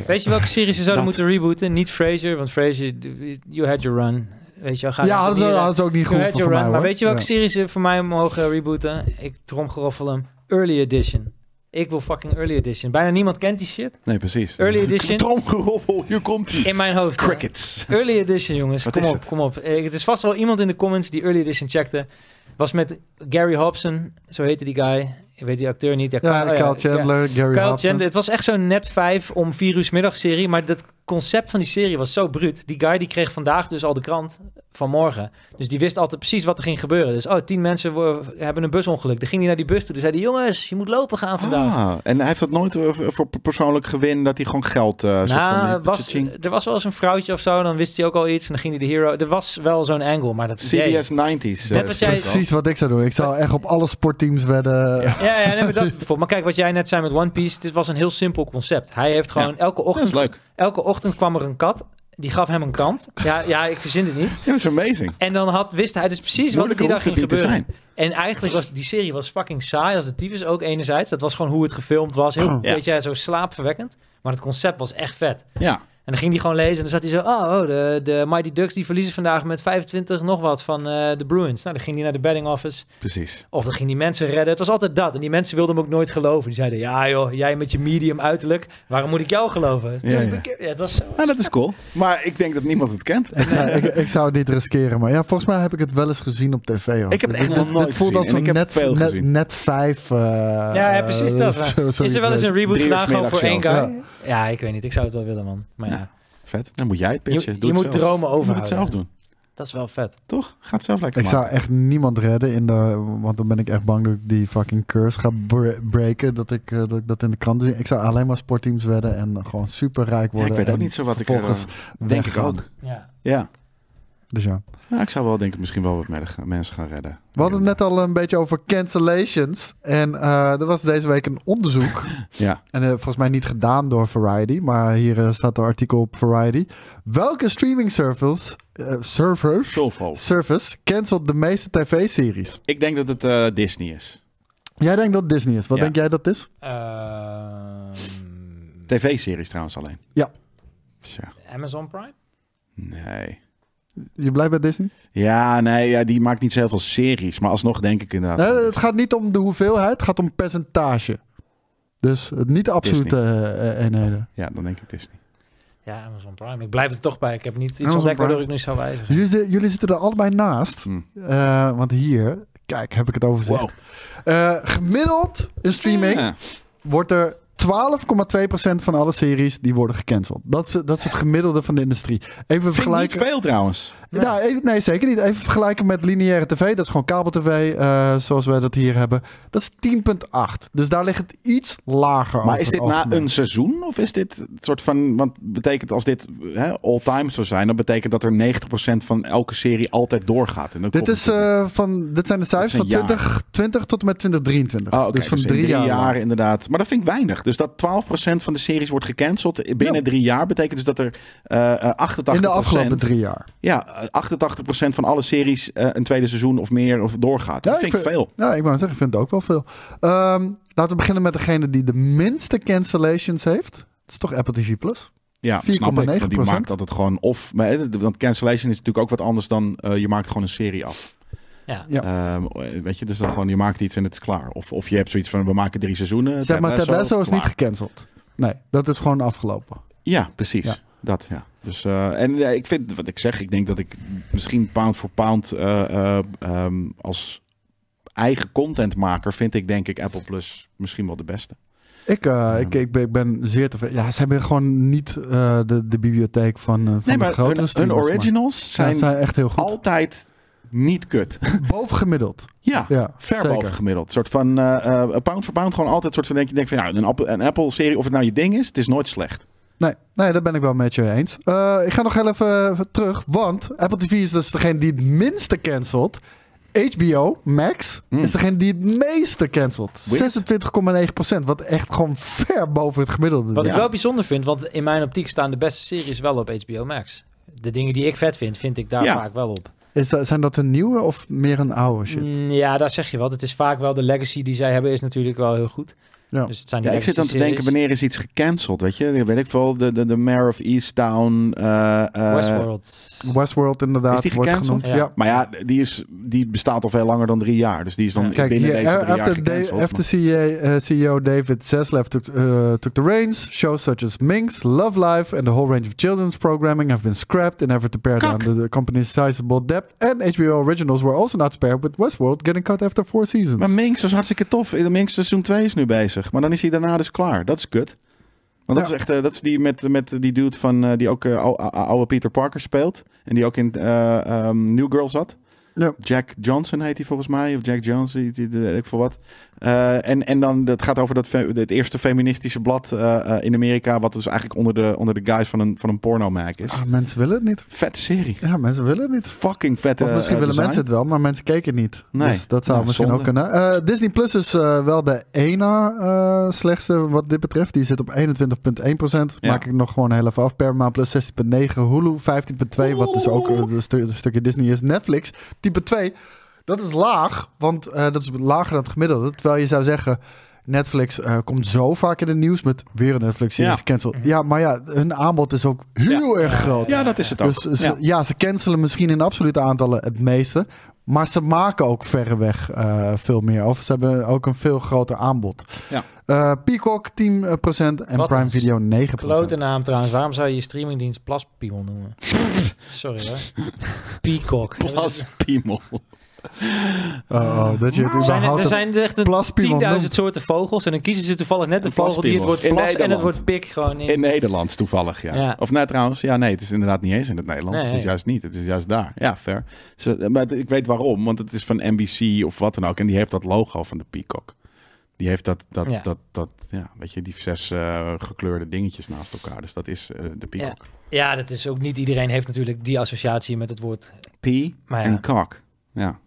Weet je welke series ze zouden Dat. moeten rebooten? Niet Frasier, want Frasier, you had your run. Weet je wel, ga ja, niet hadden ze, hier, hadden ze ook niet goed voor, mij. Maar weet je welke Ja. series ze voor mij mogen rebooten? Ik tromgeroffel hem. Early Edition. Ik wil fucking Early Edition. Bijna niemand kent die shit. Nee, precies. Early <laughs> edition. Tromgeroffel, hier komt hij. In mijn hoofd. Crickets. Early Edition, jongens. Wat kom op, het? kom op. Eh, Het is vast wel iemand in de comments die Early Edition checkte. Was met Gary Hobson, zo heette die guy. Ik weet die acteur niet. Ja, Ja, Kyle- oh Kyle Chandler, Gary Kyle Hobson. Chandler. Het was echt zo'n net vijf om vier uur serie. Maar dat concept van die serie was zo bruut. Die guy die kreeg vandaag dus al de krant van morgen. Dus die wist altijd precies wat er ging gebeuren. Dus oh, tien mensen hebben een busongeluk. Dan ging hij naar die bus toe. Dus zei hij, jongens, je moet lopen gaan vandaag. Ah, en hij heeft dat nooit eh, voor persoonlijk gewin dat hij gewoon geld... eh nou, van, was, er was wel eens een vrouwtje of zo. Dan wist hij ook al iets. En dan ging hij de hero. Er was wel zo'n angle, maar dat idee- CBS 90s. Net wat jij- Precies wat ik zou doen. Ik zou echt op alle sportteams wedden. Ja, ja nee, maar, dat, <laughs> bijvoorbeeld. maar kijk, wat jij net zei met One Piece. Dit was een heel simpel concept. Hij heeft gewoon elke Dat ochtend, is leuk. elke ochtend kwam er een kat. Die gaf hem een krant. Ja, ja ik verzin het niet. <laughs> Dat is amazing. En dan had, wist hij dus precies wat er die dag ging gebeuren. zijn. En eigenlijk was die serie was fucking saai als de tyfus ook enerzijds. Dat was gewoon hoe het gefilmd was. Heel, Ja. weet je, zo slaapverwekkend. Maar het concept was echt vet. Ja. En dan ging hij gewoon lezen en dan zat hij zo... Oh, oh de, de Mighty Ducks die verliezen vandaag met 25 nog wat van eh, de Bruins. Nou, dan ging hij naar de betting office. Precies. Of dan ging die mensen redden. Het was altijd dat. En die mensen wilden hem ook nooit geloven. Die zeiden, ja joh, jij met je medium uiterlijk. Waarom moet ik jou geloven? Ja, ja. ja het was zo... Ja, dat is cool. Maar ik denk dat niemand het kent. Ik zou, ik, ik zou het niet riskeren. Maar ja, volgens mij heb ik het wel eens gezien op tv. Hoor. Ik heb het echt Dit- nog nooit Dit voelt als gezien. En zo'n ik heb net, veel net, net vijf. eh, Ja, ja, precies dat. <laughs> zo- Is er wel eens een reboot gedaan gewoon voor één guy? Ja. ik weet niet. Ik zou het wel willen, man. Maar. Vet. Dan moet jij het pitchen. je, Doe je moet zelf. dromen Je moet het overhouden. zelf doen. Dat is wel vet. Toch? Ga het zelf lekker Ik maken. zou echt niemand redden in de. Want dan ben ik echt bang dat ik die fucking curse ga bre- breken. Dat ik, eh, dat ik dat in de krant zie. Ik zou alleen maar sportteams wedden en gewoon super rijk Ja, worden. ik weet ook niet zo wat ik... vervolgens eh, denk ik ook. Ja. Ja. Dus ja. Ja, ik zou wel denk ik misschien wel wat mensen gaan redden. We hadden het net al een beetje over cancellations. En eh, er was deze week een onderzoek. <laughs> Ja. En eh, volgens mij niet gedaan door Variety. Maar hier eh, staat een artikel op Variety. Welke streaming service, servers, service cancelt de meeste tv-series? Ik denk dat het eh, Disney is. Jij denkt dat het Disney is. Wat Ja. denk jij dat het is? Ehm, TV-series trouwens alleen. Ja. Tja. Amazon Prime? Nee. Je blij bij Disney? Ja, nee, ja, die maakt niet zoveel series. Maar alsnog denk ik inderdaad. Nee, het gaat niet om de hoeveelheid, het gaat om percentage. Dus het niet de absolute eh, eh, eenheden. Ja, dan denk ik Disney. Ja, Amazon Prime. Ik blijf er toch bij. Ik heb niet iets ontdekt waardoor ik nu zou wijzigen. Jullie, jullie zitten er allebei naast. Hm. Eh, want hier, kijk, heb ik het overzicht. Wow. Eh, gemiddeld in streaming Ja. wordt er 12,2% van alle series die worden gecanceld. Dat is, dat is het gemiddelde van de industrie. Even Vind ik niet vergelijken. veel trouwens. Nou, even, nee, zeker niet. Even vergelijken met lineaire tv. Dat is gewoon kabel-tv, eh, zoals wij dat hier hebben. Dat is 10,8. Dus daar ligt het iets lager Maar is dit na een seizoen? Of is dit het soort van... Want betekent als dit all-time zou zijn... dan betekent dat er 90% van elke serie altijd doorgaat. En Dit, is, eh, van, dit zijn de cijfers van is een jaar. 2020 tot en met 2023. Oh, oké, dus van in drie, jaar. lang. inderdaad. Maar dat vind ik weinig. Dus dat 12% van de series wordt gecanceld binnen Ja. drie jaar... betekent dus dat er eh eh, 88%... In de afgelopen drie jaar. Ja, 88% van alle series eh, een tweede seizoen of meer of doorgaat. Dat vind ik vind- veel. Ja, ik wou zeggen, ik vind het ook wel veel. Ehm, laten we beginnen met degene die de minste cancellations heeft. Het is toch Apple TV Plus? Ja, 4,9%. snap ik. Want die maakt dat het gewoon of... maar, eh, Want cancellation is natuurlijk ook wat anders dan... eh, je maakt gewoon een serie af. Ja. Ja. Ehm, weet je, dus dan gewoon je maakt iets en het is klaar. Of, of je hebt zoiets van, we maken drie seizoenen. Zeg maar, Ted Lasso is niet gecanceld. Nee, dat is gewoon afgelopen. Ja, precies. Ja. Dat, ja. Dus, eh, en ik vind, wat ik zeg, ik denk dat ik misschien pound voor pound eh, eh, ehm, als eigen contentmaker vind ik denk ik Apple Plus misschien wel de beste. Ik, eh, ik, ik, ben, ik ben zeer tevreden. Ja, ze hebben gewoon niet de, de bibliotheek van, van Nee, de grotere hun, hun maar- originals Ja, zijn, echt heel goed. altijd niet kut. <laughs> Boven gemiddeld. ja, Ja, ver zeker. boven gemiddeld. Een soort van pound voor pound gewoon altijd een soort van denk je, denk van ja, een Apple, een Apple serie of het nou je ding is, het is nooit slecht. Nee, nee, daar ben ik wel met je eens. Eh, ik ga nog heel even, even terug, want Apple TV is dus degene die het minste cancelt. HBO Max Hmm. is degene die het meeste cancelt. Weird. 26,9%, wat echt gewoon ver boven het gemiddelde Wat ik wel bijzonder vind, want in mijn optiek staan de beste series wel op HBO Max. De dingen die ik vet vind, vind ik daar Ja. vaak wel op. Is dat, zijn dat een nieuwe of meer een oude shit? Mm, ja, daar zeg je wat. Het is vaak wel de legacy die zij hebben, is natuurlijk wel heel goed. Ja. Dus het zijn de Ja, ik zit dan te denken, wanneer is iets gecanceld? Weet je, weet ik wel, de, de, de Mayor of Easttown. eh, eh, Westworld. Westworld inderdaad Is die wordt gecanceld? genoemd. Ja. Ja. Maar ja, die, is, die bestaat al veel langer dan drie jaar. Dus die is dan Ja. Kijk, binnen deze drie jaar after, Dave, gecanceld. after CEO, uh, CEO David Zaslav took, uh, took the reins, shows such as Minx, Love Life and the whole range of children's programming have been scrapped in effort to pare Kak. down the, the company's sizable debt. And HBO originals were also not spared, with Westworld getting cut after four seasons. Maar Minx was hartstikke tof. Minx seizoen 2 is nu bezig. Maar dan is hij daarna dus klaar. Dat is kut. Want dat Ja. is echt, eh, dat is die met, met die dude van, eh, die ook eh, ou- ou- oude Peter Parker speelt. En die ook in eh, ehm, New Girl zat. Ja. Jack Johnson heet hij volgens mij. Of Jack Jones, die, die, die- weet ik veel wat. Eh, en, en dan, het gaat over dat het eerste feministische blad eh, eh, in Amerika. Wat dus eigenlijk onder de, onder de guise van een, van een porno-mag is. Ah, mensen willen het niet. Vette serie. Ja, mensen willen het niet. Fucking vette Of misschien willen mensen het wel, maar mensen keken niet. Nee. Dus dat zou Ja, misschien zonde. ook kunnen. Disney Plus is wel de ene slechtste wat dit betreft. Die zit op 21,1%. Ja. Maak ik nog gewoon heel even af. Paramount Plus 16,9. Hulu 15,2. Wat dus ook een, stu- een stukje Disney is. Netflix type 2. Dat is laag, want eh, dat is lager dan het gemiddelde. Terwijl je zou zeggen... Netflix eh, komt zo vaak in het nieuws met weer een Netflix-serie Ja. gecanceld. Ja, maar ja, hun aanbod is ook heel erg groot. Ja, dat is het ook. Dus ze, Ja. ja. ze cancelen misschien in absolute aantallen het meeste. Maar ze maken ook verreweg eh veel meer. Of ze hebben ook een veel groter aanbod. Ja. Eh, Peacock 10% en Wat Prime Video 9%. Klote naam trouwens. Waarom zou je je streamingdienst Plaspiemel noemen? <laughs> Sorry hoor. Peacock. Plas piemel. Oh, oh, dat je het Er zijn, er echt een plaspiemel 10.000 noemt. soorten vogels. En dan kiezen ze toevallig net de vogel die het. In plas en het Nederland. woord pik gewoon in. In Nederlands toevallig, ja. Ja. Of nee, trouwens, ja, nee, het is inderdaad niet eens in het Nederlands. Nee, het is nee. juist niet, het is juist daar. Ja, fair. Maar ik weet waarom, want het is van NBC of wat dan ook. En die heeft dat logo van de Peacock. Die heeft dat, dat, Ja. dat, dat ja, weet je, die zes eh, gekleurde dingetjes naast elkaar. Dus dat is eh, de Peacock. Ja, dat is ook niet iedereen heeft natuurlijk die associatie met het woord. P Maar ja. en cock. Ja.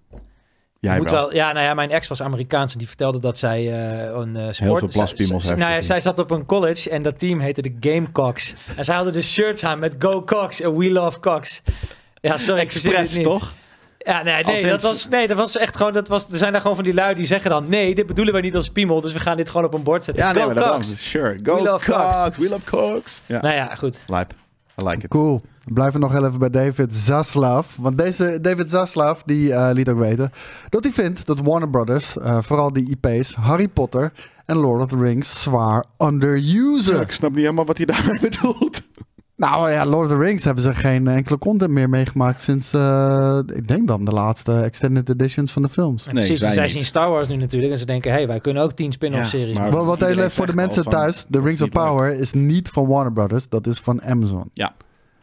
Jij moet wel. wel. Ja, nou ja, mijn ex was Amerikaans en die vertelde dat zij eh, een eh, sport... veel plaspiemels heeft Nou ja, zij zat op een college en dat team heette de Gamecocks. En zij hadden dus shirts aan met Go Cox en We Love Cox. Ja, sorry, Express, niet. toch? Ja, nee, nee, dat was, nee, dat was echt gewoon, dat was, er zijn daar gewoon van die lui die zeggen dan, nee, dit bedoelen wij niet als piemel, dus we gaan dit gewoon op een bord zetten. Ja, Go nee, dat Cox. sure. Go We love Cox. cocks. We love Cox. Ja. Nou ja, goed. Lijp. I like it. Cool. We blijven nog heel even bij David Zaslav. Want deze David Zaslav die eh, liet ook weten dat hij vindt dat Warner Brothers, eh, vooral die IP's, Harry Potter en Lord of the Rings zwaar underusen. Ja, ik snap niet helemaal wat hij <laughs> daarmee bedoelt. Nou ja, Lord of the Rings hebben ze geen enkele content meer meegemaakt sinds, eh, ik denk dan, de laatste extended editions van de films. En Nee, precies, zij zien Star Wars nu natuurlijk en ze denken, hé, hey, wij kunnen ook tien spin-off Ja, series maar- maken. Wat, even voor de mensen thuis, The Rings of leuk. Power is niet van Warner Brothers, dat is van Amazon.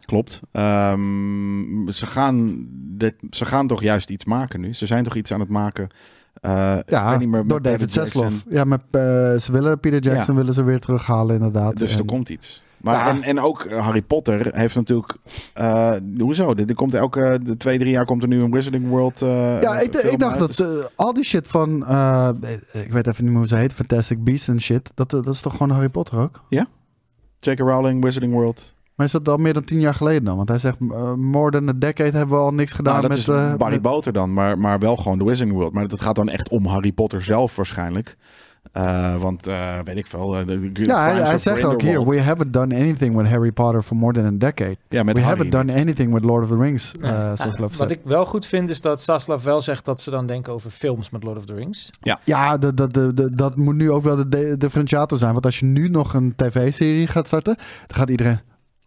Klopt. Ehm, ze, gaan dit, ze gaan toch juist iets maken nu. Ze zijn toch iets aan het maken. Eh, Ja, niet meer, door David. Zaslav. Ja, met, eh, ze willen Peter Jackson willen ze weer terughalen inderdaad. Dus En- er komt iets. Maar Ja. en, en ook eh, Harry Potter heeft natuurlijk. eh, hoezo? Er, er komt elke de twee, drie jaar komt er nu een Wizarding World. eh, Ja, ik, ik dacht uit. dat ze al die shit van, ik weet even niet meer hoe ze heet, Fantastic Beasts en shit, dat, dat is toch gewoon Harry Potter ook? J.K. Rowling, Wizarding World. Maar is dat al meer dan tien jaar geleden dan? Want hij zegt, more than a decade hebben we al niks gedaan Nou, dat met... is Barry met- Boter dan, maar, maar wel gewoon de Wizarding World. Maar dat gaat dan echt om Harry Potter zelf waarschijnlijk. Eh, want eh, weet ik veel. eh, ja, hij, zegt ook hier, we haven't done anything with Harry Potter for more than a decade. Ja, met we Harry haven't done anything with Lord of the Rings, Ja. Ja, wat ik wel goed vind is dat Saslav wel zegt dat ze dan denken over films met Lord of the Rings. Ja, de, de, de, de- dat moet nu ook wel de de differentiator zijn. Want als je nu nog een tv-serie gaat starten, dan gaat iedereen...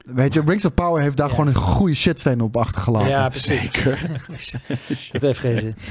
Weet je, Rings of Power heeft daar Ja. gewoon een goede shitsteen op achtergelaten. Ja, precies. Zeker. <laughs> Dat heeft geen zin. <laughs>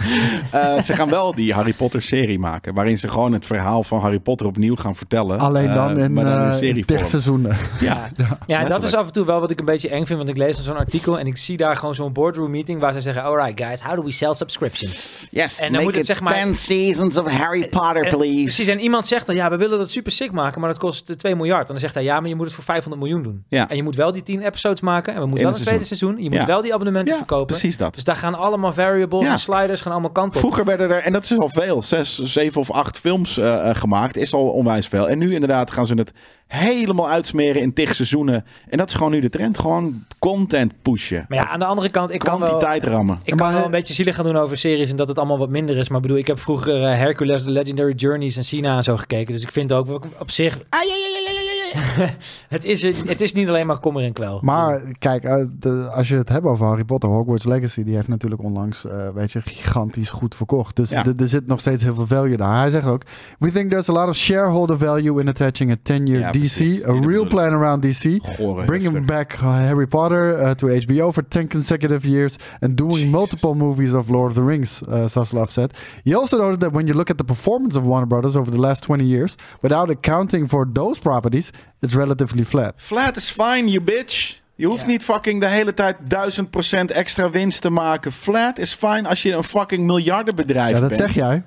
Eh, ze gaan wel die Harry Potter serie maken. Waarin ze gewoon het verhaal van Harry Potter opnieuw gaan vertellen. Alleen Eh, dan in, dan in eh in serievorm. tig seizoenen. Ja, Ja, en dat is af en toe wel wat ik een beetje eng vind. Want ik lees dan zo'n artikel en ik zie daar gewoon zo'n boardroom meeting waar ze zeggen: Alright, guys, how do we sell subscriptions? Yes, En dan moet het, zeg maar- 10 seasons of Harry Potter, En- please. Precies, en iemand zegt dan: Ja, we willen dat super sick maken, maar dat kost eh, 2 miljard. En dan zegt hij: Ja, maar je moet het voor 500 miljoen doen. Ja. En je moet wel die 10 episodes maken en we moeten In wel een tweede seizoen. Je moet Ja. wel die abonnementen Ja, verkopen. precies dat. Dus daar gaan allemaal variables Ja. en sliders gaan allemaal kanten op. Vroeger werden er, en dat is al veel, zes, zeven of acht films eh, eh, gemaakt. Is al onwijs veel. En nu inderdaad gaan ze het helemaal uitsmeren in tig seizoenen. En dat is gewoon nu de trend. Gewoon content pushen. Maar ja, aan de andere kant, ik kan wel... Rammen. Ik kan Maar- wel een beetje zielig gaan doen over series en dat het allemaal wat minder is. Maar bedoel, ik heb vroeger eh, Hercules, The Legendary Journeys en Sina en zo gekeken. Dus ik vind ook wel op zich... <laughs> het, is, het is niet alleen maar kommer en kwel. Maar kijk, eh, de- als je het hebt over Harry Potter, Hogwarts Legacy, die heeft natuurlijk onlangs, eh, weet je, gigantisch goed verkocht. Dus Ja. er zit nog steeds heel veel value daar. Hij zegt ook, we think there's a lot of shareholder value in attaching a 10-year Ja, DC, precies. a Die real plan around DC. Bringing heftig. back Harry Potter uh, to HBO for 10 consecutive years and doing multiple movies of Lord of the Rings, uh, Saslav said. He also noted that when you look at the performance of Warner Brothers over the last 20 years, without accounting for those properties, it's relatively flat. Flat is fine, you bitch. Je hoeft niet fucking de hele tijd 1000% extra winst te maken. Flat is fine als je een fucking miljardenbedrijf Ja, dat bent. zeg jij.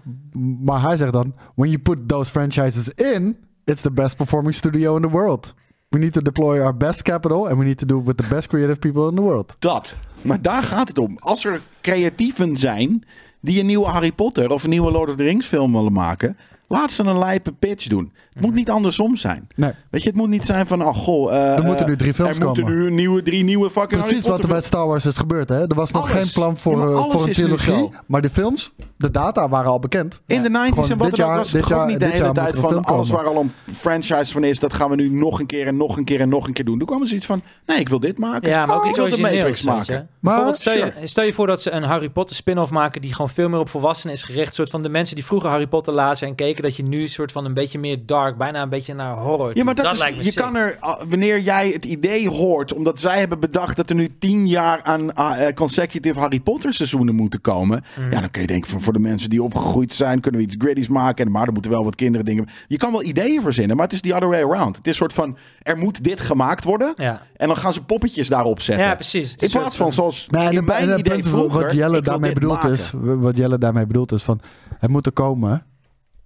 Maar hij zegt dan, when you put those franchises in, it's the best performing studio in the world. We need to deploy our best capital and we need to do it with the best creative people in the world. Dat. Maar daar gaat het om. Als er creatieven zijn die een nieuwe Harry Potter of een nieuwe Lord of the Rings film willen maken, laat ze een lijpe pitch doen. Het moet niet andersom zijn. Nee. Weet je, het moet niet zijn van, oh goh, eh, Er moeten eh, nu drie films er moeten komen. nu nieuwe, drie nieuwe fucking Precies wat er bij Star Wars is gebeurd. Hè? Er was nog Alles. geen plan voor, Ja, eh, voor een trilogie. Maar de films, de data waren al bekend. In de 90s Gewoon en wat dan ook jaar- was het jaar- niet de dit hele jaar tijd van alles komen. waar al een franchise van is, dat gaan we nu nog een keer en nog een keer en nog een keer doen. Toen kwam er zoiets van, nee, ik wil dit maken. Ja, maar ook ik iets wil de. Matrix maken. Maar- stel, Sure. je, stel je voor dat ze een Harry Potter spin-off maken die gewoon veel meer op volwassenen is gericht. soort van de mensen die vroeger Harry Potter lazen en keken, dat je nu een soort van een beetje meer dark, bijna een beetje naar horror. Ja, maar dat, is, lijkt me je sick. kan er, ah, wanneer jij het idee hoort, omdat zij hebben bedacht dat er nu tien jaar aan ah, eh, consecutive Harry Potter seizoenen moeten komen. Mhm. Ja, dan kun je denken van voor de mensen die opgegroeid zijn, kunnen we iets gritties maken. Maar er moeten wel wat kinderen dingen. Je kan wel ideeën verzinnen, maar het is the other way around. Het is een soort van, er moet dit gemaakt worden. Ja. En dan gaan ze poppetjes daarop zetten. ja, precies. In plaats van zoals Nee, en in mijn en het idee punt vroeger, wat Jelle daarmee maken. is, wat Jelle daarmee bedoelt is van, het moet er komen,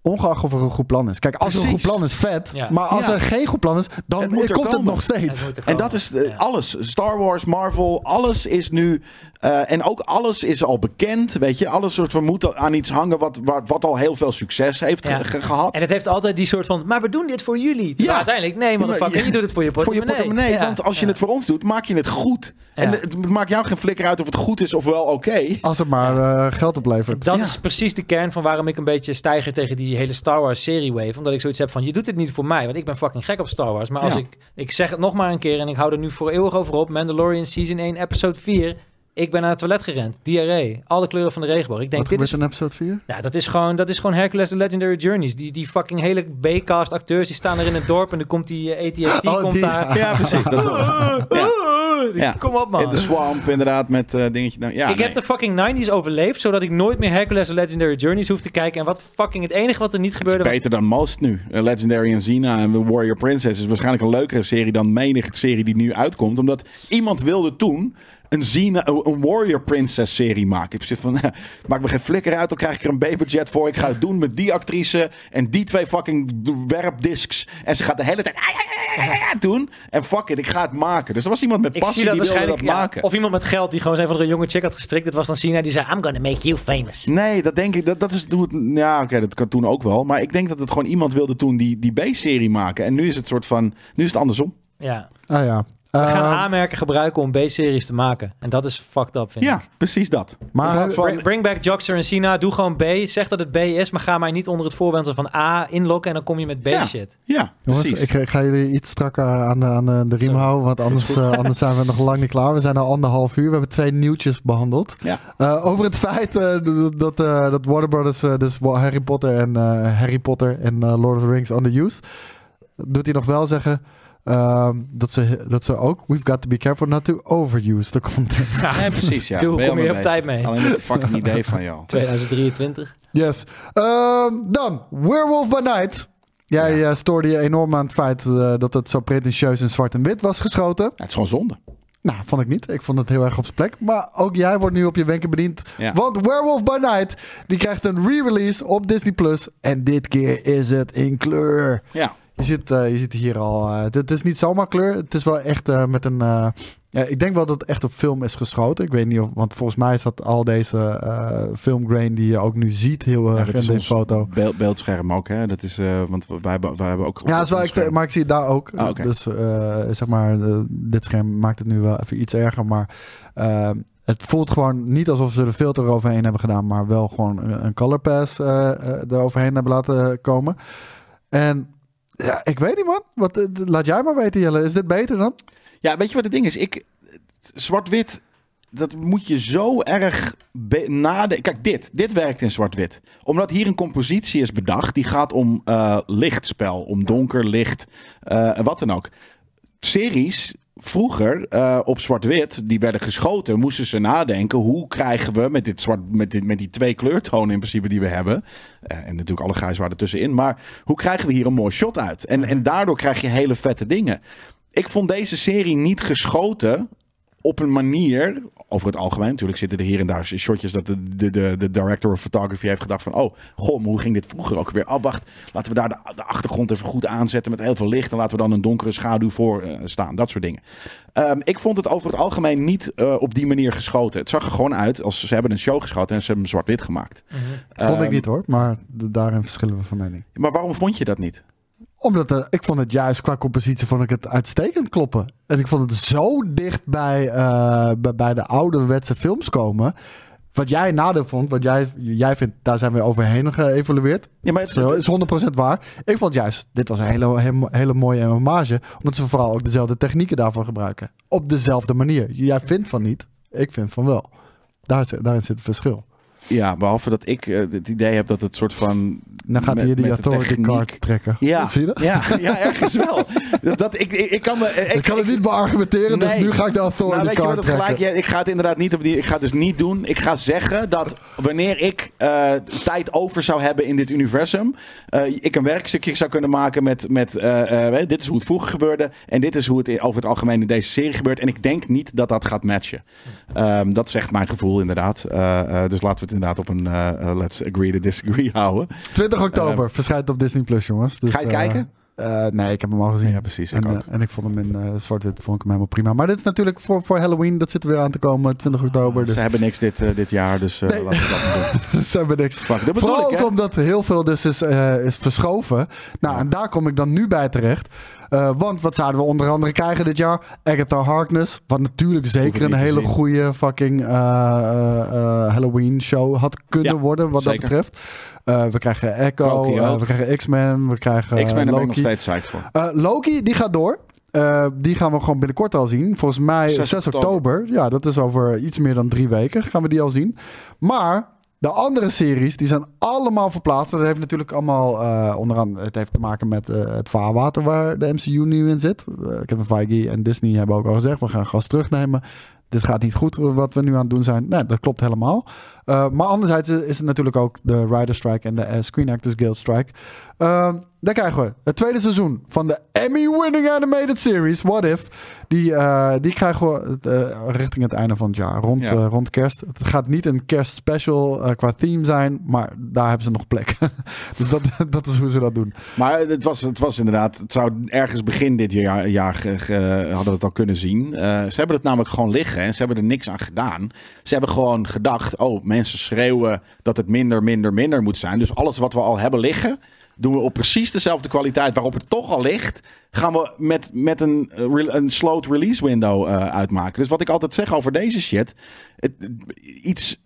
ongeacht of er een goed plan is. Kijk, als er een goed plan is, vet. Ja. Maar als Ja. er geen goed plan is, dan Het moet er komt het nog steeds. Het En dat is eh, Ja. alles. Star Wars, Marvel, alles is nu. eh, en ook alles is al bekend. Weet je, alles soort van moet aan iets hangen wat, wat, wat al heel veel succes heeft Ja. ge- ge- gehad. En het heeft altijd die soort van, maar we doen dit voor jullie. Terwijl Ja. uiteindelijk, nee, motherfucker, je doet het voor je voor je portemonnee. Want als je Ja. het voor ons doet, maak je het goed. Ja. En het maakt jou geen flikker uit of het goed is of wel oké. Als het maar eh, geld oplevert. Dat Ja. is precies de kern van waarom ik een beetje stijger tegen die hele Star Wars serie wave. Omdat ik zoiets heb van, je doet dit niet voor mij. Want ik ben fucking gek op Star Wars. Maar als Ja. ik, ik zeg het nog maar een keer en ik hou er nu voor eeuwig over op. Mandalorian Season 1, episode 4. Ik ben naar het toilet gerend. Diarree. Alle kleuren van de regenboog. Ik denk, Wat dit is, in episode 4? ja, dat, is gewoon, dat is gewoon Hercules The Legendary Journeys. Die, die fucking hele B-cast acteurs, die staan er in het dorp. En dan komt die eh, ATST <laughs> Oh, komt die- daar. <laughs> Ja, precies. <laughs> Dat, ja. Ja. Kom op, man. In de swamp, inderdaad, met eh, dingetje. Nou, ja, ik nee. heb de fucking 90s overleefd, zodat ik nooit meer Hercules The Legendary Journeys hoef te kijken. En wat fucking het enige wat er niet Het gebeurde was... beter dan Most nu. Eh, Legendary en Xena en The Warrior Princess is waarschijnlijk een leukere serie dan menig serie die nu uitkomt. Omdat iemand wilde toen een, Xena, een Warrior Princess serie maken. Ik zit van, <laughs> maak me geen flikker uit, dan krijg ik er een B-budget voor. Ik ga het doen met die actrice en die twee fucking werpdiscs. En ze gaat de hele tijd doen. En fuck it, ik ga het maken. Dus er was iemand met passie die wilde dat ja, maken. of iemand met geld die gewoon zijn van een jonge chick had gestrikt. Dat was dan Sina die zei, I'm gonna make you famous. Nee, dat denk ik. Dat, dat is het. Ja, oké, dat kan toen ook wel. Maar ik denk dat het gewoon iemand wilde toen die, die B-serie maken. En nu is het soort van. Nu is het andersom. Ja. Ah ja. We gaan Eh, aanmerken gebruiken om B-series te maken. En dat is fucked up, vind Ja, ik. precies dat. Maar- van- Bring, bring back Joxer en Sina. Doe gewoon B. Zeg dat het B is, maar ga mij niet onder het voorwendsel van A inlokken. En dan kom je met Ja. B-shit. ja, Jongens, precies. ik, ik ga jullie iets strakker aan de, aan de, de riem houden, want anders, eh, anders zijn we nog lang niet klaar. We zijn al anderhalf uur. We hebben twee nieuwtjes behandeld. Ja. Eh, over het feit eh, dat, dat, eh, dat Warner Brothers eh, dus Harry Potter en eh, Harry Potter en eh, Lord of the Rings on the Used, doet hij nog wel zeggen ehm, dat, ze, dat ze ook, we've got to be careful not to overuse the content. Nee, precies. Ja. Doe, Ben kom je op tijd mee. Alleen met het fucking <laughs> idee van jou. 2023. Yes. Ehm, dan, Werewolf by Night. Jij eh, stoorde je enorm aan het feit eh, dat het zo pretentieus in zwart en wit was geschoten. Ja, het is gewoon zonde. Nou, vond ik niet. Ik vond het heel erg op zijn plek. Maar ook jij wordt nu op je wenken bediend. Ja. Want Werewolf by Night, die krijgt een re-release op Disney+. Plus. En dit keer is het in kleur. Ja. Je ziet, eh, je ziet hier al... eh, het, is niet zomaar kleur. Het is wel echt eh, met een... ik denk wel dat het echt op film is geschoten. Ik weet niet of... Want volgens mij dat al deze filmgrain die je ook nu ziet... heel erg in de foto. beeld- beeldscherm ook, hè? Dat is, want wij, hebben- wij hebben ook. Ja, is wel echt, maar ik zie het daar ook. Ah. Dus zeg maar, dit scherm maakt het nu wel even iets erger. Maar het voelt gewoon niet alsof ze er filter overheen hebben gedaan. Maar wel gewoon een, color pass eh, eroverheen hebben laten komen. En ja, ik weet niet man. Wat, eh, laat jij maar weten Jelle. Is dit beter dan? Ja, weet je wat het ding is? Ik, zwart-wit, dat moet je zo erg nadenken. Kijk, dit. Dit werkt in zwart-wit. Omdat hier een compositie is bedacht. Die gaat om eh, lichtspel. Om donker, licht en wat dan ook. Series vroeger eh, op zwart-wit, die werden geschoten, moesten ze nadenken hoe krijgen we met, dit zwart, met, dit, met die twee kleurtonen in principe die we hebben, eh, en natuurlijk alle grijs waren ertussenin, maar hoe krijgen we hier een mooi shot uit? En, en daardoor krijg je hele vette dingen. Ik vond deze serie niet geschoten op een manier, over het algemeen, natuurlijk zitten er hier en daar shotjes dat de, de, de, de director of photography heeft gedacht van, oh, goh, hoe ging dit vroeger ook weer? Oh, wacht, laten we daar de, de achtergrond even goed aanzetten met heel veel licht en laten we dan een donkere schaduw voor eh, staan, dat soort dingen. Ehm, ik vond het over het algemeen niet eh, op die manier geschoten. Het zag er gewoon uit als ze hebben een show geschoten en ze hebben hem zwart-wit gemaakt. Vond ik Ehm, niet hoor. Maar daarin verschillen we van mening. Maar waarom vond je dat niet? Omdat eh, ik vond het juist qua compositie vond ik het uitstekend kloppen. En ik vond het zo dicht bij, eh, bij, bij de ouderwetse films komen. Wat jij een nadeel vond, want jij, jij vindt, daar zijn we overheen geëvalueerd. Ja, maar het, is 100% waar. Ik vond juist, dit was een hele, hele, hele mooie hommage. Omdat ze vooral ook dezelfde technieken daarvoor gebruiken. Op dezelfde manier. Jij vindt van niet, ik vind van wel. Daar daarin zit het verschil. Ja, behalve dat ik eh, het idee heb dat het soort van... Dan gaat met- hij die authority card trekken. Ja, Zie je dat? ja, ja, ergens wel. Dat, dat, ik, ik, ik kan me... Ik, Ik kan het niet beargumenteren, dus Nee. nu ga ik de authority Nou, weet je card wat het trekken. gelijk? Ja, ik ga het inderdaad niet op die. Ik ga het dus niet doen. Ik ga zeggen dat wanneer ik eh, tijd over zou hebben in dit universum, eh, ik een werkstukje zou kunnen maken met, met eh, eh, dit is hoe het vroeger gebeurde en dit is hoe het over het algemeen in deze serie gebeurt. En ik denk niet dat dat gaat matchen. Ehm, dat is echt mijn gevoel inderdaad. Eh, eh, dus laten we het inderdaad op een eh, let's agree to disagree <laughs> houden. 20 oktober verschijnt op Disney Plus, jongens. Dus, Ga je kijken? Eh, nee, ik heb hem al gezien. Ja, precies. Ik En, eh, en ik vond hem in eh, zwart-wit vond ik hem helemaal prima. Maar dit is natuurlijk voor, voor Halloween. Dat zit er weer aan te komen, 20 oktober. Dus Ze hebben niks dit, dit jaar, dus Nee. laten we dat doen. <laughs> ze hebben niks. Fuck, dat Vooral ik, ook hè? omdat heel veel dus is, is verschoven. Nou, en daar kom ik dan nu bij terecht. Want wat zouden we onder andere krijgen dit jaar? Agatha Harkness. Wat natuurlijk zeker een hele goede fucking Halloween show had kunnen Ja, worden wat zeker. dat betreft. We krijgen Echo, we krijgen X-Men, we krijgen X-Men Loki. Psyched voor. Eh, Loki, die gaat door. Eh, die gaan we gewoon binnenkort al zien. Volgens mij 6 6, oktober. Ja, dat is over iets meer dan drie weken. Gaan we die al zien. Maar de andere series, die zijn allemaal verplaatst. Dat heeft natuurlijk allemaal, eh onderaan, het heeft te maken met het vaarwater waar de MCU nu in zit. Eh, Kevin Feige en Disney hebben ook al gezegd, we gaan gas terugnemen. Dit gaat niet goed wat we nu aan het doen zijn. Nee, dat klopt helemaal. Eh, maar anderzijds is het natuurlijk ook de Writer Strike en de eh, Screen Actors Guild Strike. Uh, dan krijgen we het tweede seizoen van de Emmy-winning animated series, What If. Die, eh, die krijgen we richting het einde van het jaar, rond, Ja. rond kerst. Het gaat niet een kerstspecial qua theme zijn, maar daar hebben ze nog plek. <laughs> dus dat, <laughs> dat is hoe ze dat doen. Maar het was, het was inderdaad, het zou ergens begin dit jaar, jaar hadden we het al kunnen zien. Ze hebben het namelijk gewoon liggen en ze hebben er niks aan gedaan. Ze hebben gewoon gedacht, oh, mensen schreeuwen dat het minder, minder, minder moet zijn. Dus alles wat we al hebben liggen, doen we op precies dezelfde kwaliteit waarop het toch al ligt. Gaan we met, met een, eh, een slowed release window eh, uitmaken. Dus wat ik altijd zeg over deze shit. Het, iets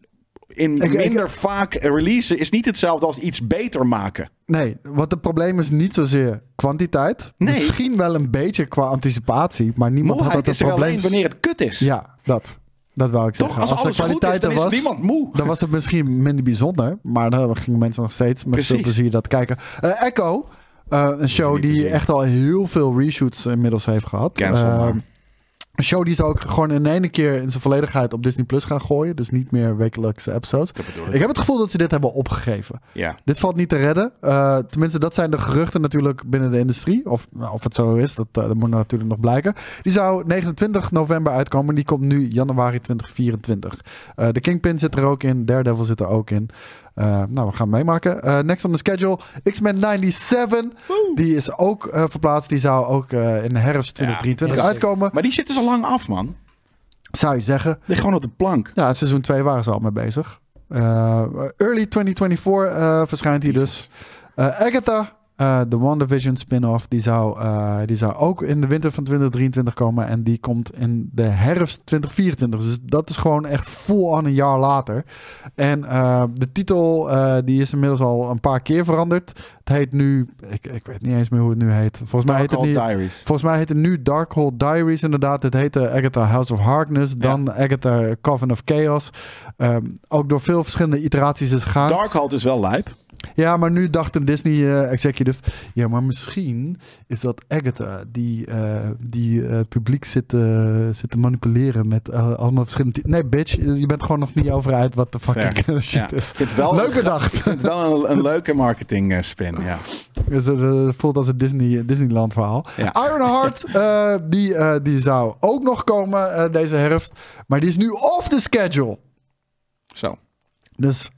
in Ik- ik- minder vaak releasen is niet hetzelfde als iets beter maken. Nee, wat het probleem is niet zozeer kwantiteit. Nee. Misschien wel een beetje qua anticipatie, maar niemand had dat is het er probleem. alleen wanneer het kut is. Ja, dat. Dat wou ik Toch? zeggen. Als, de alles goed is, kwaliteit dan er is was, niemand moe. dan was het misschien minder bijzonder. Maar dan gingen mensen nog steeds met veel plezier dat kijken. Eh, Echo, eh, een show die echt al heel veel reshoots inmiddels heeft gehad. Cancel Eh. Een show die ze ook gewoon in één keer in zijn volledigheid op Disney Plus gaan gooien. Dus niet meer wekelijkse episodes. Ik heb het gevoel dat ze dit hebben opgegeven. Ja. Dit valt niet te redden. Eh, tenminste, dat zijn de geruchten natuurlijk binnen de industrie. Of, nou, of het zo is, dat, eh, dat moet natuurlijk nog blijken. Die zou 29 november uitkomen. Die komt nu januari 2024. Eh, de Kingpin zit er ook in. Daredevil zit er ook in. Eh, nou, we gaan meemaken. Eh, next on the schedule. X-Men 97. Die is ook eh, verplaatst. Die zou ook eh, in de herfst 2023 heel uitkomen. Maar die zit dus al lang af, man. Zou je zeggen. Ligt gewoon op de plank. Ja, seizoen 2 waren ze al mee bezig. Eh, early 2024 eh, verschijnt hij dus. Eh, Agatha, eh, de WandaVision spin-off, die zou, eh, die zou ook in de winter van 2023 komen. En die komt in de herfst 2024. Dus dat is gewoon echt full on een jaar later. En eh, de titel, die is inmiddels al een paar keer veranderd. Het heet nu, ik, ik weet niet eens meer hoe het nu heet. Volgens mij heet het niet... Hall Diaries. Volgens mij heet het nu Darkhold Diaries inderdaad. Het heette Agatha House of Harkness. Dan Agatha Coven of Chaos. Ehm, ook door veel verschillende iteraties is gegaan. Darkhold is wel lijp. Ja, maar nu dacht een Disney eh, executive... Ja, maar misschien is dat Agatha die, eh, die eh, het publiek zit, zit te manipuleren met allemaal verschillende... Nee, bitch, je bent gewoon nog niet over uit wat de fucking <laughs> shit Ja. is. Ik vind het wel, Leuk ik bedacht. vind het wel een, een leuke marketing spin. Ja. Dus, het voelt als een Disney, Disneyland verhaal. Ja. Ironheart, die, die zou ook nog komen deze herfst. Maar die is nu off the schedule. Zo. Dus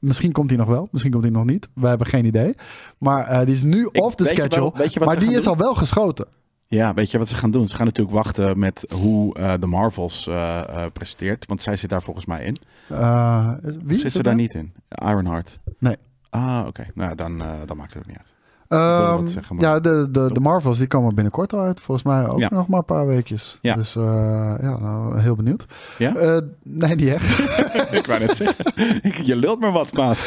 misschien komt hij nog wel, misschien komt hij nog niet. We hebben geen idee. Maar eh, die is nu Ik- off the schedule. wel- maar die is doen? al wel geschoten. Ja, weet je wat ze gaan doen? Ze gaan natuurlijk wachten met hoe eh, de Marvels eh, presenteert. Want zij zit daar volgens mij in. Wie zit ze daar dan? niet in? Ironheart. Nee. Ah, oké. Nou, dan, dan maakt het ook niet uit. Ehm, zeggen, maar- ja, de, de, de Marvels die komen binnenkort al uit. Volgens mij ook Ja. nog maar een paar weekjes. Ja. Dus eh, ja, nou, heel benieuwd. Ja? Eh, nee, niet echt. <laughs> ik wou net zeggen. je lult maar wat, maat.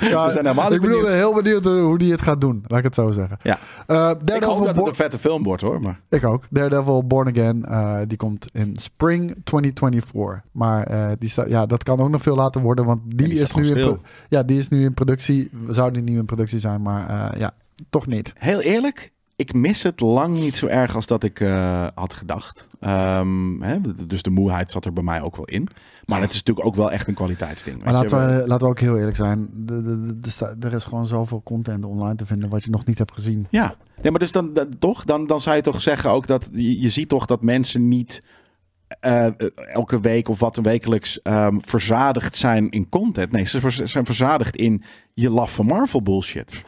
Ja, <laughs> We zijn helemaal ik bedoel, heel benieuwd hoe die het gaat doen. Laat ik het zo zeggen. Ja. Eh, Ik Daredevil hoop dat het een vette film wordt, hoor. Maar Ik ook. Daredevil Born Again, eh, die komt in spring 2024. Maar eh, die sta- ja, dat kan ook nog veel later worden, want die, die is, staat nu in ja, die is nu in productie. Zou die nu in productie zijn, maar eh, ja, toch niet. heel eerlijk, ik mis het lang niet zo erg als dat ik eh, had gedacht. Ehm, hè, dus de moeheid zat er bij mij ook wel in. Maar het is natuurlijk ook wel echt een kwaliteitsding. Maar laten we, laten we ook heel eerlijk zijn. De, de, er is gewoon zoveel content online te vinden wat je nog niet hebt gezien. Ja, nee, maar dus dan, toch, dan, dan zou je toch zeggen ook dat je, je ziet toch dat mensen niet eh, elke week of wat een wekelijks ehm, verzadigd zijn in content. Nee, ze zijn verzadigd in je laffe Marvel bullshit.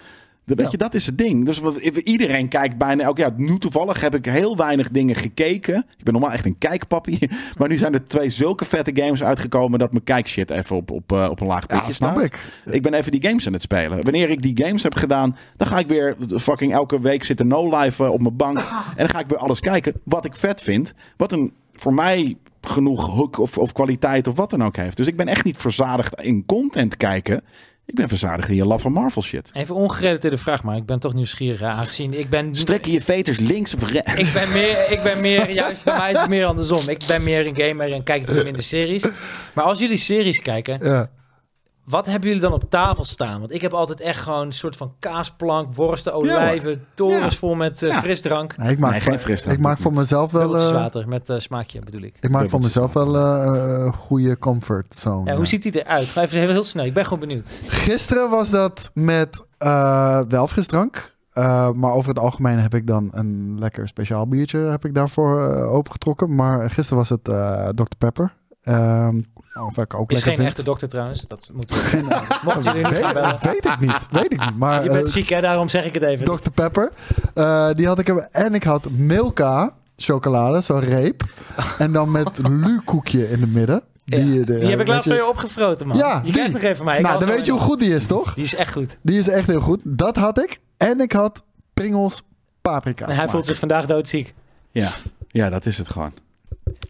Weet Ja. je, dat is het ding. Dus wat, iedereen kijkt bijna elk jaar. Nu toevallig heb ik heel weinig dingen gekeken. Ik ben normaal echt een kijkpappie. <laughs> Maar nu zijn er twee zulke vette games uitgekomen dat mijn kijkshit even op, op, eh, op een laag pitje Ja, snap staat. ik. Ik ben even die games aan het spelen. Wanneer ik die games heb gedaan, dan ga ik weer fucking elke week zitten no-live op mijn bank. En dan ga ik weer alles kijken wat ik vet vind. Wat een voor mij genoeg hook of, of kwaliteit of wat dan ook heeft. Dus ik ben echt niet verzadigd in content kijken. Ik ben verzadigd in je love van Marvel shit. Even ongerelateerde vraag, maar ik ben toch nieuwsgierig. hè, Aangezien ik ben... Strek je je veters links of rechts? Ik ben meer, ik ben meer, <laughs> juist bij mij is het meer andersom. Ik ben meer een gamer en kijk minder series. Maar als jullie series kijken, Ja. Wat hebben jullie dan op tafel staan? Want ik heb altijd echt gewoon een soort van kaasplank, worsten, olijven, torens Ja. vol met eh, Ja. frisdrank. Nee, ik maak, Nee, geen frisdrank, ik maak voor mezelf wel... Eh, water met eh, smaakje bedoel ik. ik maak voor mezelf wel eh, een goede comfort zone. Ja, hoe ziet die eruit? Ga even heel, snel. Ik ben gewoon benieuwd. Gisteren was dat met eh wel frisdrank. Eh, maar over het algemeen heb ik dan een lekker speciaal biertje heb ik daarvoor eh, opengetrokken. Maar gisteren was het eh Dr. Pepper. Ehm of ik ook Is lekker geen vind. echte dokter trouwens. Dat moeten <laughs> we. Mochten jullie niet gaan bellen. <laughs> weet, ik niet. Weet ik niet. Maar Je bent eh, ziek hè, daarom zeg ik het even. Dr. Pepper. eh, die had ik. En ik had Milka chocolade, zo'n reep. En dan met <laughs> Lu-koekje in het midden. Ja, Die, de- die heb ik laatst van je opgefroten, man. Ja, je die. krijgt nog even mij. Ik Nou, dan weet je hoe goed die is, toch? Die is echt goed. Die is echt heel goed. Dat had ik. En ik had Pringles paprika. En hij voelt zich vandaag doodziek. Ja. ja, dat is het gewoon.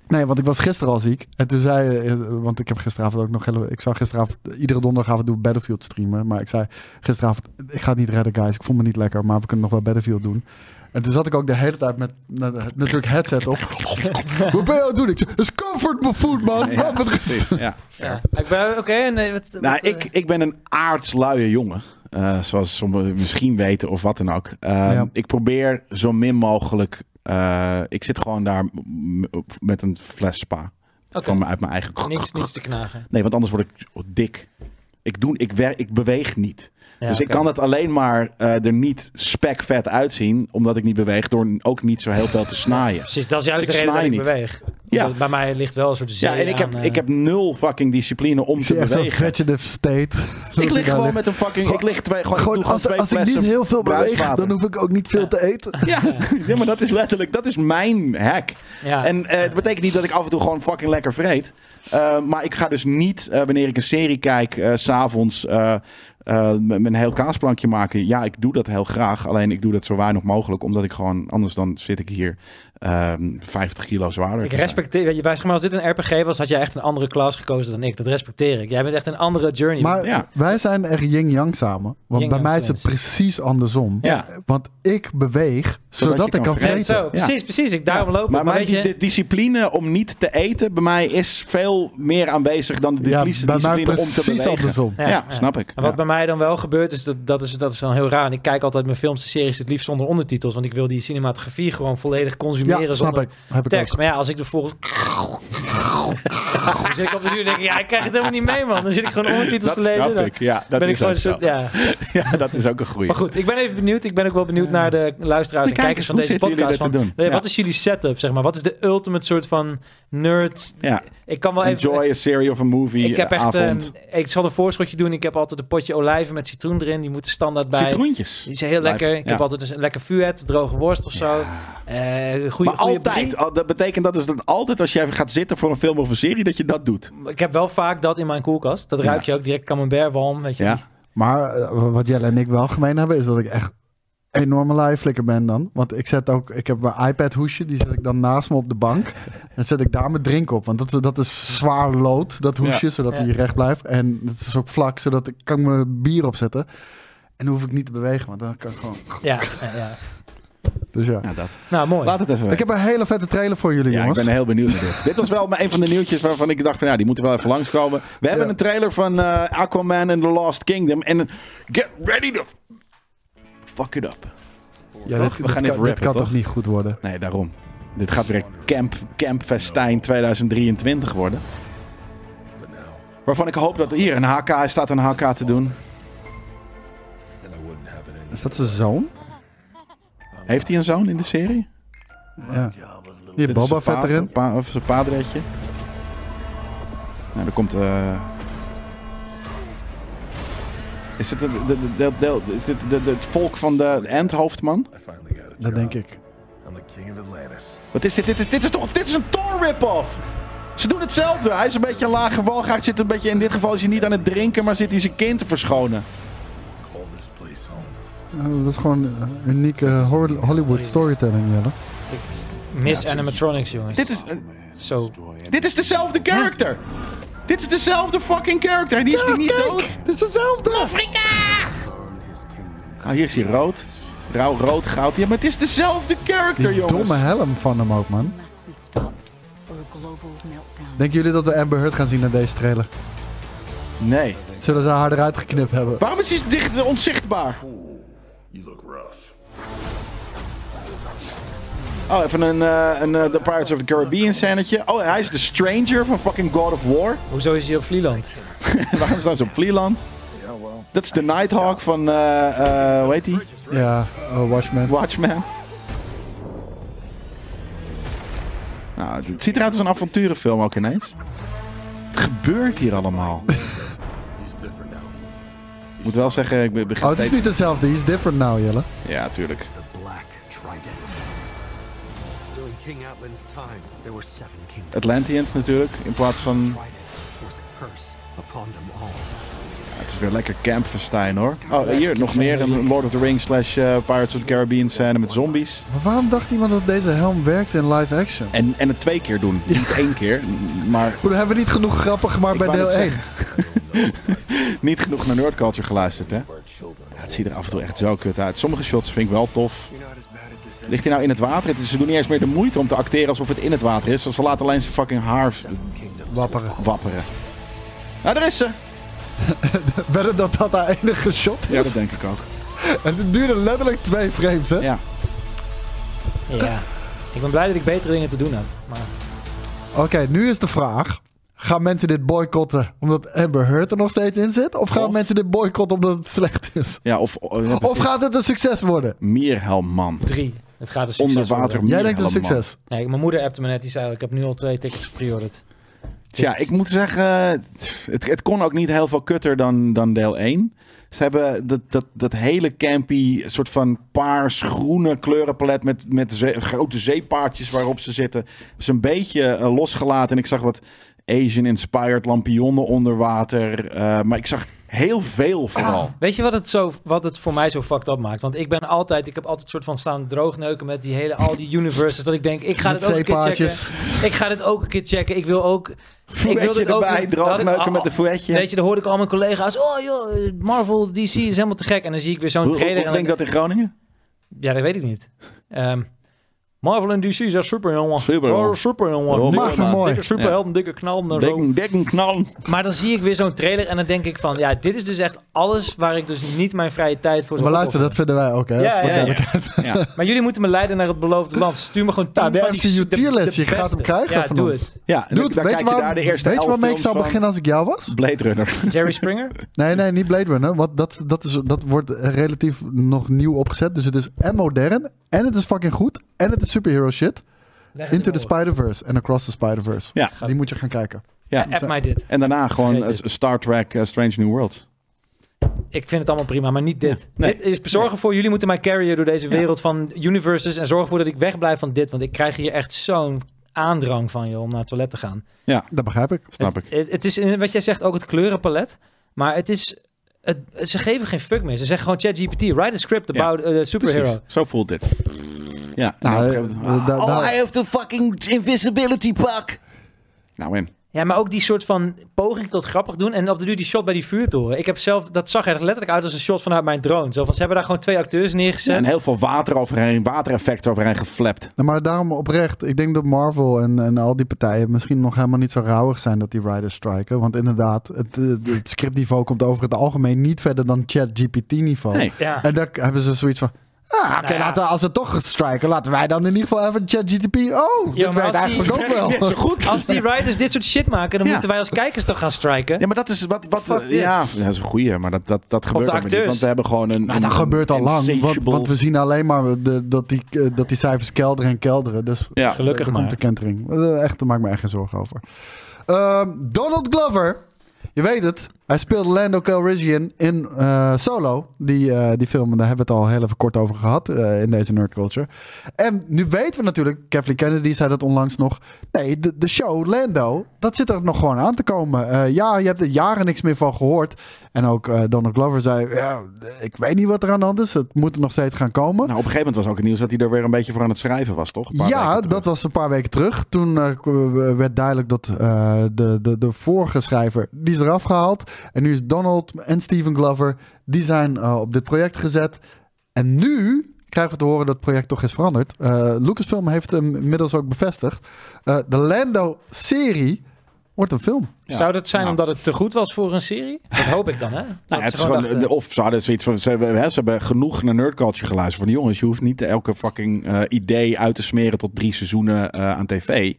Nee, want ik was gisteren al ziek. En toen zei want ik heb gisteravond ook nog hele... Ik zou gisteravond, iedere donderdagavond doe ik Battlefield streamen. Maar ik zei gisteravond, ik ga het niet redden, guys. Ik voel me niet lekker, maar we kunnen nog wel Battlefield doen. En toen zat ik ook de hele tijd met, met natuurlijk headset op. <laughs> Wat ben je aan het doen? Ik zei, het is comfort food, man. Ja, precies. Ja. Ja. Ik ben oké. en eh, wat, Nou, wat, eh, ik, ik ben een aardsluie jongen. Eh, zoals sommigen misschien weten of wat dan ook. Eh, Ja. Ik probeer zo min mogelijk... eh, ik zit gewoon daar met een fles spa. Van me uit mijn eigen... niks, <laughs> niets te knagen. Nee, want anders word ik dik. Ik, doe, ik, wer, ik beweeg niet. Ja, dus ik kan het alleen maar eh, er niet spekvet uitzien, omdat ik niet beweeg, door ook niet zo heel veel te snaaien. Precies, dat is juist Dus de reden dat ik snaai beweeg. Ja. Bij mij ligt wel een soort zee Ja, en ik heb, eh, ik heb nul fucking discipline om te echt zo'n bewegen. vegetative state. <laughs> Ik lig gewoon met een fucking. Ik lig twee. Gewoon, Gewoon, als, twee als ik niet heel veel beweeg, dan hoef ik ook niet veel te eten. <laughs> Ja, nee, maar dat is letterlijk. Dat is mijn hack. ja. En eh, het betekent niet dat ik af en toe gewoon fucking lekker vreet. Eh, maar ik ga dus niet, eh, wanneer ik een serie kijk, eh, s s'avonds met een heel kaasplankje maken. Ja, ik doe dat heel graag. Alleen ik doe dat zo weinig mogelijk. Omdat ik gewoon, anders dan zit ik hier ehm 50 kilo zwaarder. Ik respecteer, weet je, zeg maar, als dit een RPG was, had jij echt een andere klas gekozen dan ik. Dat respecteer ik. Jij bent echt een andere journey. Maar Ja. wij zijn echt yin-yang samen. Want bij mij is het precies andersom. Ja. Want ik beweeg zodat, ik kan kan vreten. Zo, precies, precies. Ik daarom loop ik. Maar, Maar, je, de discipline om niet te eten bij mij is veel meer aanwezig dan de bij mij discipline om te precies bewegen. andersom. Ja, snap ik. En wat Ja. bij mij dan wel gebeurt, is dat, dat, is, dat is dan heel raar. En ik kijk altijd mijn films en series het liefst zonder ondertitels. Want ik wil die cinematografie gewoon volledig consumeren Ja, snap zonder ik. Heb ik tekst. ook. Maar ja, als ik er volgens... <laughs> dan zit ik op de duur en denk ik, ja, ik krijg het helemaal niet mee, man. Dan zit ik gewoon ondertitels Dat te lezen. snap Dan ik. Ja, dat ben ik is gewoon ook een soort, zo. ja. <laughs> Ja, dat is ook een goeie. Maar goed, ik ben even benieuwd. Ik ben ook wel benieuwd naar de luisteraars en De kijkers van deze podcast. Van, doen? nee, Ja. Wat is jullie setup, zeg maar? Wat is de ultimate soort van nerd? Ja, Ik kan wel even... enjoy a serie of a movie Ik heb echt, avond. ik zal een voorschotje doen. Ik heb altijd een potje olijven met citroen erin. Die moeten standaard bij. Citroentjes. Die zijn heel Lijp, lekker. Ik ja. heb altijd dus een lekker vuet, droge worst of zo. Eh goede, Maar altijd, al- dat betekent dat dus dat altijd als jij gaat zitten voor een film of een serie, dat je dat doet. Ik heb wel vaak dat in mijn koelkast. Dat ruik je ook direct camembert walm. Weet je. Ja. Maar eh, wat Jelle en ik wel gemeen hebben, is dat ik echt een enorme lijflikker ben dan. Want ik zet ook, ik heb mijn iPad hoesje, die zet ik dan naast me op de bank. En zet ik daar mijn drink op. Want dat, is- dat is zwaar lood, dat hoesje, zodat Ja. hij recht blijft. En het is ook vlak, zodat ik kan mijn bier opzetten. En dan hoef ik niet te bewegen, want dan kan ik gewoon... Ja, ja, ja. Dus ja. Ja, dat. Nou, mooi. Laat het even Ik heb een hele vette trailer voor jullie, Ja, ik jongens. ben heel benieuwd naar dit. <laughs> dit was wel een van de nieuwtjes waarvan ik dacht van ja, die moeten wel even langskomen. We hebben een trailer van eh, Aquaman and the Lost Kingdom. En get ready to fuck it up. Ja, dit, We gaan dit kan, dit rappen, kan toch? toch niet goed worden? Nee, daarom. Dit gaat weer Camp, Camp Festijn 2023 worden. Waarvan ik hoop dat hier een HK staat een HK te doen. Is dat zijn zoon? Heeft hij een zoon in de serie? Ja. Hier, Boba Fett erin. pa- of zijn padretje. Nou, er komt... eh Is het, de, de, de, de- de- is dit de, de- het volk van de endhoofdman? Dat denk ik. Wat is dit? Dit is, dit is toch dit is een Thor rip-off! Ze doen hetzelfde. Hij is een beetje een lage walgaard. Zit een beetje, in dit geval is hij niet aan het drinken, maar zit hij zijn kind te verschonen. Dat is gewoon uh, unieke Hollywood storytelling, Jelle. Miss animatronics, jongens. Dit is, eh, Zo. dit is dezelfde character! Dit is dezelfde fucking character. Die is niet dood. Het is hetzelfde. Ah, hier is hij rood. Rauw, rood, goud. Ja, maar het is dezelfde character, Die jongens. domme helm van hem ook, man. Denken jullie dat we Amber Heard gaan zien in deze trailer? Nee. Zullen ze haar eruit geknipt hebben? Waarom is hij dicht onzichtbaar? Oh, even een, eh, een eh, The Pirates of the Caribbean scènetje. Oh, hij is de Stranger van fucking God of War. <laughs> Hoezo is hij op Vlieland? Waarom staan ze op Vlieland? Dat is de Nighthawk van, eh, eh, hoe heet die? Ja, Watchmen. Watchmen. Nou, het ziet eruit als een avonturenfilm ook ineens. Wat gebeurt hier allemaal? <laughs> He's different now. Ik moet wel zeggen, ik be- begin Oh, het is steeds... niet hetzelfde. He's different now, Jelle. Ja, tuurlijk. Atlanteans natuurlijk, in plaats van... Trident was a curse upon them all. Het is weer lekker campfestijn hoor. Oh, hier nog meer een Lord of the Rings slash eh, Pirates of the Caribbean scène met zombies. Maar waarom dacht iemand dat deze helm werkt in live action? En, en het twee keer doen. Niet één keer, maar Hoe hebben we niet genoeg grappen gemaakt bij deel net 1? <laughs> niet genoeg naar Nerd Culture geluisterd hè. Ja, het ziet er af en toe echt zo kut uit. Sommige shots vind ik wel tof. Ligt hij nou in het water? Het is, ze doen niet eens meer de moeite om te acteren alsof het in het water is. Ze laten alleen zijn fucking haar Wapperen. wapperen. Nou, daar is ze. <laughs> Wedden dat dat haar enige shot is? Ja, dat denk ik ook. En het duurde letterlijk twee frames, hè? Ja. Ja. Ik ben blij dat ik betere dingen te doen heb. Maar Oké, nu is de vraag. Gaan mensen dit boycotten omdat Amber Heard er nog steeds in zit? Of gaan Of- mensen dit boycotten omdat het slecht is? Ja, of, oh, ja, Of gaat het een succes worden? Mierhelmman. drie. Het gaat een succes Onder water. Jij denkt een succes. Nee, mijn moeder appte me net. Die zei, ik heb nu al twee tickets gepreorderd. Tja, Dit- ik moet zeggen, het, het kon ook niet heel veel kutter dan, dan deel 1. Ze hebben dat, dat, dat hele campy soort van paars-groene kleurenpalet met, met zee- grote zeepaardjes waarop ze zitten. Ze een beetje eh, losgelaten en ik zag wat Asian-inspired lampionnen onder water. eh, maar ik zag heel veel vooral. Weet je wat het, zo, wat het voor mij zo fucked up maakt? Want ik ben altijd, ik heb altijd een soort van staan droogneuken met die hele, al die universes. Dat ik denk, ik ga Met dit ook een keer checken. Ik ga dit ook een keer checken. Ik wil ook... Fouetje dit ook- erbij, ik- droogneuken met een fouetje. Weet je, dan hoorde ik al mijn collega's. Oh joh, Marvel, DC is helemaal te gek. En dan zie ik weer zo'n trailer. hoe en dan- klinkt dat in Groningen? Ja, dat weet ik niet. Ehm, Marvel en DC zijn super, jongen. Super, jongen. Oh, super, jongen. Oh, Dikke- het mooi. Dikke superhelden, dikke knallen en zo. Dekken, dekken, knallen. Maar dan zie ik weer zo'n trailer en dan denk ik van... Ja, dit is dus echt alles waar ik dus niet mijn vrije tijd voor zou Maar luister, dat vinden wij ook, hè? Ja, ja, ja. Ja. Maar jullie moeten me leiden naar het beloofde land. Stuur me gewoon tien Ja, de van die- MCU tierlist, je gaat hem krijgen ja, van doe ons. het. Ja, Dude, dan weet kijk je, waarmee ik zou beginnen als ik jou was? Blade Runner. Jerry Springer? Nee, nee, niet Blade Runner. Want dat, dat, is, dat wordt relatief nog nieuw opgezet. Dus het is en modern. En het is fucking goed. En het is superhero shit. Leg Into the Spider-Verse en Across the Spider-Verse. Ja. Die moet je gaan kijken. Ja. App mij dit. En daarna gewoon Star Trek eh, Strange New Worlds. Ik vind het allemaal prima, maar niet dit. Nee. Dit is zorgen ervoor, jullie moeten mij carryen door deze wereld van universes. En zorgen ervoor dat ik wegblijf van dit. Want ik krijg hier echt zo'n aandrang van je om naar het toilet te gaan. Dat begrijp ik. Snap het, ik. Het, het is, eh, wat jij zegt, ook het kleurenpalet. Maar het is... Het, ze geven geen fuck meer. Ze zeggen gewoon ChatGPT, write a script Ja. about a superhero. Precies. Zo voelt dit. Ja. Nou, En eh, eh, oh, I have the fucking invisibility pak. Nou in. Ja, maar ook die soort van poging tot grappig doen. En op de duur die shot bij die vuurtoren. Ik heb zelf, dat zag er letterlijk uit als een shot vanuit mijn drone. Zo van, ze hebben daar gewoon twee acteurs neergezet. En heel veel water overheen, watereffecten overheen geflapt. Nou, maar daarom oprecht, ik denk dat Marvel en, en al die partijen misschien nog helemaal niet zo rauwig zijn dat die riders striken. Want inderdaad, het, eh, het scriptniveau komt over het algemeen niet verder dan ChatGPT-niveau. Nee. Ja. En daar hebben ze zoiets van. Ah, oké, Nou ja. laten we, als we toch striken, laten wij dan in ieder geval even ChatGPT. Oh, Ja, dit maar werkt die- eigenlijk ook wel. Net zo goed. Als die writers dit soort shit maken, dan Ja. moeten wij als kijkers toch gaan striken. Ja, maar dat is wat. wat eh, ja, dat is een goeie, maar dat, dat, dat gebeurt niet. acteurs. Want we hebben gewoon een. Nou, een dat gebeurt al lang. Want, we zien alleen maar de, dat, die, dat die cijfers kelderen en kelderen. Dus Ja, Gelukkig maar. komt de kentering. Eh, Echt, daar maak ik me echt geen zorgen over. Ehm, Donald Glover. Je weet het. Hij speelde Lando Calrissian in eh, Solo. Die, eh, die film, daar hebben we het al heel even kort over gehad eh, in deze nerd culture. En nu weten we natuurlijk, Kathleen Kennedy zei dat onlangs nog. Nee, de, de show Lando, dat zit er nog gewoon aan te komen. Ja, je hebt er jaren niks meer van gehoord. En ook Donald Glover zei, ja, ik weet niet wat er aan de hand is. Het moet er nog steeds gaan komen. Nou, op een gegeven moment was ook het nieuws dat hij er weer een beetje voor aan het schrijven was, toch? Ja, dat was een paar weken terug. Toen werd duidelijk dat de, de, de vorige schrijver, die is eraf gehaald. En nu is Donald en Steven Glover, die zijn eh, op dit project gezet. En nu krijgen we te horen dat het project toch is veranderd. Eh, Lucasfilm heeft hem inmiddels ook bevestigd. Eh, de Lando-serie wordt een film. Ja. Zou dat zijn Nou. omdat het te goed was voor een serie? Dat hoop ik dan, hè? Nou, ja, het ze is gewoon gewoon, dachten, of ze hadden zoiets van, ze hebben, hè, ze hebben genoeg naar nerdculture geluisterd. Van jongens, je hoeft niet elke fucking eh, idee uit te smeren tot drie seizoenen eh, aan tv.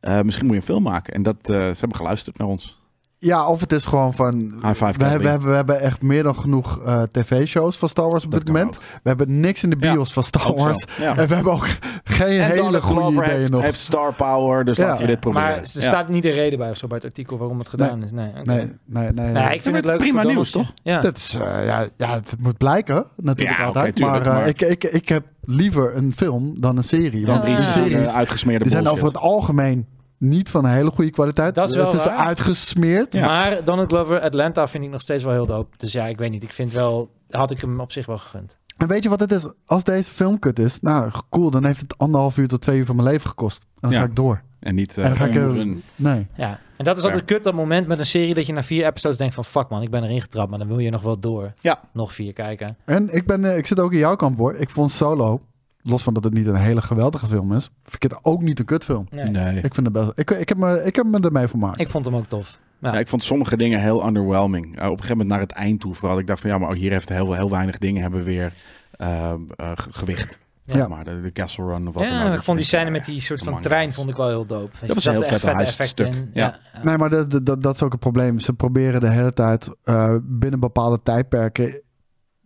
Eh, misschien moet je een film maken. En dat, eh, ze hebben geluisterd naar ons. Ja, of het is gewoon van... High five, we, hebben, we, hebben, we hebben echt meer dan genoeg eh, tv-shows van Star Wars op Dat dit moment. We hebben niks in de Ja, bios van Star. Wars. Ja. En we hebben ook geen En hele goede Glover ideeën heeft, nog. heeft star power, dus Ja. laten we dit proberen. Maar er Ja. staat niet een reden bij of zo bij het artikel waarom het gedaan is. Nee, oké. Nee, nee, nee. Nou, ik vind het leuk prima nieuws, toch? Ja. Dat is, eh, ja, ja, het moet blijken natuurlijk altijd. tuurlijk, maar, eh, maar- Ik, ik, ik heb liever een film dan een serie. Dan Want drie die series uitgesmeerde die zijn over het algemeen niet van een hele goede kwaliteit. Dat is wel het is waar. uitgesmeerd. Ja. Maar Donald Glover, Atlanta vind ik nog steeds wel heel dope. Dus ja, ik weet niet. Ik vind wel, had ik hem op zich wel gegund. En weet je wat het is? Als deze film kut is, nou cool, dan heeft het anderhalf uur tot twee uur van mijn leven gekost. En dan Ja. ga ik door. En niet... eh, en dan ga ik... eh, nee. Ja. En dat is altijd kut, dat moment met een serie dat je na vier episodes denkt van fuck man, ik ben erin getrapt, maar dan wil je nog wel door. Ja. Nog vier kijken. En ik, ben, eh, ik zit ook in jouw kamp hoor. Ik vond Solo, los van dat het niet een hele geweldige film is, vind ik het ook niet een kutfilm. Nee. nee. Ik vind het best. Ik, ik, heb me, ik heb me ermee vermaakt. Ik vond hem ook tof. Ja. Ja, ik vond sommige dingen heel underwhelming. Uh, op een gegeven moment naar het eind toe vooral. Ik dacht van ja, maar ook hier heeft heel, heel weinig dingen hebben weer uh, uh, ge- gewicht. Ja. Zeg maar de, de Castle Run of wat dan ja, ook. ik vond die scène eh, met die soort van trein vond ik wel heel dope. Dat was een heel vet in. Ja. Ja. Nee, maar dat, dat- dat, is ook het probleem. Ze proberen de hele tijd eh, binnen bepaalde tijdperken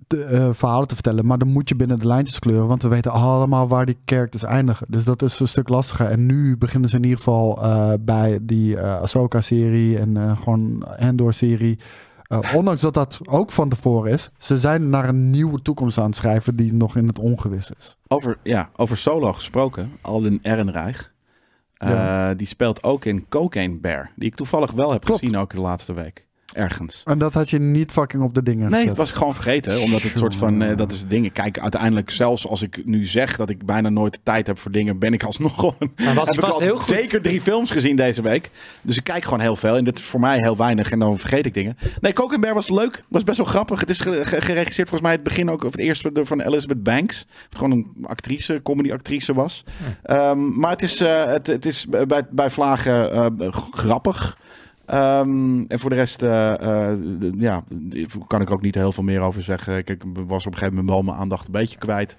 de, eh, verhalen te vertellen. Maar dan moet je binnen de lijntjes kleuren. Want we weten allemaal waar die characters eindigen. Dus dat is een stuk lastiger. En nu beginnen ze in ieder geval eh, bij die eh Ahsoka-serie en gewoon Andor-serie. Eh, <laughs> ondanks dat dat ook van tevoren is. Ze zijn naar een nieuwe toekomst aan het schrijven die nog in het ongewis is. Over, ja, over solo gesproken. Alden Ehrenreich. Uh, Ja. Die speelt ook in Cocaine Bear. Die ik toevallig wel heb Klopt. gezien ook de laatste week. Ergens. En dat had je niet fucking op de dingen Nee, dat was ik gewoon vergeten. Omdat het soort van, eh, dat is het ding. Kijk, uiteindelijk zelfs als ik nu zeg dat ik bijna nooit de tijd heb voor dingen, ben ik alsnog gewoon... Maar was heb ik al heel goed. zeker drie films gezien deze week. Dus ik kijk gewoon heel veel. En dit is voor mij heel weinig. En dan vergeet ik dingen. Nee, Coke Bear was leuk. Was best wel grappig. Het is ge- ge- geregisseerd volgens mij het begin ook... Of het eerste door- van Elizabeth Banks. Wat gewoon een actrice, comedy-actrice was. Ehm, maar het is, eh, het, het is bij, bij vlagen eh, grappig. Ehm, en voor de rest, eh, eh, d- ja, kan ik ook niet heel veel meer over zeggen. Ik, ik was op een gegeven moment wel mijn aandacht een beetje kwijt.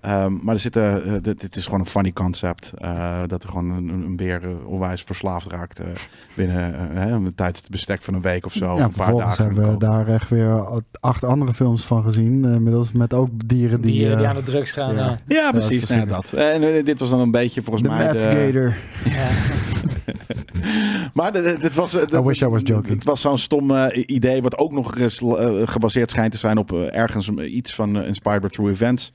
Ehm, maar er zitten, eh, dit, dit is gewoon een funny concept. eh, dat er gewoon een, een beer onwijs verslaafd raakt eh, binnen hè, een tijdsbestek van een week of zo. Ja, een paar dagen. hebben we daar echt weer acht andere films van gezien. eh, Inmiddels met ook dieren die... Dieren die aan de drugs gaan. ja. Precies. Ja, dat. En dit was dan een beetje volgens mij. De- Gator. Ja. <laughs> Maar dit was, eh, I wish I was joking. Het was zo'n stom eh, idee, wat ook nog eens eh, gebaseerd schijnt te zijn op ergens iets van Inspired by True Events.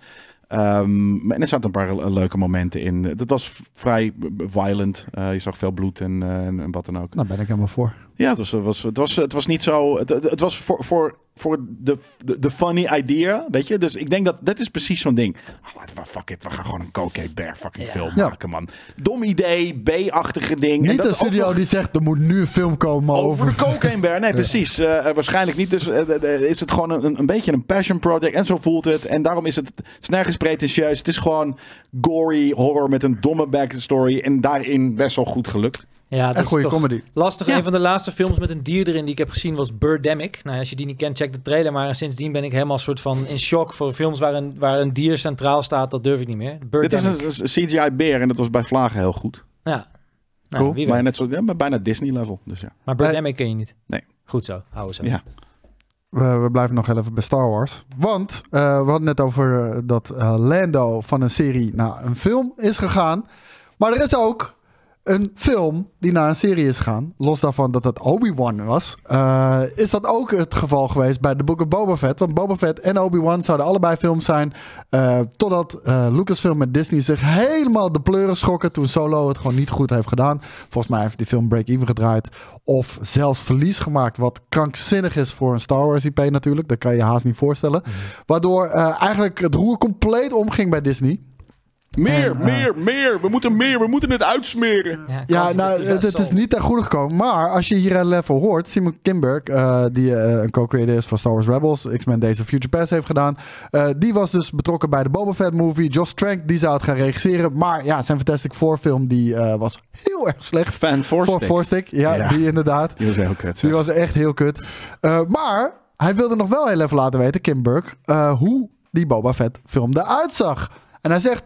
Ehm, en er zaten een paar leuke momenten in. Het was vrij violent. Je zag veel bloed en, en, en wat dan ook. Nou, ben ik helemaal voor. Ja, het was, het was, het was, het was niet zo. Het, het was voor, voor, voor de, de, de funny idea, weet je. Dus ik denk dat dat is precies zo'n ding. Ah, laten we, fuck it, we gaan gewoon een Cocaine Bear fucking Ja. film maken, man. Dom idee, B-achtige ding. En Niet dat een studio nog- die zegt, er moet nu een film komen over... over de cocaine bear. Nee, precies. Eh, waarschijnlijk niet. Dus eh, eh, is het gewoon een, een beetje een passion project. En zo voelt het. En daarom is het, het is nergens pretentieus. Het is gewoon gory horror met een domme backstory. En daarin best wel goed gelukt. Ja, dat Een is goede toch comedy. lastig. Ja. Een van de laatste films met een dier erin die ik heb gezien was Birdemic. Nou, als je die niet kent, check de trailer. Maar sindsdien ben ik helemaal soort van in shock voor films waar een, waar een dier centraal staat. Dat durf ik niet meer. Dit is Birdemic. een, een CGI-beer en dat was bij Vlagen heel goed. Ja. Nou, Cool. wie Maar net zo, ja, maar bijna Disney-level. Dus ja. Maar Birdemic ken je niet. Nee. Goed zo. Hou zo. ja. We, we blijven nog heel even bij Star Wars. Want eh, we hadden net over eh, dat eh, Lando van een serie naar een film is gegaan. Maar er is ook een film die naar een serie is gegaan, los daarvan dat het Obi-Wan was, eh, is dat ook het geval geweest bij Book of Boba Fett. Want Boba Fett en Obi-Wan zouden allebei films zijn, eh, totdat eh, Lucasfilm met Disney zich helemaal de pleuren schokken toen Solo het gewoon niet goed heeft gedaan. Volgens mij heeft die film break-even gedraaid of zelfs verlies gemaakt, wat krankzinnig is voor een Star Wars IP natuurlijk. Dat kan je haast niet voorstellen. Waardoor eh, eigenlijk het roer compleet omging bij Disney. Meer, En, eh, meer, meer. We moeten meer. We moeten het uitsmeren. Ja, nou, het, het is niet ten goede gekomen. Maar als je hier een level hoort, Simon Kimberg, eh, die eh, een co-creator is van Star Wars Rebels, X-Men Days of Future Past heeft gedaan, eh, die was dus betrokken bij de Boba Fett movie. Josh Trank, die zou het gaan regisseren. Maar ja, zijn Fantastic Four film, die eh, was heel erg slecht. Fan Voor Forstick. Ja, Ja. die inderdaad. Die was heel kut. Die was echt heel kut. Eh, maar hij wilde nog wel heel even laten weten, Kim Burke, eh, hoe die Boba Fett film eruit zag. En hij zegt...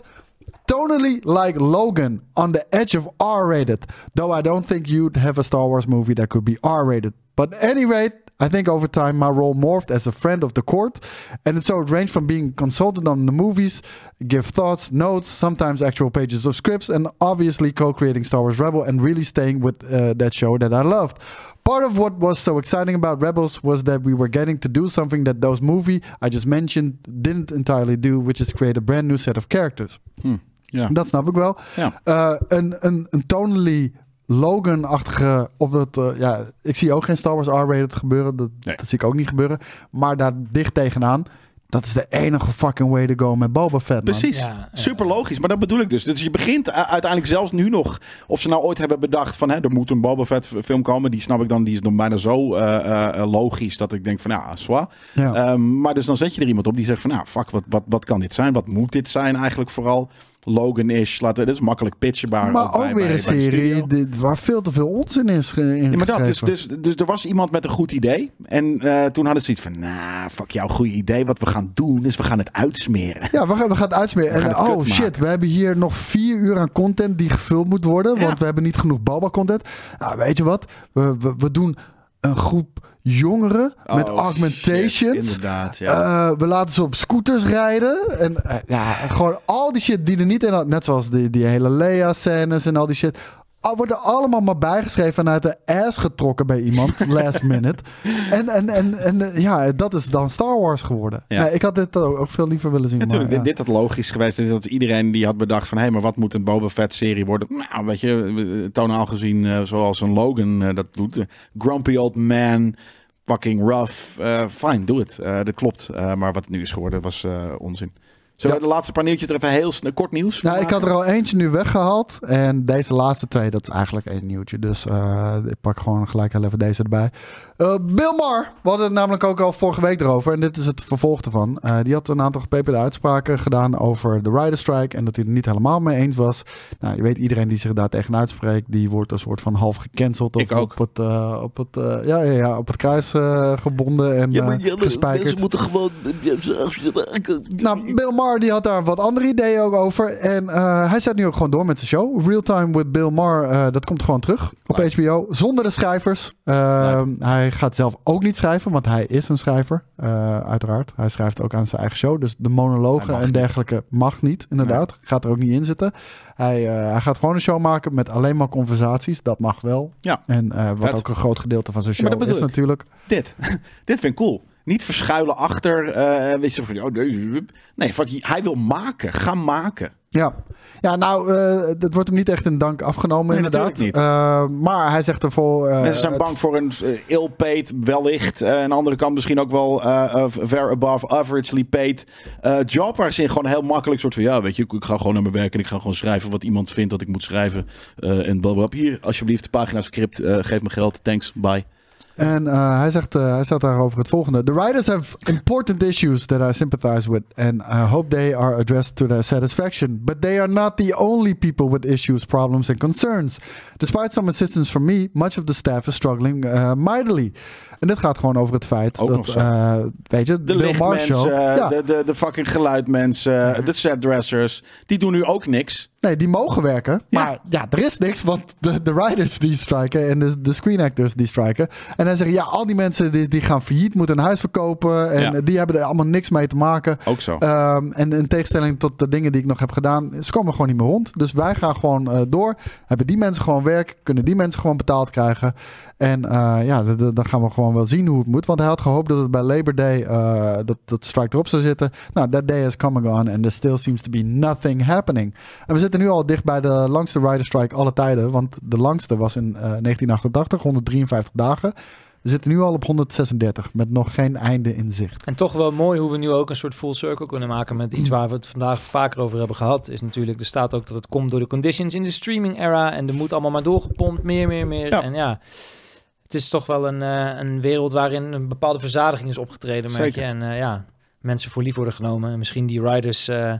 Tonally like Logan, on the edge of R-rated. Though I don't think you'd have a Star Wars movie that could be R-rated. But at any rate, I think over time my role morphed as a friend of the court. And so it ranged from being consulted on the movies, give thoughts, notes, sometimes actual pages of scripts, and obviously co-creating Star Wars Rebel and really staying with uh, that show that I loved. Part of what was so exciting about Rebels was that we were getting to do something that those movie I just mentioned didn't entirely do, which is create a brand new set of characters. Ja. Dat snap ik wel. Ja. Eh, een, een, een tonally Logan-achtige, of dat, eh, ja, ik zie ook geen Star Wars R-rated gebeuren. Dat, Nee. dat zie ik ook niet gebeuren. Maar daar dicht tegenaan, dat is de enige fucking way to go met Boba Fett, man. Precies. Ja, ja. Super logisch. Maar dat bedoel ik dus. Dus je begint uiteindelijk zelfs nu nog. Of ze nou ooit hebben bedacht van hè, er moet een Boba Fett film komen. Die snap ik dan. Die is dan bijna zo eh, eh, eh, logisch dat ik denk van ja, swa. Ja. Ehm, maar dus dan zet je er iemand op die zegt van nou, fuck, wat, wat, wat kan dit zijn? Wat moet dit zijn eigenlijk vooral? Logan-ish. Laten, dit is makkelijk pitchbaar. maar ook weer een de serie waar veel te veel onzin is in Ja, maar dat is dus, dus er was iemand met een goed idee. En eh, toen hadden ze iets van, nou, fuck jouw goede idee. Wat we gaan doen is we gaan het uitsmeren. Ja, we gaan, we gaan het uitsmeren. <laughs> We gaan En het oh shit, maken. we hebben hier nog vier uur aan content die gevuld moet worden. Ja. Want we hebben niet genoeg Boba-content. Nou, weet je wat? We, we, we doen een groep jongeren met Oh, augmentations. shit, ja. Eh, we laten ze op scooters rijden. En eh, ja, gewoon al die shit die er niet in had. Net zoals die, die hele Leia-scènes en al die shit. Er allemaal maar bijgeschreven en uit de ass getrokken bij iemand. <laughs> last minute. En, en, en, en eh, ja, dat is dan Star Wars geworden. Ja. Nee, ik had dit ook, ook veel liever willen zien. Maar, dit, ja. dit had logisch geweest. Had iedereen die had bedacht van... hé, hey, maar wat moet een Boba Fett serie worden? Nou, weet je, we- tonaal gezien eh, zoals een Logan eh, dat doet. Eh, grumpy old man, fucking rough. Eh fine, doe het. Eh, dat klopt. Eh, maar wat het nu is geworden was eh, onzin. Zullen Ja. we de laatste paar nieuwtjes er even heel snel, kort nieuws Nou, ik had er al eentje nu weggehaald. En deze laatste twee, dat is eigenlijk één nieuwtje. Dus eh, ik pak gewoon gelijk heel even deze erbij. Eh, Bill Maher, we hadden het namelijk ook al vorige week erover. En dit is het vervolg ervan. Eh, die had een aantal gepeperde uitspraken gedaan over de Rider Strike. En dat hij er niet helemaal mee eens was. Nou, je weet, iedereen die zich daar tegen uitspreekt, die wordt een soort van half gecanceld. Of Ik ook. op het, op het, ja, ja, ja, op het kruis gebonden en Ja, maar ja, maar gespijkerd. mensen moeten gewoon... Nou, Bill Maher die had daar wat andere ideeën ook over. En eh, hij zet nu ook gewoon door met zijn show. Real Time with Bill Maher, eh, dat komt gewoon terug op HBO. Zonder de schrijvers. Eh, hij gaat zelf ook niet schrijven, want hij is een schrijver. uiteraard. Hij schrijft ook aan zijn eigen show. Dus de monologen en niet. dergelijke mag niet, inderdaad. Gaat er ook niet in zitten. Hij, hij gaat gewoon een show maken met alleen maar conversaties. Dat mag wel. Ja. En wat Vet. ook een groot gedeelte van zijn show is natuurlijk. Dit. <laughs> dit vind ik cool. Niet verschuilen achter. eh weet je, van, oh, nee, nee, fuck, hij wil maken. Ga maken. Ja, ja nou, eh dat wordt hem niet echt in dank afgenomen, Nee, inderdaad. niet. Eh, maar hij zegt ervoor. eh, Mensen zijn bang voor een uh, ill-paid, wellicht. aan de andere kant misschien ook wel uh, ver above averagely paid job. Waar ze gewoon heel makkelijk soort van... Ja, weet je, ik, ga gewoon naar mijn werk en ik ga gewoon schrijven wat iemand vindt dat ik moet schrijven. en blablabla. Hier, alsjeblieft, pagina script. geef me geld. Thanks, bye. En eh, hij zegt, eh, hij staat daarover het volgende. The writers have important issues that I sympathize with and I hope they are addressed to their satisfaction. But they are not the only people with issues, problems and concerns. Despite some assistance from me, much of the staff is struggling uh, mightily. En dit gaat gewoon over het feit Ook dat, eh, weet je, De Bill ja, de, de, de fucking geluidmensen, de setdressers. Die doen nu ook niks. Nee, die mogen werken. Ja. Maar ja, er is niks, want de, de writers die striken en de, de screen actors die striken. En hij zegt, ja, al die mensen die, die gaan failliet, moeten een huis verkopen. En Ja. die hebben er allemaal niks mee te maken. Ook zo. Ehm, en in tegenstelling tot de dingen die ik nog heb gedaan, ze komen gewoon niet meer rond. Dus wij gaan gewoon eh, door. Hebben die mensen gewoon werk, kunnen die mensen gewoon betaald krijgen. En eh, ja, dan gaan we gewoon wel zien hoe het moet. Want hij had gehoopt dat het bij Labor Day, eh, dat, dat strike erop zou zitten. Nou, that day is coming on and there still seems to be nothing happening. En we zitten nu al dicht bij de langste rider strike alle tijden. Want de langste was in eh, 1988, 153 dagen. We zitten nu al op 136, met nog geen einde in zicht. En toch wel mooi hoe we nu ook een soort full circle kunnen maken met iets waar we het vandaag vaker over hebben gehad. Is natuurlijk, er staat ook dat het komt door de conditions in de streaming era. En er moet allemaal maar doorgepompt, meer, meer, meer. Ja. En ja, het is toch wel een, eh, een wereld waarin een bepaalde verzadiging is opgetreden, merk je. En eh, ja, mensen voor lief worden genomen. En misschien die riders... eh,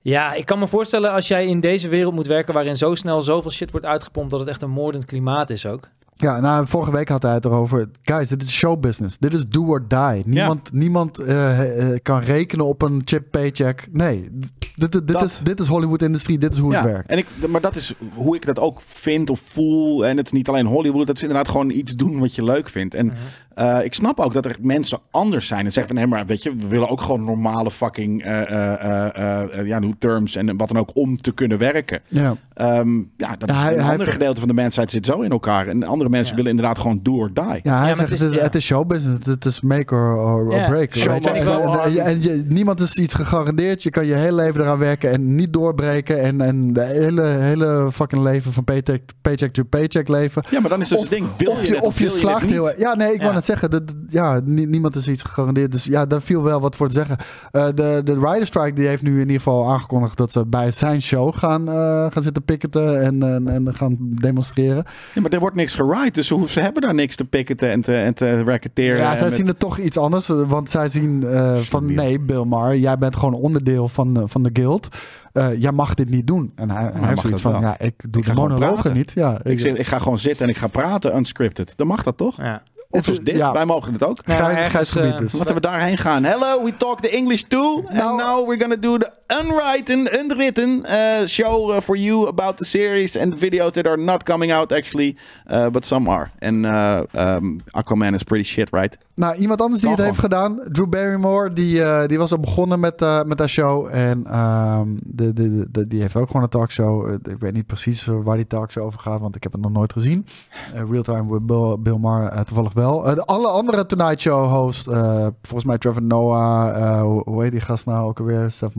ja, ik kan me voorstellen als jij in deze wereld moet werken waarin zo snel zoveel shit wordt uitgepompt dat het echt een moordend klimaat is ook. Ja, nou, vorige week had hij het erover. Guys, dit is showbusiness. Dit is do or die. Niemand, niemand eh, eh, kan rekenen op een chip paycheck. Nee, dit, dit, dit, Dat- is, dit is Hollywood-industrie. Dit is hoe het ja, werkt. En ik, maar dat is hoe ik dat ook vind of voel. En het is niet alleen Hollywood. Het is inderdaad gewoon iets doen wat je leuk vindt. En Mhm. Eh, ik snap ook dat er mensen anders zijn. En zeggen van, nee, maar weet je, we willen ook gewoon normale fucking, eh, eh, eh, eh, ja, terms en wat dan ook om te kunnen werken. Ja. Ehm, ja, dat Ja, is hij- een hij- ander gedeelte van de mensheid zit zo in elkaar. En andere mensen Ja. willen inderdaad gewoon do or die. Ja, hij zegt het is- het, is, ja. het is showbusiness. Het is make or, or, or Ja. break. Show En, en- je- niemand is iets gegarandeerd. Je kan je hele leven eraan werken en niet doorbreken. En, en de hele, hele fucking leven van paycheck, paycheck to paycheck leven. Ja, maar dan is dus Of, het ding, wil of je, of je slaagt heel. Ja, nee, ik Ja. wou net zeggen. Dat, ja, nie- niemand is iets gegarandeerd. Dus ja, daar viel wel wat voor te zeggen. Eh, de, de Rider Strike die heeft nu in ieder geval aangekondigd dat ze bij zijn show gaan, eh, gaan zitten picketen en, en, en gaan demonstreren. Ja, maar er wordt niks geride, dus ze, hoeven- ze hebben daar niks te picketen en te, en te. Ja, zij met- zien het toch iets anders. eh, Want zij zien eh, van nee, Bill Maher, jij bent gewoon onderdeel van, van de guild. Eh, jij mag dit niet doen. En hij, hij mag heeft zoiets van, wel. ja, ik doe Ik de gewoon monologen niet. Ja, ik, zeg, ik ga gewoon zitten en ik ga praten unscripted. Dan mag dat toch? Ja. Zoals dit, ja. wij mogen het ook. Ja, Grijs- ergens, grijs gebied eh, dus. Laten we daarheen gaan. Hello, we talk the English too. Nou- and now we're gonna do the unwritten, unwritten uh, show uh, for you about the series and the videos that are not coming out actually, uh, but some are. And um, Aquaman is pretty shit, right? Nou, iemand anders die het heeft gedaan, Drew Barrymore, die, eh, die was al begonnen met, eh, met haar show. En ehm, de, de, de, die heeft ook gewoon een talkshow. Eh, Ik weet niet precies eh, waar die talkshow over gaat, want ik heb het nog nooit gezien. Eh, Real Time with Bill, Bill Maher eh, toevallig wel. Eh, de alle andere Tonight Show host, eh, volgens mij Trevor Noah, eh, hoe, heet die gast nou ook alweer? Seth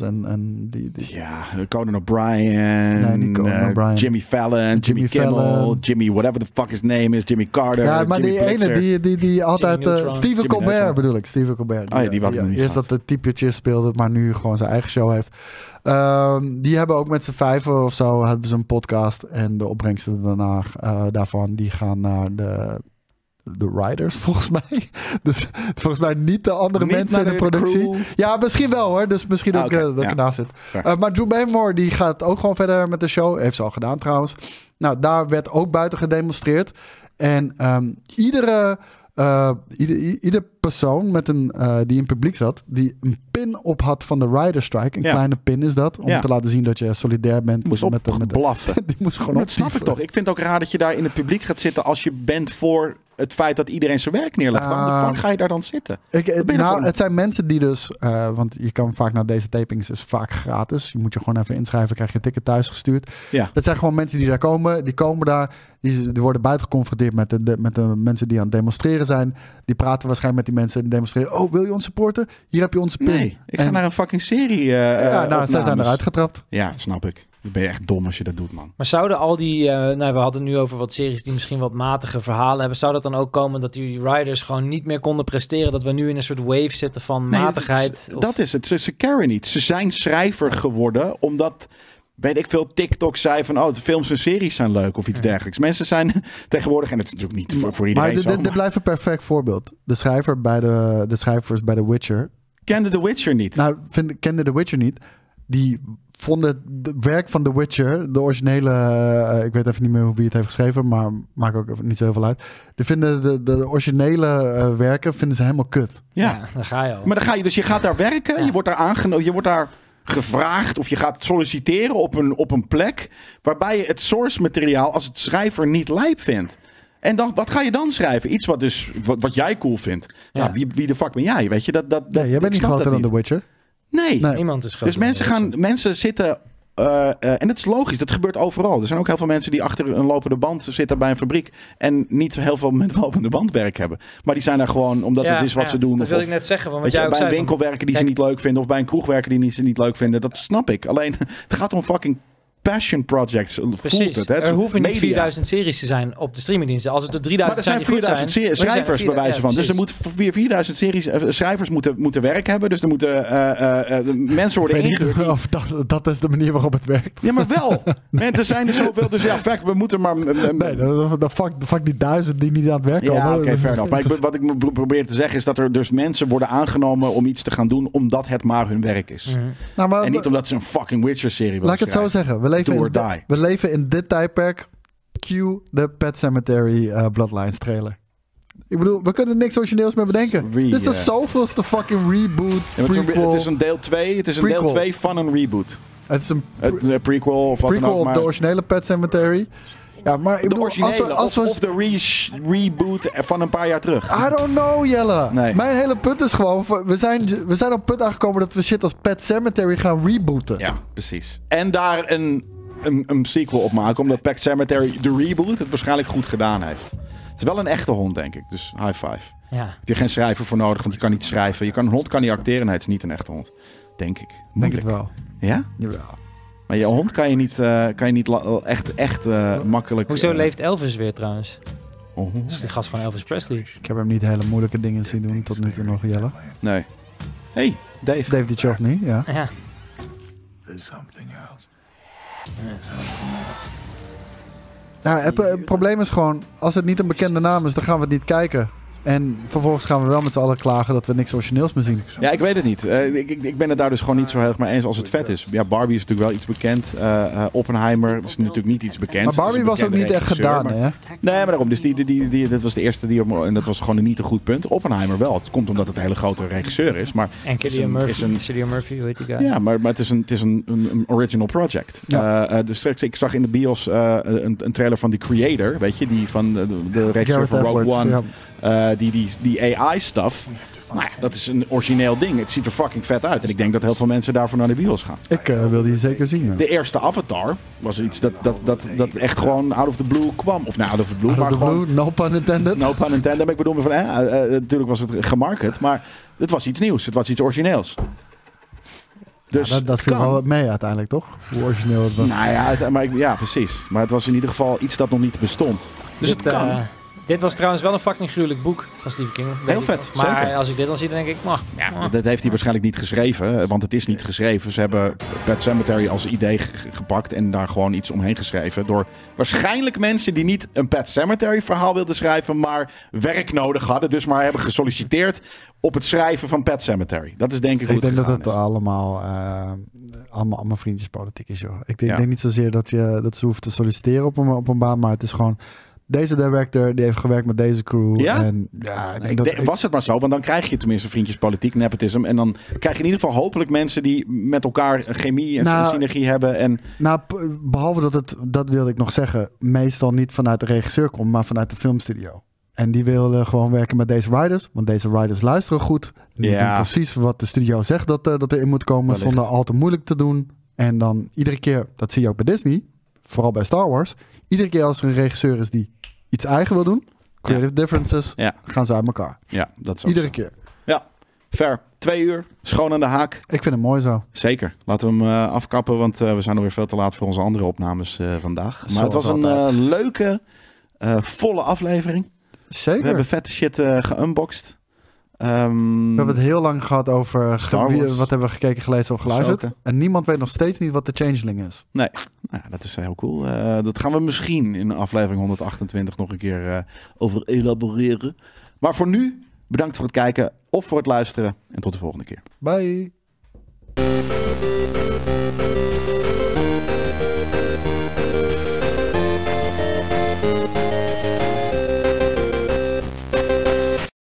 En, en die... die Ja, Conan O'Brien, Nee, niet Conan uh, O'Brien. Jimmy Fallon, Jimmy, Jimmy Kimmel, Fallon. Jimmy whatever the fuck his name is, Jimmy Carter, ja, maar Jimmy die ene, die, die, die altijd... eh, Neutron. Steven Jimmy Colbert Neutron. bedoel ik, Steven Colbert. Oh ja, die wat ik nog niet Eerst gehad. dat de typetje speelde, maar nu gewoon zijn eigen show heeft. Ehm, die hebben ook met z'n vijven of zo hebben ze een podcast. En de opbrengsten daarna, eh, daarvan, die gaan naar de... De riders, <laughs> volgens mij. Dus volgens mij niet de andere Niet mensen in de de productie. crew. Ja, misschien wel hoor. Dus misschien Ah, ook eh, dat ja. ik ernaast zit. Eh, maar Drew Barrymore die gaat ook gewoon verder met de show. Heeft ze al gedaan trouwens. Nou, daar werd ook buiten gedemonstreerd. En ehm, iedere, eh, ieder, persoon met een, die in het publiek zat, die een pin op had van de Rider Strike. Een Ja. kleine pin is dat. Om Ja. te laten zien dat je solidair bent Die moest op met de. Met de blaffen. <laughs> die moest gewoon dat snap ik toch. Ik vind het ook raar dat je daar in het publiek gaat zitten als je bent voor het feit dat iedereen zijn werk neerlegt. Waarom de Ah. ga je daar dan zitten? Ik, nou, het zijn mensen die dus, eh, want je kan vaak naar deze tapings, is vaak gratis. Je moet je gewoon even inschrijven, krijg je een ticket thuis gestuurd. Ja. Dat zijn gewoon mensen die daar komen, die komen daar, die, die worden buiten geconfronteerd met de, de- met de mensen die aan het demonstreren zijn. Die praten waarschijnlijk met die mensen en demonstreren. Oh, wil je ons supporten? Hier heb je onze pin. Nee, ik ga naar een fucking serie. eh Ja, eh, nou, zij zijn eruit getrapt. Ja, dat snap ik. Dan ben je echt dom als je dat doet, man. Maar zouden al die, eh, nou, we hadden het nu over wat series die misschien wat matige verhalen hebben. Zou dat dan ook komen dat die riders gewoon niet meer konden presteren? Dat we nu in een soort wave zitten van Nee, matigheid? Of- Dat is het. Ze, ze caren niet. Ze zijn schrijver geworden omdat, weet ik veel, TikTok zei van, oh, de films en series zijn leuk of iets dergelijks. Mensen zijn <laughs> tegenwoordig, en het is natuurlijk niet voor, voor Maar iedereen zo, dit, dit maar blijft een perfect voorbeeld. De schrijver bij de, de schrijvers bij The Witcher, kende The Witcher niet. Nou, vind, kende The Witcher niet. Die vonden het werk van The Witcher, de originele, eh, ik weet even niet meer hoe wie het heeft geschreven, maar maakt ook even niet zo heel veel uit. Die vinden de, de originele eh, werken vinden ze helemaal kut. ja. ja, daar ga je al. Maar dan ga je dus, je gaat daar werken, Ja. je wordt daar aangenomen, je wordt daar gevraagd of je gaat solliciteren op een, op een plek waarbij je het source materiaal als het schrijver niet lijp vindt. En dan, wat ga je dan schrijven? Iets wat, dus, wat, wat jij cool vindt. Ja, Ja. wie, wie de fuck ben jij? Weet je, dat, dat, dat, Nee, jij ik bent niet groter dan The Witcher. Nee. Nee. Niemand is groter Dus mensen, gaan, mensen zitten. eh, eh, en het is logisch, dat gebeurt overal. Er zijn ook heel veel mensen die achter een lopende band zitten bij een fabriek. en niet heel veel met lopende band werk hebben. Maar die zijn daar gewoon omdat Ja, het is wat ja, ze doen. Dat of, wil ik net zeggen. Want wat je, jij ook bij een zei. winkel van- werken die Kijk, ze niet leuk vinden. of bij een kroeg werken die ze niet leuk vinden. Dat snap ik. Alleen <laughs> het gaat om fucking passion projects. Voelt het, hè? Er hoeven niet media. 4000 series te zijn op de streamingdiensten. Als het er Maar 3000 er zijn zijn die goed 4000 zijn. er schrijvers bij 4000 wijze van. ja, dus er precies. moet weer 4000 series, eh, schrijvers moeten, moeten werk hebben. Dus er moeten eh, eh, eh, mensen worden ingehuurd. niet die- of dat, dat is de manier waarop het werkt. Ja, maar wel. <laughs> Man, er zijn er zoveel. Dus ja, fact, we moeten maar... Nee, dan, dan fuck, fuck die duizend die niet aan het werk komen. Ja, oké, fair enough. Maar ik, wat ik probeer te zeggen is dat er dus mensen worden aangenomen om iets te gaan doen omdat het maar hun werk is. Mhm. Nou, maar En niet omdat ze een fucking Witcher-serie willen Laat ik het zo zeggen. We leven, Do or in, di- die. we leven in dit tijdperk. Cue de Pet Cemetery eh, Bloodlines trailer. Ik bedoel, we kunnen niks origineels meer bedenken. Dit is de eh. zoveelste fucking reboot, Ja, het, is een, prequel. het is een deel 2. Het is een deel Prequel. 2 van een reboot. Het is een pre- Het, prequel of wat prequel dan ook. Maar de originele Pet Cemetery. Ja, maar ik de bedoel, originele als we, als we, of, of de re- reboot van een paar jaar terug. I don't know, Jelle. Nee. Mijn hele punt is gewoon... We zijn, we zijn op het punt aangekomen dat we shit als Pet Cemetery gaan rebooten. Ja, precies. En daar een, een, een sequel op maken. Omdat Pet Cemetery, de reboot, het waarschijnlijk goed gedaan heeft. Het is wel een echte hond, denk ik. Dus high five. Ja. Heb je geen schrijver voor nodig, want je kan niet schrijven. Je kan, een hond kan niet acteren. Nee, het is niet een echte hond. Denk ik. Denk het wel. Ja? Jawel. Maar je hond kan je niet, eh, kan je niet echt, echt eh, makkelijk... Hoezo eh, leeft Elvis weer trouwens? oh, Is die gast gewoon Elvis Presley? Ik heb hem niet hele moeilijke dingen zien doen tot nu toe nog, Jelle. nee. hey, Dave. Dave Duchovny, ja. Ja. There's something else. Ja, het, het probleem is gewoon, als het niet een bekende naam is, dan gaan we het niet kijken. En vervolgens gaan we wel met z'n allen klagen dat we niks origineels meer zien. Ja, ik weet het niet. Eh, ik, ik, ik ben het daar dus gewoon niet zo heel erg mee eens als het vet is. Ja, Barbie is natuurlijk wel iets bekend. Eh, eh, Oppenheimer is natuurlijk niet iets bekend. Maar Barbie was ook niet echt gedaan, maar- hè? Nee, maar daarom. Dus die, die, die, die- dat was de eerste die... op- En dat was gewoon een niet een goed punt. Oppenheimer wel. Het komt omdat het een hele grote regisseur is. Maar En is Cillian een- Murphy. is een- Cillian Murphy, hoe heet die guy? Ja, maar, maar het is een, het is een, een, een original project. Ja. Dus straks, ik zag in de bios eh, een, een trailer van die creator, weet je, die van de, de, de regisseur Gareth van Rogue Edwards. One, Ja. Eh, die, die, die AI-stuff. Nou ja, dat is een origineel ding. Het ziet er fucking vet uit. En ik denk dat heel veel mensen daarvoor naar de bios gaan. Ik eh, wil die zeker zien. ja. De eerste Avatar was iets dat, dat, dat, dat echt gewoon out of the blue kwam. Of nou, out of the blue, Out of maar the gewoon... blue, no pun intended. No pun intended. Maar ik bedoel, me van, eh, natuurlijk was het gemarket, maar het was iets nieuws. Het was iets origineels. Dus Ja, dat, dat viel kan. wel mee uiteindelijk, toch? Hoe origineel het was. Nou ja, maar ik, ja, precies. Maar het was in ieder geval iets dat nog niet bestond. Dus dit, het kan. eh, dit was trouwens wel een fucking gruwelijk boek van Stephen King. Heel vet. Maar zeker. als ik dit dan zie, dan denk ik, mag. ja, dat heeft hij waarschijnlijk niet geschreven, want het is niet geschreven. Ze hebben Pet Cemetery als idee ge- gepakt en daar gewoon iets omheen geschreven. Door waarschijnlijk mensen die niet een Pet Cemetery verhaal wilden schrijven, maar werk nodig hadden. Dus maar hebben gesolliciteerd op het schrijven van Pet Cemetery. Dat is denk ik hoe Ik denk dat het is. allemaal, eh, allemaal, allemaal vriendjespolitiek is, joh. Ik denk, Ja. denk niet zozeer dat, je, dat ze hoeven te solliciteren op een, op een baan, maar het is gewoon... Deze director, die heeft gewerkt met deze crew. Ja? En ja, ik denk dat... was het maar zo, want dan krijg je tenminste vriendjespolitiek, nepotism. En dan krijg je in ieder geval hopelijk mensen die met elkaar chemie en Nou, synergie hebben. En Nou, behalve dat het, dat wilde ik nog zeggen, meestal niet vanuit de regisseur komt, maar vanuit de filmstudio. En die willen gewoon werken met deze writers, want deze writers luisteren goed. Die Ja. doen precies wat de studio zegt dat, eh, dat erin moet komen, Wellicht. zonder al te moeilijk te doen. En dan iedere keer, dat zie je ook bij Disney, vooral bij Star Wars, iedere keer als er een regisseur is die iets eigen wil doen, creative differences, ja, gaan ze uit elkaar. ja, dat is Iedere zo. keer. Ja, fair. Twee uur, schoon aan de haak. Ik vind het mooi zo. Zeker. Laten we hem eh, afkappen, want eh, we zijn alweer veel te laat voor onze andere opnames eh, vandaag. Maar het was een altijd. leuke, volle aflevering. Zeker. We hebben vette shit geunboxed. Ehm, We hebben het heel lang gehad over wat hebben we gekeken, gelezen of geluisterd. Ahsoka. En niemand weet nog steeds niet wat de Changeling is. Nou ja, dat is heel cool. Eh, dat gaan we misschien in aflevering 128 nog een keer eh, over elaboreren. Maar voor nu, bedankt voor het kijken of voor het luisteren. En tot de volgende keer. Bye.